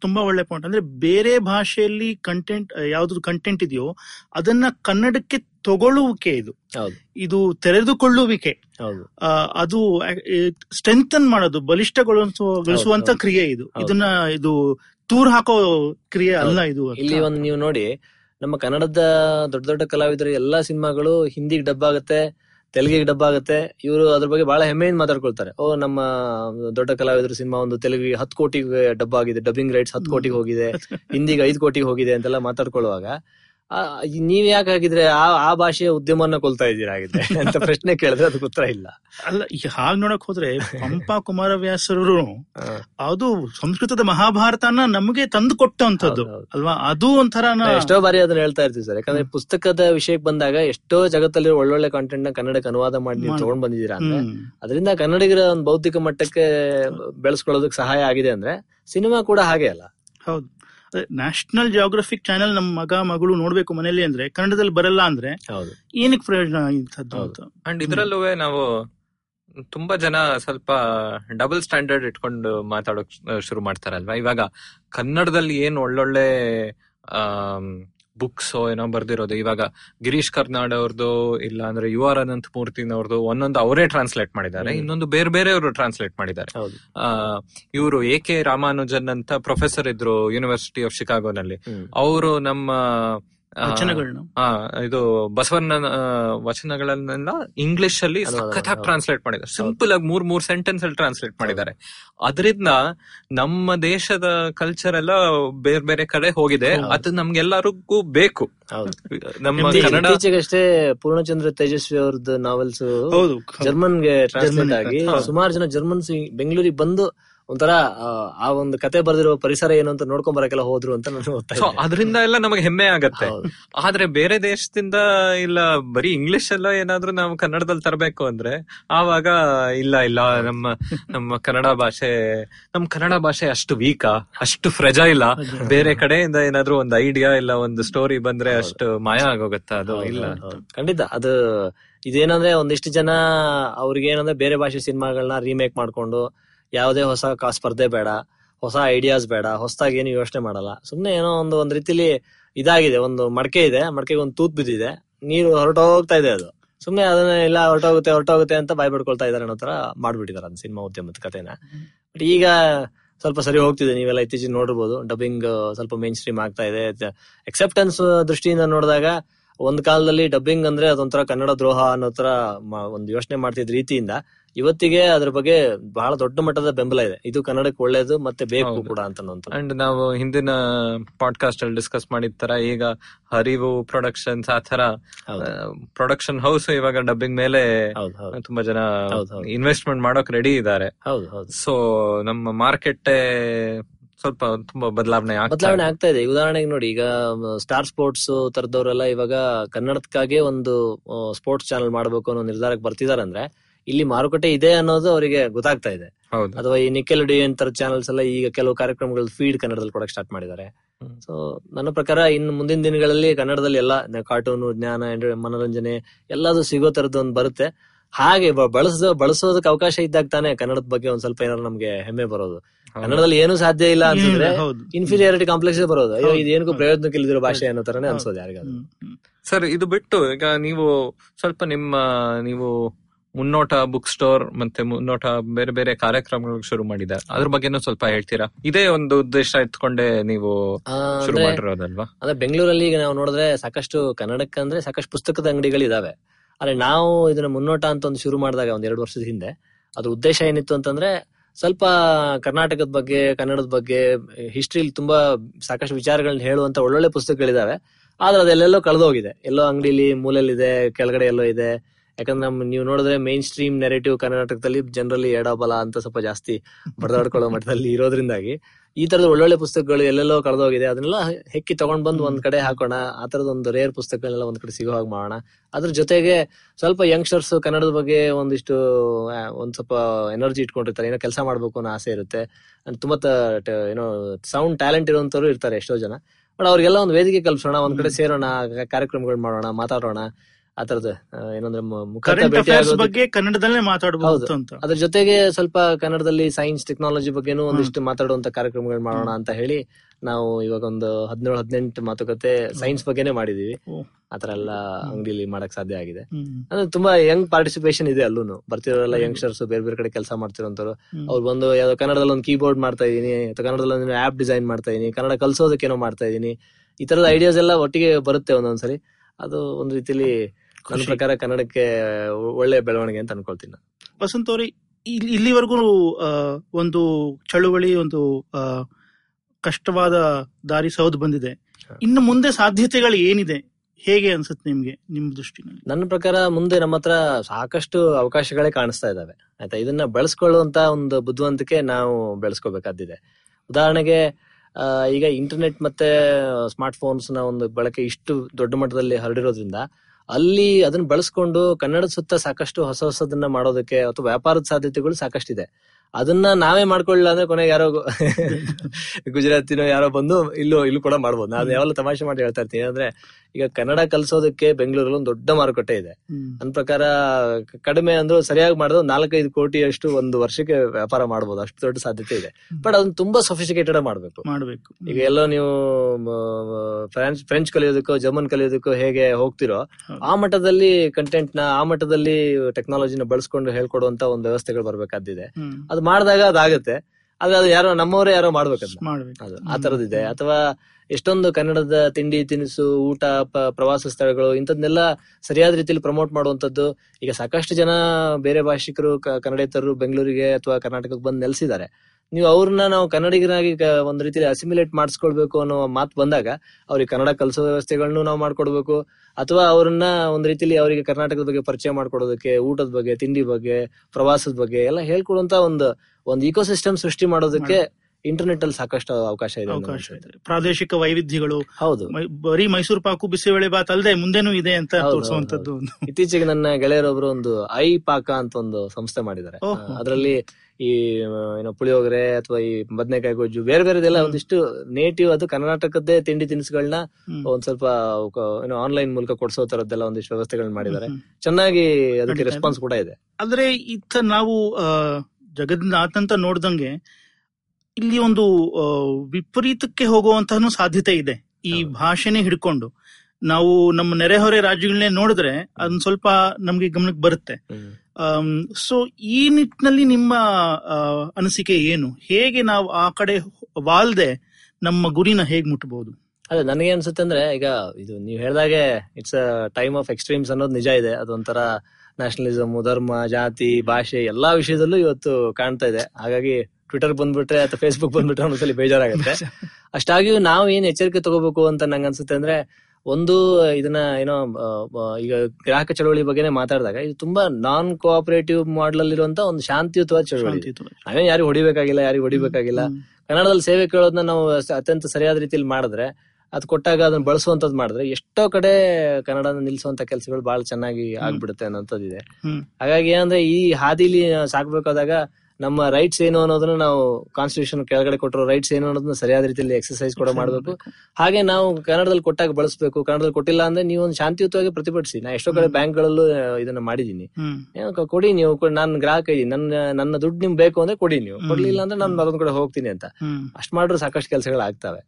ತುಂಬಾ ಒಳ್ಳೆ point ಅಂದ್ರೆ ಬೇರೆ ಭಾಷೆಯಲ್ಲಿ content ಯಾವ್ದು content ಇದೆಯೋ ಅದನ್ನ ಕನ್ನಡಕ್ಕೆ ತಗೊಳ್ಳುವಿಕೆ ಇದು. ಇದು ತೆರೆದುಕೊಳ್ಳುವಿಕೆ. ಅದು ಸ್ಟ್ರೆಂಥನ್ ಮಾಡೋದು ಬಲಿಷ್ಠಗೊಳಿಸುವಂತ ಕ್ರಿಯೆ ಇದು. ಇದನ್ನ ಇದು ತೂರ್ ಹಾಕೋ ಕ್ರಿಯೆ ಅಲ್ಲ ಇದು ಇಲ್ಲಿ ಒಂದು ನೀವು ನೋಡಿ ನಮ್ಮ ಕನ್ನಡದ ದೊಡ್ಡ ದೊಡ್ಡ ಕಲಾವಿದರು ಎಲ್ಲಾ ಸಿನಿಮಾಗಳು ಹಿಂದಿಗೆ ಡಬ್ ಆಗುತ್ತೆ. ತೆಲುಗಿಗೆ ಡಬ್ ಆಗುತ್ತೆ. ಇವರು ಅದ್ರ ಬಗ್ಗೆ ಬಹಳ ಹೆಮ್ಮೆಯಿಂದ ಮಾತಾಡ್ಕೊಳ್ತಾರೆ. ಓ ನಮ್ಮ ದೊಡ್ಡ ಕಲಾವಿದರು ಸಿನಿಮಾ ಒಂದು ತೆಲುಗಿಗೆ ಹತ್ತು ಕೋಟಿಗೆ ಡಬ್ ಆಗಿದೆ. ಡಬ್ಬಿಂಗ್ ರೈಟ್ಸ್ ಹತ್ತು ಕೋಟಿಗೆ ಹೋಗಿದೆ. ಹಿಂದಿಗೆ ಐದು ಕೋಟಿಗೆ ಹೋಗಿದೆ ಅಂತೆಲ್ಲ ಮಾತಾಡ್ಕೊಳ್ಳುವಾಗ. ನೀವ್ ಯಾಕೆ ಹಾಗಿದ್ರೆ ಆ ಆ ಭಾಷೆಯ ಉದ್ಯಮವನ್ನ ಕೊಲ್ತಾ ಇದ್ದೀರಾ ಹಾಗಿದ್ರೆ? ಅಂತ ಪ್ರಶ್ನೆ ಕೇಳಿದ್ರೆ ಅದಕ್ಕೆ ಉತ್ತರ ಇಲ್ಲ. ಅಲ್ಲ ಈಗ ಹಾಗೆ ನೋಡಕ್ ಹೋದ್ರೆ ಪಂಪ ಕುಮಾರವ್ಯಾಸರು. ಅದು ಸಂಸ್ಕೃತದ ಮಹಾಭಾರತನ ನಮಗೆ ತಂದು ಕೊಟ್ಟಂತದ್ದು. ಅಲ್ವಾ? ಅದು ಒಂಥರ ಎಷ್ಟೋ ಬಾರಿ ಅದನ್ನ ಹೇಳ್ತಾ ಇರ್ತೀವಿ ಸರ್. ಯಾಕಂದ್ರೆ ಪುಸ್ತಕದ ವಿಷಯಕ್ಕೆ ಬಂದಾಗ ಎಷ್ಟೋ ಜಗತ್ತಲ್ಲಿ ಒಳ್ಳೊಳ್ಳೆ ಕಾಂಟೆಂಟ್ನ ಕನ್ನಡಕ್ಕೆ ಅನುವಾದ ಮಾಡಿ ನೀವು ಮಾಡಿ. ತಗೊಂಡ್ ಬಂದಿದ್ದೀರಾ ಅಂದ್ರೆ ಅದರಿಂದ ಕನ್ನಡಿಗರ ಒಂದು ಬೌದ್ಧಿಕ ಮಟ್ಟಕ್ಕೆ ಬೆಳೆಸ್ಕೊಳ್ಳೋದಕ್ಕೆ ಸಹಾಯ ಆಗಿದೆ ಅಂದ್ರೆ ಸಿನಿಮಾ ಕೂಡ ಹಾಗೆ ಅಲ್ಲ. ಹೌದು. ನ್ಯಾಷನಲ್ ಜಿಯೋಗ್ರಫಿಕ್ ಚಾನೆಲ್ ನಮ್ಮ ಮಗ ಮಗಳು ನೋಡ್ಬೇಕು ಮನೇಲಿ ಅಂದ್ರೆ ಕನ್ನಡದಲ್ಲಿ ಬರಲ್ಲ ಅಂದ್ರೆ ಹೌದು. ಏನಕ್ಕೆ ಪ್ರಯೋಜನ ಇಂಥದ್ದು ಅಂಡ್ ಇದ್ರಲ್ಲೂ ನಾವು ತುಂಬಾ ಜನ ಸ್ವಲ್ಪ ಡಬಲ್ ಸ್ಟ್ಯಾಂಡರ್ಡ್ ಇಟ್ಕೊಂಡು ಮಾತಾಡೋಕ್ ಶುರು ಮಾಡ್ತಾರಲ್ವಾ? ಇವಾಗ ಕನ್ನಡದಲ್ಲಿ ಏನ್ ಒಳ್ಳೊಳ್ಳೆ ಬುಕ್ಸ್ ಏನೋ ಬರ್ದಿರೋದು. ಇವಾಗ ಗಿರೀಶ್ ಕರ್ನಾಡ್ ಅವ್ರದ್ದು ಇಲ್ಲ ಅಂದ್ರೆ ಯು ಆರ್ ಅನಂತ್ ಮೂರ್ತಿನವ್ರದ್ದು ಒಂದೊಂದು ಅವರೇ ಟ್ರಾನ್ಸ್ಲೇಟ್ ಮಾಡಿದ್ದಾರೆ. ಇನ್ನೊಂದು ಬೇರೆ ಬೇರೆಯವರು ಟ್ರಾನ್ಸ್ಲೇಟ್ ಮಾಡಿದ್ದಾರೆ. ಇವರು ಎ ಕೆ ರಾಮಾನುಜನ್ ಅಂತ ಪ್ರೊಫೆಸರ್ ಇದ್ರು ಯೂನಿವರ್ಸಿಟಿ ಆಫ್ ಶಿಕಾಗೋನಲ್ಲಿ. ಅವರು ನಮ್ಮ ಇದು ಬಸವಣ್ಣ ಆ, ವಚನಗಳನ್ನೆಲ್ಲ ಇಂಗ್ಲಿಷ್ ಅಲ್ಲಿ ಸಖತ್ ಸಖತ್ತಾಗಿ ಟ್ರಾನ್ಸ್ಲೇಟ್ ಮಾಡಿದ್ದಾರೆ. ಸಿಂಪಲ್ ಆಗಿ ಮೂರ್ ಮೂರ್ ಸೆಂಟೆನ್ಸ್ ಅಲ್ಲಿ ಟ್ರಾನ್ಸ್ಲೇಟ್ ಮಾಡಿದ್ದಾರೆ. ಅದರಿಂದ ನಮ್ಮ ದೇಶದ ಕಲ್ಚರ್ ಎಲ್ಲ ಬೇರೆ ಬೇರೆ ಕಡೆ ಹೋಗಿದೆ. ಅದು ನಮ್ಗೆಲ್ಲರಿಗೂ ಬೇಕು. ಹೌದು. ನಮ್ಮ ಕನ್ನಡ ಇತ್ತೀಚೆಗಷ್ಟೇ ಪೂರ್ಣಚಂದ್ರ ತೇಜಸ್ವಿ ಅವ್ರದ್ದು ನಾವೆಲ್ಸ್ ಹೌದು. ಜರ್ಮನ್ಗೆ ಟ್ರಾನ್ಸ್ಲೇಟ್ ಆಗಿ. ಸುಮಾರು ಜನ ಜರ್ಮನ್ಸ್ ಬೆಂಗಳೂರಿಗೆ ಬಂದು ಒಂಥರ ಆ, ಒಂದು ಕತೆ ಬರೆದಿರುವ ಪರಿಸರ ಏನು ಅಂತ ನೋಡ್ಕೊಂಡ್ ಬರಕ್ಕೆಲ್ಲ ಹೋದ್ರು ಅಂತ ನಾನು. ಅದರಿಂದ ಎಲ್ಲ ನಮಗೆ ಹೆಮ್ಮೆ ಆಗತ್ತೆ. ಆದ್ರೆ ಬೇರೆ ದೇಶದಿಂದ ಇಲ್ಲ ಬರೀ ಇಂಗ್ಲಿಷ್ ಎಲ್ಲ ಏನಾದ್ರೂ ನಾವು ಕನ್ನಡದಲ್ಲಿ ತರಬೇಕು ಅಂದ್ರೆ ಆವಾಗ ಇಲ್ಲ ಇಲ್ಲ ನಮ್ಮ ನಮ್ಮ ಕನ್ನಡ ಭಾಷೆ ನಮ್ ಕನ್ನಡ ಭಾಷೆ ಅಷ್ಟು ವೀಕಾ ಅಷ್ಟು ಫ್ರೆಜೈಲ ಬೇರೆ ಕಡೆಯಿಂದ ಏನಾದ್ರೂ ಒಂದು ಐಡಿಯಾ ಇಲ್ಲ ಒಂದು ಸ್ಟೋರಿ ಬಂದ್ರೆ ಅಷ್ಟು ಮಾಯ ಆಗೋಗತ್ತ? ಅದು ಇಲ್ಲ. ಖಂಡಿತ. ಅದು ಇದೇನಂದ್ರೆ ಒಂದಿಷ್ಟು ಜನ ಅವ್ರಿಗೆ ಏನಂದ್ರೆ ಬೇರೆ ಭಾಷೆ ಸಿನಿಮಾಗಳನ್ನ ರೀಮೇಕ್ ಮಾಡ್ಕೊಂಡು ಯಾವುದೇ ಹೊಸ ಸ್ಪರ್ಧೆ ಬೇಡ, ಹೊಸ ಐಡಿಯಾಸ್ ಬೇಡ, ಹೊಸದಾಗಿ ಏನು ಯೋಚನೆ ಮಾಡಲ್ಲ. ಸುಮ್ನೆ ಏನೋ ಒಂದು, ಒಂದ್ ರೀತಿಲಿ ಇದಾಗಿದೆ, ಒಂದು ಮಡಕೆ ಇದೆ, ಮಡಕೆಗೆ ಒಂದು ತೂತ್ ಬಿದ್ದಿದೆ, ನೀರು ಹೊರಟೋಗ್ತಾ ಇದೆ ಅದು. ಸುಮ್ನೆ ಅದನ್ನ ಎಲ್ಲ ಹೊರಟೋಗುತ್ತೆ ಹೊರಟೋಗುತ್ತೆ ಅಂತ ಬಾಯ್ ಬಿಡ್ಕೊಳ್ತಾ ಇದಾರೆ ಅನ್ನೋ ತರ ಮಾಡ್ಬಿಟ್ಟಿದಾರೆ ಅದ್ ಸಿನಿಮಾ ಉದ್ಯಮದ ಕಥೆನ. ಬಟ್ ಈಗ ಸ್ವಲ್ಪ ಸರಿ ಹೋಗ್ತಿದೆ, ನೀವೆಲ್ಲ ಇತ್ತೀಚೆಗೆ ನೋಡಿರ್ಬೋದು ಡಬ್ಬಿಂಗ್ ಸ್ವಲ್ಪ ಮೇನ್ ಸ್ಟ್ರೀಮ್ ಆಗ್ತಾ ಇದೆ. ಎಕ್ಸೆಪ್ಟೆನ್ಸ್ ದೃಷ್ಟಿಯಿಂದ ನೋಡಿದಾಗ ಒಂದ್ ಕಾಲದಲ್ಲಿ ಡಬ್ಬಿಂಗ್ ಅಂದ್ರೆ ಅದೊಂಥರ ಕನ್ನಡ ದ್ರೋಹ ಅನ್ನೋ ತರ ಒಂದು ಯೋಚನೆ ಮಾಡ್ತಿದ್ ರೀತಿಯಿಂದ ಇವತ್ತಿಗೆ ಅದ್ರ ಬಗ್ಗೆ ಬಹಳ ದೊಡ್ಡ ಮಟ್ಟದ ಬೆಂಬಲ ಇದೆ. ಇದು ಕನ್ನಡಕ್ಕೆ ಒಳ್ಳೇದು ಮತ್ತೆ ಬೇಕು ಕೂಡ ಅಂತ. ಅಂಡ್ ನಾವು ಹಿಂದಿನ ಪಾಡ್ಕಾಸ್ಟ್ ಅಲ್ಲಿ ಡಿಸ್ಕಸ್ ತರ ಈಗ ಹರಿವು ಪ್ರೊಡಕ್ಷನ್ಸ್ ಆ ತರ ಪ್ರೊಡಕ್ಷನ್ ಹೌಸ್ ಇವಾಗ ಡಬ್ಬಿಂಗ್ ಮೇಲೆ ತುಂಬಾ ಜನ. ಇನ್ವೆಸ್ಟ್ಮೆಂಟ್ ಮಾಡೋಕ್ ರೆಡಿ ಇದ್ದಾರೆ. ಸೊ ನಮ್ಮ ಮಾರ್ಕೆಟ್ ಸ್ವಲ್ಪ ತುಂಬಾ ಬದಲಾವಣೆ ಬದಲಾವಣೆ. ಆಗ್ತಾ ಇದೆ ಉದಾಹರಣೆಗೆ ನೋಡಿ ಈಗ ಸ್ಟಾರ್ ಸ್ಪೋರ್ಟ್ಸ್ ತರದವರೆಲ್ಲ ಇವಾಗ ಕನ್ನಡಕ್ಕಾಗೆ ಒಂದು ಸ್ಪೋರ್ಟ್ಸ್ ಚಾನಲ್ ಮಾಡಬೇಕು ಅನ್ನೋ ನಿರ್ಧಾರಕ್ಕೆ ಬರ್ತಿದಾರೆ ಅಂದ್ರೆ ಇಲ್ಲಿ ಮಾರುಕಟ್ಟೆ ಇದೆ ಅನ್ನೋದು ಅವರಿಗೆ ಗೊತ್ತಾಗ್ತಾ ಇದೆ ಅಥವಾ ಈ ನಿಖಿಲ್ ಡಿಯನ್ ತರ ಚಾನಲ್ಸ್ ಎಲ್ಲ ಈಗ ಕೆಲವು ಕಾರ್ಯಕ್ರಮಗಳು ಫೀಡ್ ಕನ್ನಡದಲ್ಲಿ ಕೊಡಕ್ ಸ್ಟಾರ್ಟ್ ಮಾಡಿದ್ದಾರೆ. ಸೊ ನನ್ನ ಪ್ರಕಾರ ಇನ್ನು ಮುಂದಿನ ದಿನಗಳಲ್ಲಿ ಕನ್ನಡದಲ್ಲಿ ಎಲ್ಲ ಕಾರ್ಟೂನು ಜ್ಞಾನ ಮನೋರಂಜನೆ ಎಲ್ಲದೂ ಸಿಗೋ ತರದ್ದು ಒಂದು ಬರುತ್ತೆ ಹಾಗೆ ಬಳಸ ಬಳಸೋದಕ್ಕೆ ಅವಕಾಶ ಇದ್ದಾಗ ತಾನೇ ಕನ್ನಡದ ಬಗ್ಗೆ ಒಂದ್ ಸ್ವಲ್ಪ ಏನಾದ್ರು ನಮ್ಗೆ ಹೆಮ್ಮೆ ಬರೋದು. ಕನ್ನಡದಲ್ಲಿ ಏನು ಸಾಧ್ಯ ಇಲ್ಲ ಅನ್ಸಿದ್ರೆ ಇನ್ಫೀರಿಯಾರಿಟಿ ಕಾಂಪ್ಲೆಕ್ಸ್ ಬರೋದು. ಅಯ್ಯೋ ಇದೇನಕ್ಕೂ ಹೌದು. ಪ್ರಯೋಜನಕ್ಕೆ ಇಲ್ದಿರೋ ಭಾಷೆ ಅನ್ನೋ ತರನೇ ಅನ್ಸೋದು ಯಾರಿಗಾದ್ರು. ಸರ್ ಇದು ಬಿಟ್ಟು ಈಗ ನೀವು ಸ್ವಲ್ಪ ನಿಮ್ಮ ನೀವು ಮುನ್ನೋಟ ಬುಕ್ ಸ್ಟೋರ್ ಮತ್ತೆ ಮುನ್ನೋಟ ಬೇರೆ ಬೇರೆ ಕಾರ್ಯಕ್ರಮಗಳು ಶುರು ಮಾಡಿದ. ಅದ್ರ ಬಗ್ಗೆನೂ ಸ್ವಲ್ಪ ಹೇಳ್ತೀರಾ? ಇದೇ ಒಂದು ಉದ್ದೇಶ ಇಟ್ಕೊಂಡೆ ನೀವು ಶುರು ಅಂದ್ರೆ ಮಾಡಿರೋದಲ್ವಾ? ಅಂದ್ರೆ ಬೆಂಗಳೂರಲ್ಲಿ ಈಗ ನಾವು ನೋಡಿದ್ರೆ ಸಾಕಷ್ಟು ಕನ್ನಡಕ್ಕೆ ಅಂದ್ರೆ ಸಾಕಷ್ಟು ಪುಸ್ತಕದ ಅಂಗಡಿಗಳಿದಾವೆ. ಆದ್ರೆ ನಾವು ಇದನ್ನ ಮುನ್ನೋಟ ಅಂತ ಒಂದು ಶುರು ಮಾಡಿದಾಗ ಒಂದ್ ಎರಡು ವರ್ಷದ ಹಿಂದೆ ಅದು ಉದ್ದೇಶ ಏನಿತ್ತು ಅಂತಂದ್ರೆ ಸ್ವಲ್ಪ ಕರ್ನಾಟಕದ ಬಗ್ಗೆ, ಕನ್ನಡದ ಬಗ್ಗೆ, ಹಿಸ್ಟ್ರಿಲಿ ತುಂಬಾ ಸಾಕಷ್ಟು ವಿಚಾರಗಳನ್ನ ಹೇಳುವಂತ ಒಳ್ಳೊಳ್ಳೆ ಪುಸ್ತಕಗಳಿದಾವೆ. ಆದ್ರೆ ಅದೆಲ್ಲೆಲ್ಲೋ ಕಳೆದೋಗಿದೆ. ಎಲ್ಲೋ ಅಂಗಡಿಲಿ ಮೂಲೆಯಲ್ಲಿದೆ, ಕೆಳಗಡೆ ಎಲ್ಲೋ ಇದೆ. ಯಾಕಂದ್ರೆ ನಮ್ ನೀವು ನೋಡಿದ್ರೆ ಮೇನ್ ಸ್ಟ್ರೀಮ್ ನೆರೆಟಿವ್ ಕರ್ನಾಟಕದಲ್ಲಿ ಜನರಲ್ಲಿ ಎಡಬಲ ಅಂತ ಸ್ವಲ್ಪ ಜಾಸ್ತಿ ಬಡದಾಡ್ಕೊಳ್ಳೋ ಮಟ್ಟದಲ್ಲಿ ಇರೋದ್ರಿಂದಾಗಿ. ಈ ತರದ ಒಳ್ಳೊಳ್ಳೆ ಪುಸ್ತಕಗಳು ಎಲ್ಲೆಲ್ಲೋ ಕಳೆದೋಗಿದೆ. ಅದನ್ನೆಲ್ಲ ಹೆಕ್ಕಿ ತಗೊಂಡ್ ಬಂದು ಒಂದ್ ಕಡೆ ಹಾಕೋಣ. ಆ ತರದ ಒಂದು ರೇರ್ ಪುಸ್ತಕಗಳೆಲ್ಲ ಒಂದ್ ಕಡೆ ಸಿಗೋ ಹಾಗೆ ಮಾಡೋಣ. ಅದ್ರ ಜೊತೆಗೆ ಸ್ವಲ್ಪ ಯಂಗ್ಸ್ಟರ್ಸ್ ಕನ್ನಡದ ಬಗ್ಗೆ ಒಂದಿಷ್ಟು ಒಂದ್ ಸ್ವಲ್ಪ ಎನರ್ಜಿ ಇಟ್ಕೊಂಡಿರ್ತಾರೆ. ಏನೋ ಕೆಲಸ ಮಾಡ್ಬೇಕು ಅನ್ನೋ ಆಸೆ ಇರುತ್ತೆ. ತುಂಬಾ ಏನೋ ಸೌಂಡ್ ಟ್ಯಾಲೆಂಟ್ ಇರುವಂತವ್ರು ಇರ್ತಾರೆ ಎಷ್ಟೋ ಜನ. ಬಟ್ ಅವ್ರಿಗೆಲ್ಲ ಒಂದು ವೇದಿಕೆ ಕಲ್ಸೋಣ ಒಂದ್ ಕಡೆ ಸೇರೋಣ ಕಾರ್ಯಕ್ರಮಗಳು ಮಾಡೋಣ ಮಾತಾಡೋಣ. ಆ ತರದ ಏನಂದ್ರೆ ಬಗ್ಗೆ ಕನ್ನಡದಲ್ಲೇ ಮಾತಾಡಬಹುದು ಅದ್ರ ಜೊತೆಗೆ ಸ್ವಲ್ಪ ಕನ್ನಡದಲ್ಲಿ ಸೈನ್ಸ್ ಟೆಕ್ನಾಲಜಿ ಬಗ್ಗೆನೂ ಒಂದಿಷ್ಟು ಮಾತಾಡುವಂತ ಕಾರ್ಯಕ್ರಮಗಳು ಮಾಡೋಣ ಅಂತ ಹೇಳಿ ನಾವು ಇವಾಗ ಒಂದು ಹದಿನೇಳು ಹದಿನೆಂಟು ಮಾತುಕತೆ ಸೈನ್ಸ್ ಬಗ್ಗೆನೇ ಮಾಡಿದೀವಿ. ಆತರ ಎಲ್ಲ ಅಂಗಡಿಲಿ ಮಾಡಕ್ ಸಾಧ್ಯ ಆಗಿದೆ. ಅಂದ್ರೆ ತುಂಬಾ ಯಂಗ್ ಪಾರ್ಟಿಸಿಪೇಷನ್ ಇದೆ ಅಲ್ಲೂ ಬರ್ತಿರೋಲ್ಲ ಯಂಗ್ಸ್ಟರ್ಸ್ ಬೇರೆ ಬೇರೆ ಕಡೆ ಕೆಲಸ ಮಾಡ್ತಿರೋಂತವ್ರು. ಅವ್ರು ಬಂದು ಯಾವ್ದೋ ಕನ್ನಡದಲ್ಲಿ ಒಂದು ಕೀಬೋರ್ಡ್ ಮಾಡ್ತಾ ಇದೀನಿ ಅಥವಾ ಕನ್ನಡದಲ್ಲಿ ಒಂದು ಆಪ್ ಡಿಸೈನ್ ಮಾಡ್ತಾ ಇದೀನಿ ಕನ್ನಡ ಕಲ್ಸೋದಕ್ಕೇನೋ ಮಾಡ್ತಾ ಇದೀನಿ. ಈ ತರದ ಐಡಿಯಾಸ್ ಎಲ್ಲ ಒಟ್ಟಿಗೆ ಬರುತ್ತೆ ಒಂದೊಂದ್ಸರಿ. ಅದು ಒಂದ್ ರೀತಿಲಿ ನನ್ನ ಪ್ರಕಾರ ಕನ್ನಡಕ್ಕೆ ಒಳ್ಳೆ ಬೆಳವಣಿಗೆ ಅಂತ ಅನ್ಕೊಳ್ತೀನಿ ವಸಂತ ವಸಂತ್ ಅವ್ರೆ ಇಲ್ಲಿ- ಇಲ್ಲಿವರೆಗೂ ಒಂದು ಚಳುವಳಿ ಒಂದು ಕಷ್ಟವಾದ ದಾರಿ ಸೌದು ಬಂದಿದೆ. ಇನ್ನು ಮುಂದೆ ಸಾಧ್ಯತೆಗಳು ಏನಿದೆ? ಹೇಗೆ ಅನ್ಸುತ್ತೆ ನಿಮ್ಗೆ ನಿಮ್ ದೃಷ್ಟಿನಲ್ಲಿ? ನನ್ನ ಪ್ರಕಾರ ಮುಂದೆ ನಮ್ಮ ಹತ್ರ ಸಾಕಷ್ಟು ಅವಕಾಶಗಳೇ ಕಾಣಿಸ್ತಾ ಇದಾವೆ. ಆಯ್ತಾ? ಇದನ್ನ ಬಳಸ್ಕೊಳ್ಳುವಂತ ಒಂದು ಬುದ್ಧಿವಂತಿಕೆ ನಾವು ಬೆಳೆಸ್ಕೋಬೇಕಾದಿದೆ ಉದಾಹರಣೆಗೆ ಈಗ ಇಂಟರ್ನೆಟ್ ಮತ್ತೆ ಸ್ಮಾರ್ಟ್ ಫೋನ್ಸ್ನ ಒಂದು ಬಳಕೆ ಇಷ್ಟು ದೊಡ್ಡ ಮಟ್ಟದಲ್ಲಿ ಹರಡಿರೋದ್ರಿಂದ ಅಲ್ಲಿ ಅದನ್ನ ಬಳಸ್ಕೊಂಡು ಕನ್ನಡದ ಸುತ್ತ ಸಾಕಷ್ಟು ಹೊಸ ಹೊಸದನ್ನ ಮಾಡೋದಕ್ಕೆ ಅಥವಾ ವ್ಯಾಪಾರದ ಸಾಧ್ಯತೆಗಳು ಸಾಕಷ್ಟಿದೆ. ಅದನ್ನ ನಾವೇ ಮಾಡ್ಕೊಳ್ಳಿಲ್ಲ ಅಂದ್ರೆ ಕೊನೆಗೆ ಯಾರೋ ಗುಜರಾತಿನೋ ಯಾರೋ ಬಂದು ಇಲ್ಲೂ ಇಲ್ಲೂ ಕೂಡ ಮಾಡ್ಬೋದು. ನಾನು ಯಾವಾಗಲೂ ತಮಾಷೆ ಮಾಡಿ ಹೇಳ್ತಾ ಇರ್ತೀನಿ. ಅಂದ್ರೆ ಈಗ ಕನ್ನಡ ಕಲ್ಸೋದಕ್ಕೆ ಬೆಂಗಳೂರಲ್ಲಿ ಒಂದು ದೊಡ್ಡ ಮಾರುಕಟ್ಟೆ ಇದೆ. ಅನ್ ನನ್ನ ಪ್ರಕಾರ ಕಡಿಮೆ ಅಂದ್ರೂ ಸರಿಯಾಗಿ ಮಾಡಿದ್ರೆ ನಾಲ್ಕೈದು ಕೋಟಿ ಅಷ್ಟು ಒಂದು ವರ್ಷಕ್ಕೆ ವ್ಯಾಪಾರ ಮಾಡಬಹುದು ಅಷ್ಟು ದೊಡ್ಡ ಸಾಧ್ಯತೆ ಇದೆ. ಬಟ್ ಅದನ್ನ ತುಂಬಾ ಸೊಫಿಸಿಕೇಟೆಡ್ ಮಾಡ್ಬೇಕು. ಮಾಡ್ಬೇಕು. ಈಗ ಎಲ್ಲೋ ನೀವು ಫ್ರೆಂಚ್ ಫ್ರೆಂಚ್ ಕಲಿಯೋದಕ್ಕೋ ಜರ್ಮನ್ ಕಲಿಯೋದಕ್ಕೋ ಹೇಗೆ ಹೋಗ್ತಿರೋ ಆ ಮಟ್ಟದಲ್ಲಿ ಕಂಟೆಂಟ್ನ ಆ ಮಟ್ಟದಲ್ಲಿ ಟೆಕ್ನಾಲಜಿನ ಬಳಸ್ಕೊಂಡು ಹೇಳ್ಕೊಡುವಂತ ಒಂದು ವ್ಯವಸ್ಥೆಗಳು ಬರಬೇಕಾದಿದೆ. ಅದು ಮಾಡಿದಾಗ ಅದಾಗುತ್ತೆ. ಆದ್ರೆ ಅದು ಯಾರೋ ನಮ್ಮವರೇ ಯಾರೋ ಮಾಡ್ಬೇಕು. ಆ ತರದಿದೆ ಅಥವಾ ಎಷ್ಟೊಂದು ಕನ್ನಡದ ತಿಂಡಿ ತಿನಿಸು, ಊಟ ಪ್ರವಾಸ ಸ್ಥಳಗಳು, ಇಂಥದ್ನೆಲ್ಲ ಸರಿಯಾದ ರೀತಿಯಲ್ಲಿ ಪ್ರಮೋಟ್ ಮಾಡುವಂತದ್ದು ಈಗ ಸಾಕಷ್ಟು ಜನ ಬೇರೆ ಭಾಷಿಕರು ಕನ್ನಡೇತರರು ಬೆಂಗಳೂರಿಗೆ ಅಥವಾ ಕರ್ನಾಟಕಕ್ಕೆ ಬಂದು ನೆಲೆಸಿದ್ದಾರೆ. ನೀವು ಅವ್ರನ್ನ ನಾವು ಕನ್ನಡಿಗರಾಗಿ ಒಂದ್ ರೀತಿಯಲ್ಲಿ ಅಸಿಮಿಲೇಟ್ ಮಾಡಿಸ್ಕೊಳ್ಬೇಕು ಅನ್ನೋ ಮಾತು ಬಂದಾಗ ಅವ್ರಿಗೆ ಕನ್ನಡ ಕಲಿಸೋ ವ್ಯವಸ್ಥೆಗಳನ್ನು ನಾವು ಮಾಡ್ಕೊಡ್ಬೇಕು. ಅಥವಾ ಅವ್ರನ್ನ ಒಂದ್ ರೀತಿಯಲ್ಲಿ ಅವರಿಗೆ ಕರ್ನಾಟಕದ ಬಗ್ಗೆ ಪರಿಚಯ ಮಾಡ್ಕೊಡೋದಕ್ಕೆ, ಊಟದ ಬಗ್ಗೆ, ತಿಂಡಿ ಬಗ್ಗೆ, ಪ್ರವಾಸದ ಬಗ್ಗೆ ಎಲ್ಲ ಹೇಳ್ಕೊಡುವಂತ ಒಂದು ಒಂದು ಇಕೋಸಿಸ್ಟಮ್ ಸೃಷ್ಟಿ ಮಾಡೋದಕ್ಕೆ ಇಂಟರ್ನೆಟ್ ಅಲ್ಲಿ ಸಾಕಷ್ಟು ಅವಕಾಶ ಇದೆ ಅವಕಾಶ ಇದೆ. ಪ್ರಾದೇಶಿಕ ವೈವಿಧ್ಯಗಳು ಹೌದು. ಬರೀ ಮೈಸೂರು ಪಾಕು ಬಿಸಿಬೇಳೆ ಬಾತ್ ಅಲ್ಲದೆ ಮುಂದೆನೂ ಇದೆ ಅಂತ ತೋರಿಸುವಂತದ್ದು ಇತ್ತೀಚೆಗೆ ನನ್ನ ಗೆಳೆಯರೊಬ್ರು ಒಂದು ಐ ಪಾಕ ಅಂತ ಒಂದು ಸಂಸ್ಥೆ ಮಾಡಿದ್ದಾರೆ. ಅದರಲ್ಲಿ ಈ ಏನೋ ಪುಳಿಯೋಗರೆ ಅಥವಾ ಈ ಬದನೆಕಾಯಿ ಗೊಜ್ಜು ಬೇರೆ ಬೇರೆದೆಲ್ಲ ಒಂದಿಷ್ಟು ನೇಟಿವ್ ಅದು ಕರ್ನಾಟಕದ್ದೇ ತಿಂಡಿ ತಿನಿಸುಗಳನ್ನ. ಒಂದ್ ಸ್ವಲ್ಪ ಏನೋ ಆನ್ಲೈನ್ ಮೂಲಕ ಕೊಡ್ಸೋ ತರದ್ದೆಲ್ಲ ಒಂದಿಷ್ಟು ವ್ಯವಸ್ಥೆಗಳನ್ನ ಮಾಡಿದ್ದಾರೆ. ಚೆನ್ನಾಗಿ ಅದಕ್ಕೆ ರೆಸ್ಪಾನ್ಸ್ ಕೂಡ ಇದೆ. ಆದ್ರೆ ಇತ್ತ ನಾವು ಆತಂತ ನೋಡ್ದಂಗೆ ಇಲ್ಲಿ ಒಂದು ವಿಪರೀತಕ್ಕೆ ಹೋಗುವಂತಹ ಸಾಧ್ಯತೆ ಇದೆ. ಈ ಭಾಷೆನೆ ಹಿಡ್ಕೊಂಡು ನಾವು ನಮ್ಮ ನೆರೆಹೊರೆ ರಾಜ್ಯಗಳನ್ನೇ ನೋಡಿದ್ರೆ ಅದನ್ನ ಸ್ವಲ್ಪ ನಮ್ಗೆ ಗಮನಕ್ಕೆ ಬರುತ್ತೆ. ಸೊ ಈ ನಿಟ್ಟಿನಲ್ಲಿ ನಿಮ್ಮ ಅನಿಸಿಕೆ ಏನು? ಹೇಗೆ ನಾವು ಆ ಕಡೆ ವಾಲ್ದೆ ನಮ್ಮ ಗುರಿನ ಹೇಗ್ ಮುಟ್ಟಬಹುದು ಅದೇ ನನಗೆ ಅನ್ಸುತ್ತೆ ಅಂದ್ರೆ ಈಗ ಇದು ನೀವು ಹೇಳ್ದಾಗೆ it's a time of extremes ಅನ್ನೋದು ನಿಜ ಇದೆ. ಅದೊಂಥರ ನ್ಯಾಷನಲಿಸಮ್ ಧರ್ಮ ಜಾತಿ ಭಾಷೆ ಎಲ್ಲಾ ವಿಷಯದಲ್ಲೂ ಇವತ್ತು ಕಾಣ್ತಾ ಇದೆ. ಹಾಗಾಗಿ ಟ್ವಿಟರ್ ಬಂದ್ಬಿಟ್ರೆ ಅಥವಾ ಫೇಸ್ಬುಕ್ ಬಂದ್ಬಿಟ್ರೆ ಒಂದ್ಸಲಿ ಬೇಜಾರಾಗುತ್ತೆ. ಅಷ್ಟಾಗಿಯೂ ನಾವು ಏನ್ ಎಚ್ಚರಿಕೆ ತಗೋಬೇಕು ಅಂತ ನಂಗೆ ಅನ್ಸುತ್ತೆ ಅಂದ್ರೆ ಒಂದು ಇದನ್ನ ಏನೋ ಈಗ ಗ್ರಾಹಕ ಚಳವಳಿ ಬಗ್ಗೆನೇ ಮಾತಾಡಿದಾಗ ಇದು ತುಂಬಾ ನಾನ್ ಕೋಆಪರೇಟಿವ್ ಮಾಡಲ್ ಅಲ್ಲಿರುವಂತ ಒಂದು ಶಾಂತಿಯುತವಾದ ಚಳವಳಿ. ನಾವೇನ್ ಯಾರಿಗೂ ಹೊಡಿಬೇಕಾಗಿಲ್ಲ ಯಾರಿಗೂ ಹೊಡಿಬೇಕಾಗಿಲ್ಲ. ಕನ್ನಡದಲ್ಲಿ ಸೇವೆ ಕೇಳೋದನ್ನ ನಾವು ಅತ್ಯಂತ ಸರಿಯಾದ ರೀತಿಯಲ್ಲಿ ಮಾಡಿದ್ರೆ ಅದ್ ಕೊಟ್ಟಾಗ ಅದನ್ನ ಬಳಸುವಂತದ್ ಮಾಡಿದ್ರೆ ಎಷ್ಟೋ ಕಡೆ ಕನ್ನಡನ ನಿಲ್ಸುವಂತ ಕೆಲಸಗಳು ಬಹಳ ಚೆನ್ನಾಗಿ ಆಗ್ಬಿಡುತ್ತೆ ಅನ್ನೋಂಥದ್ದಿದೆ. ಹ್ಮ್. ಹಾಗಾಗಿ ಏನಂದ್ರೆ ಈ ಹಾದಿಲಿ ಸಾಕ್ಬೇಕಾದಾಗ ನಮ್ಮ ರೈಟ್ಸ್ ಏನು ಅನ್ನೋದನ್ನ ನಾವು ಕಾನ್ಸ್ಟಿಟ್ಯೂಷನ್ ಕೆಳಗಡೆ ಕೊಟ್ಟಿರೋ ರೈಟ್ಸ್ ಏನು ಅನ್ನೋದನ್ನ ಸರಿಯಾದ ರೀತಿಯಲ್ಲಿ ಎಕ್ಸರ್ಸೈಸ್ ಕೂಡ ಮಾಡಬೇಕು. ಹಾಗೆ ನಾವು ಕನ್ನಡದಲ್ಲಿ ಕೊಟ್ಟಾಗ ಬಳಸಬೇಕು. ಕನ್ನಡದಲ್ಲಿ ಕೊಟ್ಟಿಲ್ಲ ಅಂದ್ರೆ ನೀವು ಒಂದು ಶಾಂತಿಯುತವಾಗಿ ಪ್ರತಿಭಟಿಸಿ. ನಾ ಎಷ್ಟೋ ಕಡೆ ಬ್ಯಾಂಕ್ಗಳಲ್ಲೂ ಇದನ್ನ ಮಾಡಿದೀನಿ ಕೊಡಿ ನೀವು ಕೊಡಿ, ನಾನು ಗ್ರಾಹಕ ಇದೀನಿ. ನನ್ನ ನನ್ನ ದುಡ್ಡು ನಿಮ್ ಬೇಕು ಅಂದ್ರೆ ಕೊಡಿ ನೀವು. ಕೊಡ್ಲಿಲ್ಲ ಅಂದ್ರೆ ನಾನು ಅದೊಂದು ಕಡೆ ಹೋಗ್ತೀನಿ ಅಂತ. ಅಷ್ಟ್ ಮಾಡಿದ್ರೆ ಸಾಕಷ್ಟು ಕೆಲಸಗಳು ಆಗ್ತವೆ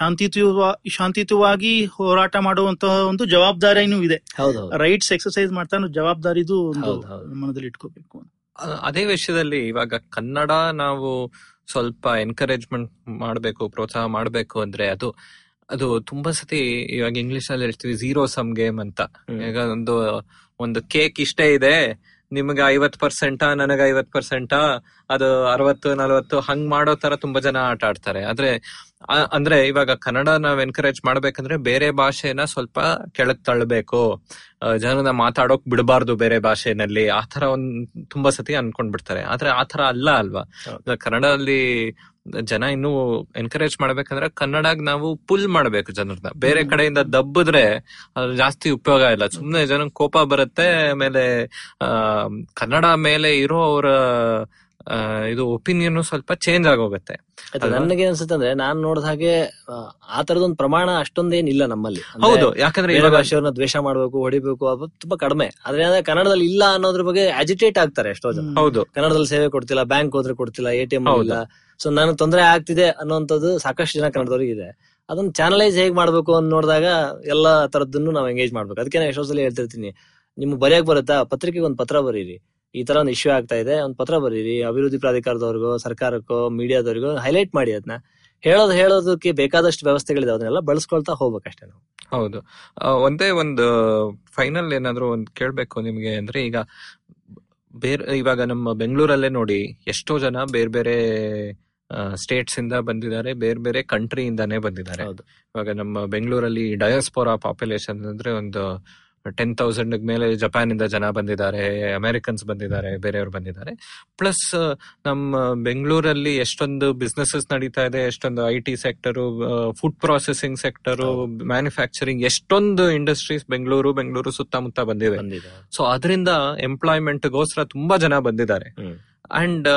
ಶಾಂತಿಯುತ ಶಾಂತಿಯುತವಾಗಿ ಹೋರಾಟ ಮಾಡುವಂತಹ ಒಂದು ಜವಾಬ್ದಾರಿನೂ ಇದೆ. ಹೌದು ರೈಟ್ಸ್ ಎಕ್ಸರ್ಸೈಸ್ ಮಾಡ್ತಾ ಜವಾಬ್ದಾರಿದು. ಮನದಲ್ಲಿ ಇಟ್ಕೋಬೇಕು ಅದೇ ವಿಷಯದಲ್ಲಿ ಇವಾಗ ಕನ್ನಡ ನಾವು ಸ್ವಲ್ಪ ಎನ್ಕರೇಜ್ಮೆಂಟ್ ಮಾಡಬೇಕು ಪ್ರೋತ್ಸಾಹ ಮಾಡಬೇಕು ಅಂದ್ರೆ ಅದು ಅದು ತುಂಬಾ ಸತಿ ಇವಾಗ ಇಂಗ್ಲಿಷ್ ಅಲ್ಲಿ ಹೇಳ್ತೀವಿ ಝೀರೋ ಸಮ್ ಗೇಮ್ ಅಂತ. ಈಗ ಒಂದು ಒಂದು ಕೇಕ್ ಇಷ್ಟೇ ಇದೆ ನಿಮ್ಗೆ ಐವತ್ ಪರ್ಸೆಂಟಾ ನನಗೆ ಐವತ್ ಪರ್ಸೆಂಟಾ ಅದು ಅರವತ್ತು ನಲವತ್ತು ಹಂಗ್ ಮಾಡೋ ತರ ತುಂಬಾ ಜನ ಆಟ ಆಡ್ತಾರೆ ಆದ್ರೆ ಅಂದ್ರೆ ಇವಾಗ ಕನ್ನಡ ನಾವ್ ಎನ್ಕರೇಜ್ ಮಾಡ್ಬೇಕಂದ್ರೆ ಬೇರೆ ಭಾಷೆನ ಸ್ವಲ್ಪ ಕೆಳಗ್ ತಳ್ಳಬೇಕು ಜನನ ಮಾತಾಡೋಕ್ ಬಿಡಬಾರ್ದು ಬೇರೆ ಭಾಷೆನಲ್ಲಿ. ಆತರ ಒಂದ್ ತುಂಬಾ ಸತಿ ಅನ್ಕೊಂಡ್ ಬಿಡ್ತಾರೆ ಆದ್ರೆ ಆತರ ಅಲ್ಲ ಅಲ್ವಾ? ಕನ್ನಡದಲ್ಲಿ ಜನ ಇನ್ನು ಎನ್ಕರೇಜ್ ಮಾಡ್ಬೇಕಂದ್ರೆ ಕನ್ನಡಗ್ ನಾವು ಪುಲ್ ಮಾಡ್ಬೇಕು ಜನರನ್ನ. ಬೇರೆ ಕಡೆಯಿಂದ ದಬ್ಬಿದ್ರೆ ಜಾಸ್ತಿ ಉಪಯೋಗ ಇಲ್ಲ. ಸುಮ್ನೆ ಜನ ಕೋಪ ಬರುತ್ತೆ ಆಮೇಲೆ ಕನ್ನಡ ಮೇಲೆ ಇರೋ ಅವರ ಇದು ಒಪಿನಿಯನ್ ಸ್ವಲ್ಪ ಚೇಂಜ್ ಆಗೋಗುತ್ತೆ. ನನಗೆ ಅನ್ಸುತ್ತೆ ಅಂದ್ರೆ ನಾನ್ ನೋಡಿದ ಹಾಗೆ ಆ, ತರದೊಂದು ಪ್ರಮಾಣ ಅಷ್ಟೊಂದೇನಿಲ್ಲ ನಮ್ಮಲ್ಲಿ. ಹೌದು ಯಾಕಂದ್ರೆ ಭಾಷೆಯವ್ರನ್ನ ದ್ವೇಷ ಮಾಡ್ಬೇಕು ಹೊಡಿಬೇಕು ಅದು ತುಂಬಾ ಕಡಿಮೆ. ಆದ್ರೆ ಕನ್ನಡದಲ್ಲಿ ಇಲ್ಲ ಅನ್ನೋದ್ರ ಬಗ್ಗೆ ಅಜಿಟೇಟ್ ಆಗ್ತಾರೆ ಎಷ್ಟೋ ಜನ. ಹೌದು. ಕನ್ನಡದಲ್ಲಿ ಸೇವೆ ಕೊಡ್ತಿಲ್ಲ ಬ್ಯಾಂಕ್ ಹೋದ್ರೆ ಕೊಡ್ತಿಲ್ಲ ಎ ಟಿ ಎಂ ಇಲ್ಲ. ಸೊ ನನಗೆ ತೊಂದರೆ ಆಗ್ತಿದೆ ಅನ್ನೋಂಥದ್ದು ಸಾಕಷ್ಟು ಜನ ಕನ್ನಡದವ್ರಿಗೆ ಇದೆ. ಅದನ್ನ ಚಾನಲೈಸ್ ಹೇಗ್ ಮಾಡ್ಬೇಕು ಅಂತ ನೋಡಿದಾಗ ಎಲ್ಲಾ ತರದ್ದನ್ನು ನಾವು ಎಂಗೇಜ್ ಮಾಡ್ಬೇಕು. ಅದಕ್ಕೆ ನಾನು ಎಷ್ಟೋ ಸಲ ಹೇಳ್ತಿರ್ತೀನಿ ನಿಮ್ಗೆ ಬರೆಯಕ್ ಬರುತ್ತಾ? ಪತ್ರಿಕೆಗೆ ಒಂದು ಪತ್ರ ಬರೀರಿ. ಈ ತರ ಒಂದು ಇಶ್ಯೂ ಆಗ್ತಾ ಇದೆ. ಒಂದು ಪತ್ರ ಬರೀರಿ. ಅಭಿವೃದ್ಧಿ ಪ್ರಾಧಿಕಾರದವ್ರಿಗೂ ಸರ್ಕಾರಕ್ಕೂ ಮೀಡಿಯಾದವ್ರಿಗೂ ಹೈಲೈಟ್ ಮಾಡಿ ಅದನ್ನ ಹೇಳೋದು ಹೇಳೋದಕ್ಕೆ ಬೇಕಾದಷ್ಟು ವ್ಯವಸ್ಥೆಗಳಿದೆ. ಅದನ್ನೆಲ್ಲ ಬಳಸ್ಕೊಳ್ತಾ ಹೋಗ್ಬೇಕಷ್ಟೇ ನಾವು. ಹೌದು. ಒಂದೇ ಒಂದು ಫೈನಲ್ ಏನಾದ್ರು ಒಂದ್ ಕೇಳ್ಬೇಕು ನಿಮ್ಗೆ ಅಂದ್ರೆ ಈಗ ಬೇರೆ ಇವಾಗ ನಮ್ಮ ಬೆಂಗಳೂರಲ್ಲೇ ನೋಡಿ ಎಷ್ಟೋ ಜನ ಬೇರೆ ಬೇರೆ ಸ್ಟೇಟ್ಸ್ ಇಂದ ಬಂದಿದ್ದಾರೆ ಬೇರೆ ಬೇರೆ ಕಂಟ್ರಿ ಇಂದಾನೇ ಬಂದಿದ್ದಾರೆ. ಹೌದು. ಇವಾಗ ನಮ್ಮ ಬೆಂಗಳೂರಲ್ಲಿ ಡಯಾಸ್ಪೋರಾ ಪಾಪ್ಯುಲೇಷನ್ ಅಂದ್ರೆ ಒಂದು ಟೆನ್ ತೌಸಂಡ್ ಮೇಲೆ ಜಪಾನ್ ಇಂದ ಜನ ಬಂದಿದ್ದಾರೆ ಅಮೆರಿಕನ್ಸ್ ಬಂದಿದ್ದಾರೆ ಬೇರೆಯವರು ಬಂದಿದ್ದಾರೆ. ಪ್ಲಸ್ ನಮ್ಮ ಬೆಂಗಳೂರಲ್ಲಿ ಎಷ್ಟೊಂದು ಬಿಸ್ನೆಸಸ್ ನಡೀತಾ ಇದೆ ಎಷ್ಟೊಂದು I T sector food processing sector manufacturing ಎಷ್ಟೊಂದು ಇಂಡಸ್ಟ್ರೀಸ್ ಬೆಂಗಳೂರು ಬೆಂಗಳೂರು ಸುತ್ತಮುತ್ತ ಬಂದಿದೆ. ಸೊ ಅದರಿಂದ ಎಂಪ್ಲಾಯ್ಮೆಂಟ್ ಗೋಸ್ಕರ ತುಂಬಾ ಜನ ಬಂದಿದ್ದಾರೆ. ಅಂಡ್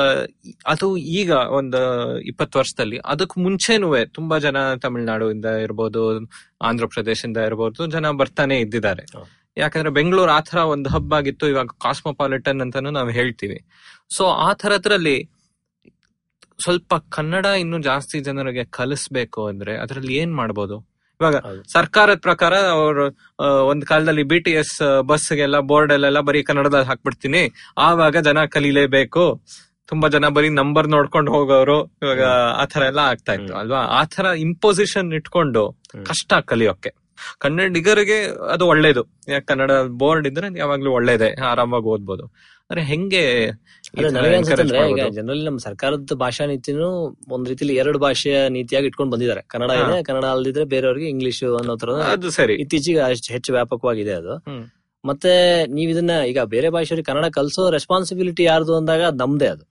ಅದು ಈಗ ಒಂದು ಇಪ್ಪತ್ತು ವರ್ಷದಲ್ಲಿ ಅದಕ್ಕೆ ಮುಂಚೆನೂ ತುಂಬಾ ಜನ ತಮಿಳ್ನಾಡು ಇಂದ ಇರ್ಬೋದು ಆಂಧ್ರ ಪ್ರದೇಶದಿಂದ ಇರ್ಬೋದು ಜನ ಬರ್ತಾನೆ ಇದ್ದಿದ್ದಾರೆ. ಯಾಕಂದ್ರೆ ಬೆಂಗಳೂರು ಆ ತರ ಒಂದು ಹಬ್ ಆಗಿತ್ತು ಇವಾಗ ಕಾಸ್ಮೋಪಾಲಿಟನ್ ಅಂತಾನು ನಾವು ಹೇಳ್ತೀವಿ. ಸೊ ಆ ತರದ್ರಲ್ಲಿ ಸ್ವಲ್ಪ ಕನ್ನಡ ಇನ್ನು ಜಾಸ್ತಿ ಜನರಿಗೆ ಕಲಿಸ್ಬೇಕು ಅಂದ್ರೆ ಅದರಲ್ಲಿ ಏನ್ ಮಾಡ್ಬೋದು? ಇವಾಗ ಸರ್ಕಾರದ ಪ್ರಕಾರ ಅವರು ಒಂದ್ ಕಾಲದಲ್ಲಿ ಬಿ ಟಿ ಎಸ್ ಬಸ್ಗೆಲ್ಲ ಬೋರ್ಡ್ ಅಲ್ಲೆಲ್ಲ ಬರೀ ಕನ್ನಡದಲ್ಲಿ ಹಾಕ್ಬಿಡ್ತೀನಿ. ಆವಾಗ ಜನ ಕಲೀಲೇಬೇಕು. ತುಂಬಾ ಜನ ಬರೀ ನಂಬರ್ ನೋಡ್ಕೊಂಡು ಹೋಗೋರು ಇವಾಗ ಆತರ ಎಲ್ಲ ಆಗ್ತಾ ಇತ್ತು. ಅಲ್ವಾ? ಆತರ ಇಂಪೋಸಿಷನ್ ಇಟ್ಕೊಂಡು. ಕಷ್ಟ ಕಲಿಯೋಕೆ ಕನ್ನಡಿಗರಿಗೆ ಅದು ಒಳ್ಳೇದು. ಯಾಕೆ ಕನ್ನಡ ಬೋರ್ಡ್ ಇದ್ರೆ ಯಾವಾಗ್ಲೂ ಒಳ್ಳೇದೇ ಆರಾಮಾಗಿ ಓದ್ಬೋದು. ಆದ್ರೆ ಹೆಂಗೆ ಈಗ? ಜನರಲಿ ನಮ್ಮ ಸರ್ಕಾರದ ಭಾಷಾ ನೀತಿನೂ ಒಂದ್ ರೀತಿಲಿ ಎರಡು ಭಾಷೆಯ ನೀತಿಯಾಗಿ ಇಟ್ಕೊಂಡು ಬಂದಿದ್ದಾರೆ. ಕನ್ನಡ. ಇದೆ ಕನ್ನಡ ಅಲ್ದಿದ್ರೆ ಬೇರೆಯವರಿಗೆ ಇಂಗ್ಲಿಷ್ ಅನ್ನೋ ತರ ಅದು ಸರಿ. ಇತ್ತೀಚೆಗೆ ಹೆಚ್ಚು ವ್ಯಾಪಕವಾಗಿದೆ ಅದು. ಮತ್ತೆ ನೀವ್ ಇದನ್ನ ಈಗ ಬೇರೆ ಭಾಷೆಯವ್ರಿಗೆ ಕನ್ನಡ ಕಲ್ಸೋ ರೆಸ್ಪಾನ್ಸಿಬಿಲಿಟಿ ಯಾರ್ದು ಅಂದಾಗ ಅದ್ ನಮ್ದೇ ಅದು.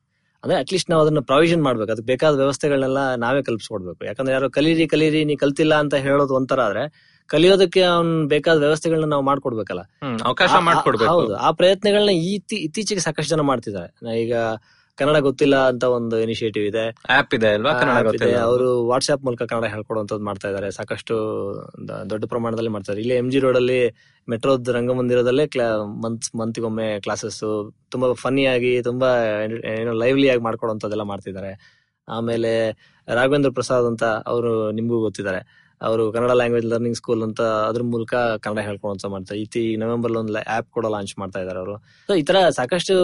ಅಂದ್ರೆ ಅಟ್ಲೀಸ್ಟ್ ನಾವು ಅದನ್ನ ಪ್ರಾವಿಷನ್ ಮಾಡ್ಬೇಕು. ಅದಕ್ಕೆ ಬೇಕಾದ ವ್ಯವಸ್ಥೆಗಳನ್ನೆಲ್ಲ ನಾವೇ ಕಲ್ಪಿಸ್ಕೊಡ್ಬೇಕು. ಯಾಕಂದ್ರೆ ಯಾರು ಕಲೀರಿ ಕಲೀರಿ ನೀ ಕಲ್ತಿಲ್ಲ ಅಂತ ಹೇಳೋದು ಒಂಥರ ಆದ್ರೆ ಕಲಿಯೋದಕ್ಕೆ ಅವ್ನ್ ಬೇಕಾದ ವ್ಯವಸ್ಥೆಗಳನ್ನ ನಾವು ಮಾಡ್ಕೊಡ್ಬೇಕಲ್ಲ. ಅವಕಾಶ ಮಾಡ್ಕೊಡ್ಬೇಕು. ಹೌದು. ಆ ಪ್ರಯತ್ನಗಳನ್ನ ಇತ್ತಿ ಇತ್ತೀಚೆಗೆ ಸಾಕಷ್ಟು ಜನ ಮಾಡ್ತಿದ್ದಾರೆ. ಈಗ ಕನ್ನಡ ಗೊತ್ತಿಲ್ಲ ಅಂತ ಒಂದು ಇನಿಷಿಯೇಟಿವ್ ಇದೆ. ಆಪ್ ಇದೆ ಅಲ್ವಾ? ಕನ್ನಡ ಅವರು ವಾಟ್ಸ್ಆಪ್ ಮೂಲಕ ಕನ್ನಡ ಹೇಳ್ಕೊಡುವಂತದ್ದು ಮಾಡ್ತಾ ಇದ್ದಾರೆ. ಸಾಕಷ್ಟು ದೊಡ್ಡ ಪ್ರಮಾಣದಲ್ಲಿ ಮಾಡ್ತಾರೆ. ಇಲ್ಲಿ ಎಂ ಜಿ ರೋಡ್ ಅಲ್ಲಿ ಮೆಟ್ರೋದ್ ರಂಗಮಂದಿರದಲ್ಲೇ ಮಂತ್ ಮಂತ್ಗೊಮ್ಮೆ ಕ್ಲಾಸಸ್ ತುಂಬಾ ಫನ್ನಿ ಆಗಿ ತುಂಬಾ ಏನೋ ಲೈವ್ಲಿ ಆಗಿ ಮಾಡ್ಕೊಡುವಂತದ್ದೆಲ್ಲ ಮಾಡ್ತಿದ್ದಾರೆ. ಆಮೇಲೆ ರಾಘವೇಂದ್ರ ಪ್ರಸಾದ್ ಅಂತ ಅವರು ನಿಮಗೂ ಗೊತ್ತಿದ್ದಾರೆ. ಅವರು ಕನ್ನಡ ಲ್ಯಾಂಗ್ವೇಜ್ ಲರ್ನಿಂಗ್ ಸ್ಕೂಲ್ ಅಂತ ಅದ್ರ ಮೂಲಕ ಕನ್ನಡ ಹೇಳ್ಕೊಳಂತ ಮಾಡ್ತಾರೆ ಇತಿ ನವೆಂಬರ್ ಒಂದು ಆಪ್ ಕೂಡ ಲಾಂಚ್ ಮಾಡ್ತಾ ಇದಾರೆ ಅವರು. ಸೊ ಈ ತರ ಸಾಕಷ್ಟು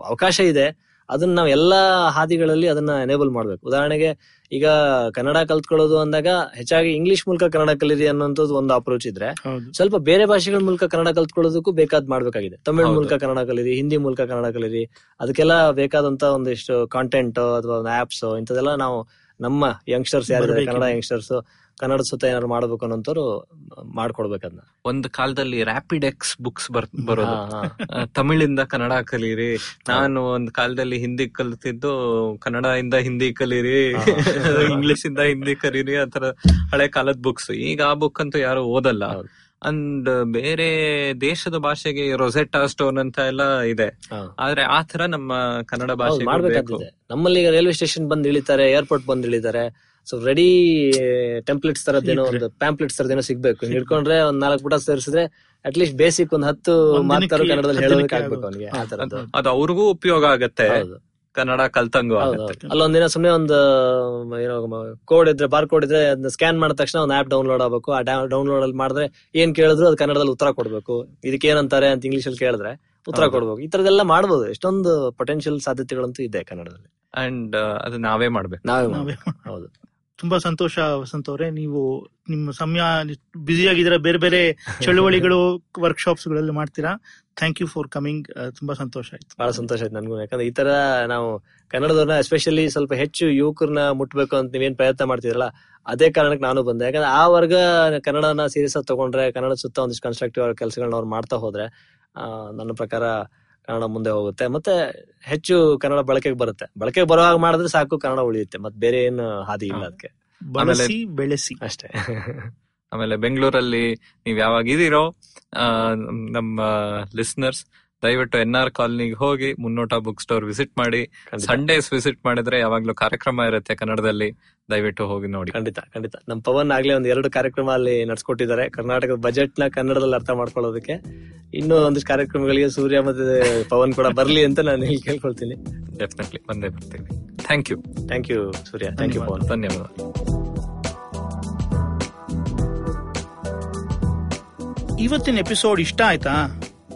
ಅವಕಾಶ ಇದೆ. ಅದನ್ನ ನಾವು ಎಲ್ಲಾ ಹಾದಿಗಳಲ್ಲಿ ಅದನ್ನ ಎನೇಬಲ್ ಮಾಡ್ಬೇಕು. ಉದಾಹರಣೆಗೆ ಈಗ ಕನ್ನಡ ಕಲ್ತ್ಕೊಳ್ಳೋದು ಅಂದಾಗ ಹೆಚ್ಚಾಗಿ ಇಂಗ್ಲಿಷ್ ಮೂಲಕ ಕನ್ನಡ ಕಲೀರಿ ಅನ್ನೋದು ಒಂದು ಅಪ್ರೋಚ್ ಇದ್ರೆ ಸ್ವಲ್ಪ ಬೇರೆ ಭಾಷೆಗಳ ಮೂಲಕ ಕನ್ನಡ ಕಲ್ತ್ಕೊಳ್ಳೋದಕ್ಕೂ ಬೇಕಾದ್ ಮಾಡ್ಬೇಕಾಗಿದೆ. ತಮಿಳ್ ಮೂಲಕ ಕನ್ನಡ ಕಲೀರಿ ಹಿಂದಿ ಮೂಲಕ ಕನ್ನಡ ಕಲೀರಿ ಅದಕ್ಕೆಲ್ಲ ಬೇಕಾದಂತ ಒಂದಿಷ್ಟು ಕಾಂಟೆಂಟ್ ಅಥವಾ ಆಪ್ಸ್ ಇಂಥದೆಲ್ಲ ನಾವು ನಮ್ಮ ಯಂಗ್ಸ್ಟರ್ಸ್ ಯಾರಿದ್ದಾರೆ. ಕನ್ನಡ ಯಂಗ್ಸ್ಟರ್ಸ್ ಕನ್ನಡ ಸುತ್ತ ಏನಾದ್ರು ಮಾಡ್ಬೇಕು ಅನ್ನೋಂಥವ್ರು ಮಾಡ್ಕೊಡ್ಬೇಕನ್ನ ಒಂದು ಕಾಲದಲ್ಲಿ ರಾಪಿಡ್ ಎಕ್ಸ್ ಬುಕ್ಸ್ ಬರ್ ಬರೋದು. ತಮಿಳಿಂದ ಕನ್ನಡ ಕಲೀರಿ. ನಾನು ಒಂದ್ ಕಾಲದಲ್ಲಿ ಹಿಂದಿ ಕಲ್ತಿದ್ದು ಕನ್ನಡ ಇಂದ ಹಿಂದಿ ಕಲೀರಿ. ಇಂಗ್ಲಿಷ್ ಇಂದ ಹಿಂದಿ ಕಲೀರಿ ಆತರ ಹಳೆ ಕಾಲದ ಬುಕ್ಸ್ ಈಗ ಆ ಬುಕ್ ಅಂತೂ ಯಾರು ಓದಲ್ಲ. ಅಂಡ್ ಬೇರೆ ದೇಶದ ಭಾಷೆಗೆ ರೊಸೆಟಾ ಸ್ಟೋನ್ ಅಂತ ಎಲ್ಲ ಇದೆ. ಆದ್ರೆ ಆ ತರ ನಮ್ಮ ಕನ್ನಡ ಭಾಷೆ ಬೇಕು. ನಮ್ಮಲ್ಲಿ ಈಗ ರೈಲ್ವೆ ಸ್ಟೇಷನ್ ಬಂದ್ ಇಳಿತಾರೆ ಏರ್ಪೋರ್ಟ್ ಬಂದ್ ಇಳಿತಾರೆ. ಸೊ ರೆಡಿ ಟೆಂಪ್ಲೆಟ್ಸ್ ತರದೇನೋ ಒಂದು ಪ್ಯಾಂಪ್ಲೆಟ್ಸ್ ತರದೇನೋ ಸಿಗ್ಬೇಕು. ಹಿಡ್ಕೊಂಡ್ರೆ ಒಂದ್ ನಾಲ್ಕು ಪುಟ ಸೇರಿಸಿದ್ರೆ ಅಟ್ ಲೀಸ್ಟ್ ಬೇಸಿಕ್ ಒಂದ್ ಹತ್ತು ಮಾತಾರು ಕನ್ನಡದಲ್ಲಿ ಹತ್ತು ಹೇಳೋದಕ್ಕೆ ದಿನಕ್ಕೆ ಆಗ್ಬೇಕು ಅವನಿಗೆ ಆ ತರದ್ದು. ಅದು ಅವ್ರಿಗೂ ಉಪಯೋಗ ಆಗತ್ತೆ. ಕನ್ನಡ ಕಲ್ತಂಗು. ಅಲ್ಲೊಂದಿನ ಸುಮ್ನೆ ಒಂದು ಏನೋ ಕೋಡ್ ಇದ್ರೆ ಬಾರ್ ಕೋಡ್ ಇದ್ರೆ ಅದನ್ನ ಸ್ಕ್ಯಾನ್ ಮಾಡಿದ ತಕ್ಷಣ ಒಂದು ಆಪ್ ಡೌನ್ಲೋಡ್ ಆಗ್ಬೇಕು. ಆ ಡೌನ್ಲೋಡ್ ಅಲ್ಲಿ ಮಾಡಿದ್ರೆ ಏನ್ ಕೇಳಿದ್ರು ಅದು ಕನ್ನಡದಲ್ಲಿ ಉತ್ತರ ಕೊಡ್ಬೇಕು. ಇದಕ್ಕೆ ಏನಂತಾರೆ ಅಂತ ಇಂಗ್ಲಿಷ್ ಅಲ್ಲಿ ಕೇಳಿದ್ರೆ ಉತ್ತರ. ಕೊಡ್ಬೇಕು. ಈ ತರದೆಲ್ಲ ಮಾಡ್ಬೋದು. ಎಷ್ಟೊಂದು ಪೊಟೆನ್ಶಿಯಲ್ ಸಾಧ್ಯತೆಗಳಂತೂ ಇದೆ ಕನ್ನಡದಲ್ಲಿ. ಅಂಡ್ ಅದು ನಾವೇ ಮಾಡ್ಬೇಕು. ನಾವೇ ನಾವೇ ಮಾಡ್ಬೇಕು. ಹೌದು. ತುಂಬಾ ಸಂತೋಷ, ವಸಂತ ಅವರೇ. ನೀವು ನಿಮ್ಮ ಸಮಯ ಬ್ಯುಸಿಯಾಗಿದ್ದೀರಾ ಬೇರೆ ಬೇರೆ ಚಳುವಳಿಗಳು ವರ್ಕ್ಶಾಪ್ಸ್ಗಳಲ್ಲಿ ಮಾಡ್ತೀರಾ ಥ್ಯಾಂಕ್ ಯು ಫಾರ್ ಕಮಿಂಗ್ ತುಂಬಾ ಸಂತೋಷ ಆಯ್ತು. ಬಹಳ ಸಂತೋಷ ಆಯ್ತು ನನ್ಗೂ. ಯಾಕಂದ್ರೆ ಈ ತರ ನಾವು ಕನ್ನಡದವ್ರನ್ನ ಎಸ್ಪೆಷಲಿ ಸ್ವಲ್ಪ ಹೆಚ್ಚು ಯುವಕರನ್ನ ಮುಟ್ಬೇಕು ಅಂತ ನೀವೇನ್ ಪ್ರಯತ್ನ ಮಾಡ್ತಿದ್ರಲ್ಲ, ಅದೇ ಕಾರಣಕ್ಕೆ ನಾನು ಬಂದೆ. ಯಾಕಂದ್ರೆ ಆ ವರ್ಗ ಕನ್ನಡನ ಸೀರಿಯಸ್ ಆಗಿ ತಗೊಂಡ್ರೆ, ಕನ್ನಡ ಸುತ್ತ ಒಂದಿಷ್ಟು ಕನ್ಸ್ಟ್ರಕ್ಟಿವ್ ಕೆಲಸಗಳನ್ನ ಅವ್ರು ಮಾಡ್ತಾ ಹೋದ್ರೆ ನನ್ನ ಪ್ರಕಾರ ಕನ್ನಡ ಮುಂದೆ ಹೋಗುತ್ತೆ. ಮತ್ತೆ ಹೆಚ್ಚು ಕನ್ನಡ ಬಳಕೆಗೆ ಬರುತ್ತೆ. ಬಳಕೆಗೆ ಬರುವಾಗ ಹಾಗೆ ಮಾಡಿದ್ರೆ ಸಾಕು ಕನ್ನಡ ಉಳಿಯುತ್ತೆ. ಮತ್ತೆ ಬೇರೆ ಏನು ಹಾದಿ ಇಲ್ಲ ಅದಕ್ಕೆ ಬಳಸಿ ಬೆಳೆಸಿ. ಅಷ್ಟೇ. ಆಮೇಲೆ ಬೆಂಗಳೂರಲ್ಲಿ ನೀವ್ ಯಾವಾಗ ಇದೀರೋ ಆ, ನಮ್ಮ ಲಿಸ್ನರ್ಸ್ ದಯವಿಟ್ಟು ಎನ್ ಆರ್ ಕಾಲನಿಗೆ ಹೋಗಿ ಮುನ್ನೋಟ ಬುಕ್ ಸ್ಟೋರ್ ವಿಸಿಟ್ ಮಾಡಿ ಸಂಡೇಸ್ ವಿಸಿಟ್ ಮಾಡಿದ್ರೆ ಯಾವಾಗ್ಲೂ ಕಾರ್ಯಕ್ರಮ ಇರುತ್ತೆ ಕನ್ನಡದಲ್ಲಿ ದಯವಿಟ್ಟು ಹೋಗಿ ನೋಡಿ. ಖಂಡಿತ ಖಂಡಿತ. ನಮ್ ಪವನ್ ಆಗ್ಲೇ ಒಂದ್ ಎರಡು ಕಾರ್ಯಕ್ರಮ ಅಲ್ಲಿ ನಡ್ಸ್ಕೊಟ್ಟಿದ್ದಾರೆ. ಕರ್ನಾಟಕದ ಬಜೆಟ್ನ ಕನ್ನಡದಲ್ಲಿ ಅರ್ಥ ಮಾಡ್ಕೊಳ್ಳೋದಕ್ಕೆ ಇನ್ನೂ ಒಂದಿಷ್ಟು ಕಾರ್ಯಕ್ರಮಗಳಿಗೆ ಸೂರ್ಯ ಮತ್ತೆ ಪವನ್ ಕೂಡ ಬರ್ಲಿ ಅಂತ ನಾನು ಇಲ್ಲಿ ಕೇಳ್ಕೊಳ್ತೀನಿ. ಡೆಫಿನೆಟ್ಲಿ ಬಂದೇ ಬರ್ತೀನಿ thank you thank you Surya. Thank you Pavan. ಧನ್ಯವಾದ. ಇವತ್ತಿನ ಎಪಿಸೋಡ್ ಇಷ್ಟ ಆಯ್ತಾ?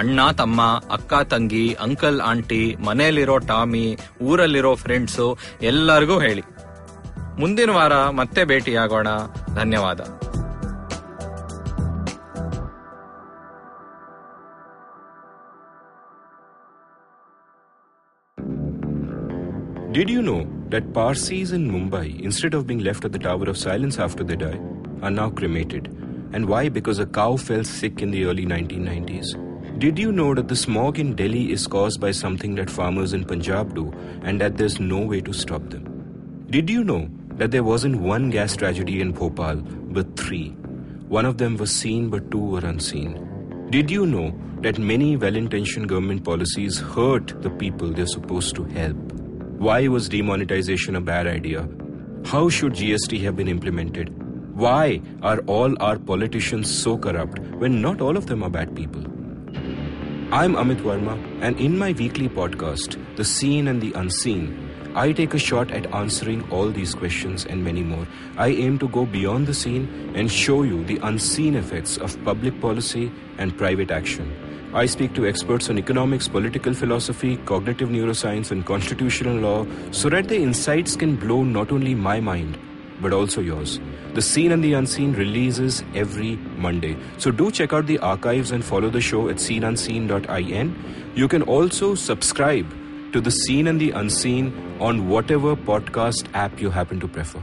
ಅಣ್ಣ ತಮ್ಮ ಅಕ್ಕ ತಂಗಿ ಅಂಕಲ್ ಆಂಟಿ ಮನೆಯಲ್ಲಿರೋ ಟಾಮಿ ಊರಲ್ಲಿರೋ ಫ್ರೆಂಡ್ಸು ಎಲ್ಲರಿಗೂ ಹೇಳಿ ಮುಂದಿನ ವಾರ ಮತ್ತೆ ಭೇಟಿಯಾಗೋಣ ಧನ್ಯವಾದ Did you know that Parsis in Mumbai, instead of being left at the Tower of Silence after they die, are now cremated? And why? Because a cow fell sick in the early 1990s. Did you know that the smog in Delhi is caused by something that farmers in Punjab do and that there's no way to stop them? Did you know that there wasn't one gas tragedy in Bhopal, but three? One of them was seen, but two were unseen. Did you know that many well intentioned government policies hurt the people they're supposed to help? Why was demonetization a bad idea? How should GST have been implemented? Why are all our politicians so corrupt when not all of them are bad people? I'm Amit Verma, and in my weekly podcast, The Seen and the Unseen, I take a shot at answering all these questions and many more. I aim to go beyond the scene and show you the unseen effects of public policy and private action. I speak to experts on economics, political philosophy, cognitive neuroscience, and constitutional law so that the insights can blow not only my mind, but also yours. The Seen and the Unseen releases every Monday. So do check out the archives and follow the show at seenunseen.in. You can also subscribe to The Seen and the Unseen on whatever podcast app you happen to prefer.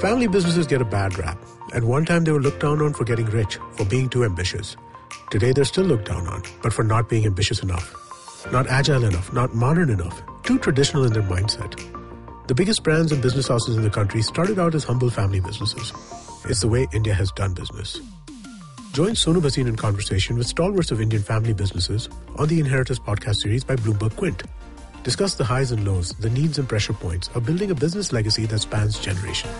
Family businesses get a bad rap. At one time, they were looked down on for getting rich, for being too ambitious. Today, they're still looked down on, but for not being ambitious enough. Not agile enough, not modern enough, too traditional in their mindset. The biggest brands and business houses in the country started out as humble family businesses. It's the way India has done business. Join Sonu Bhasin in conversation with stalwarts of Indian family businesses on the Inheritors podcast series by Bloomberg Quint. Discuss the highs and lows, the needs and pressure points of building a business legacy that spans generations.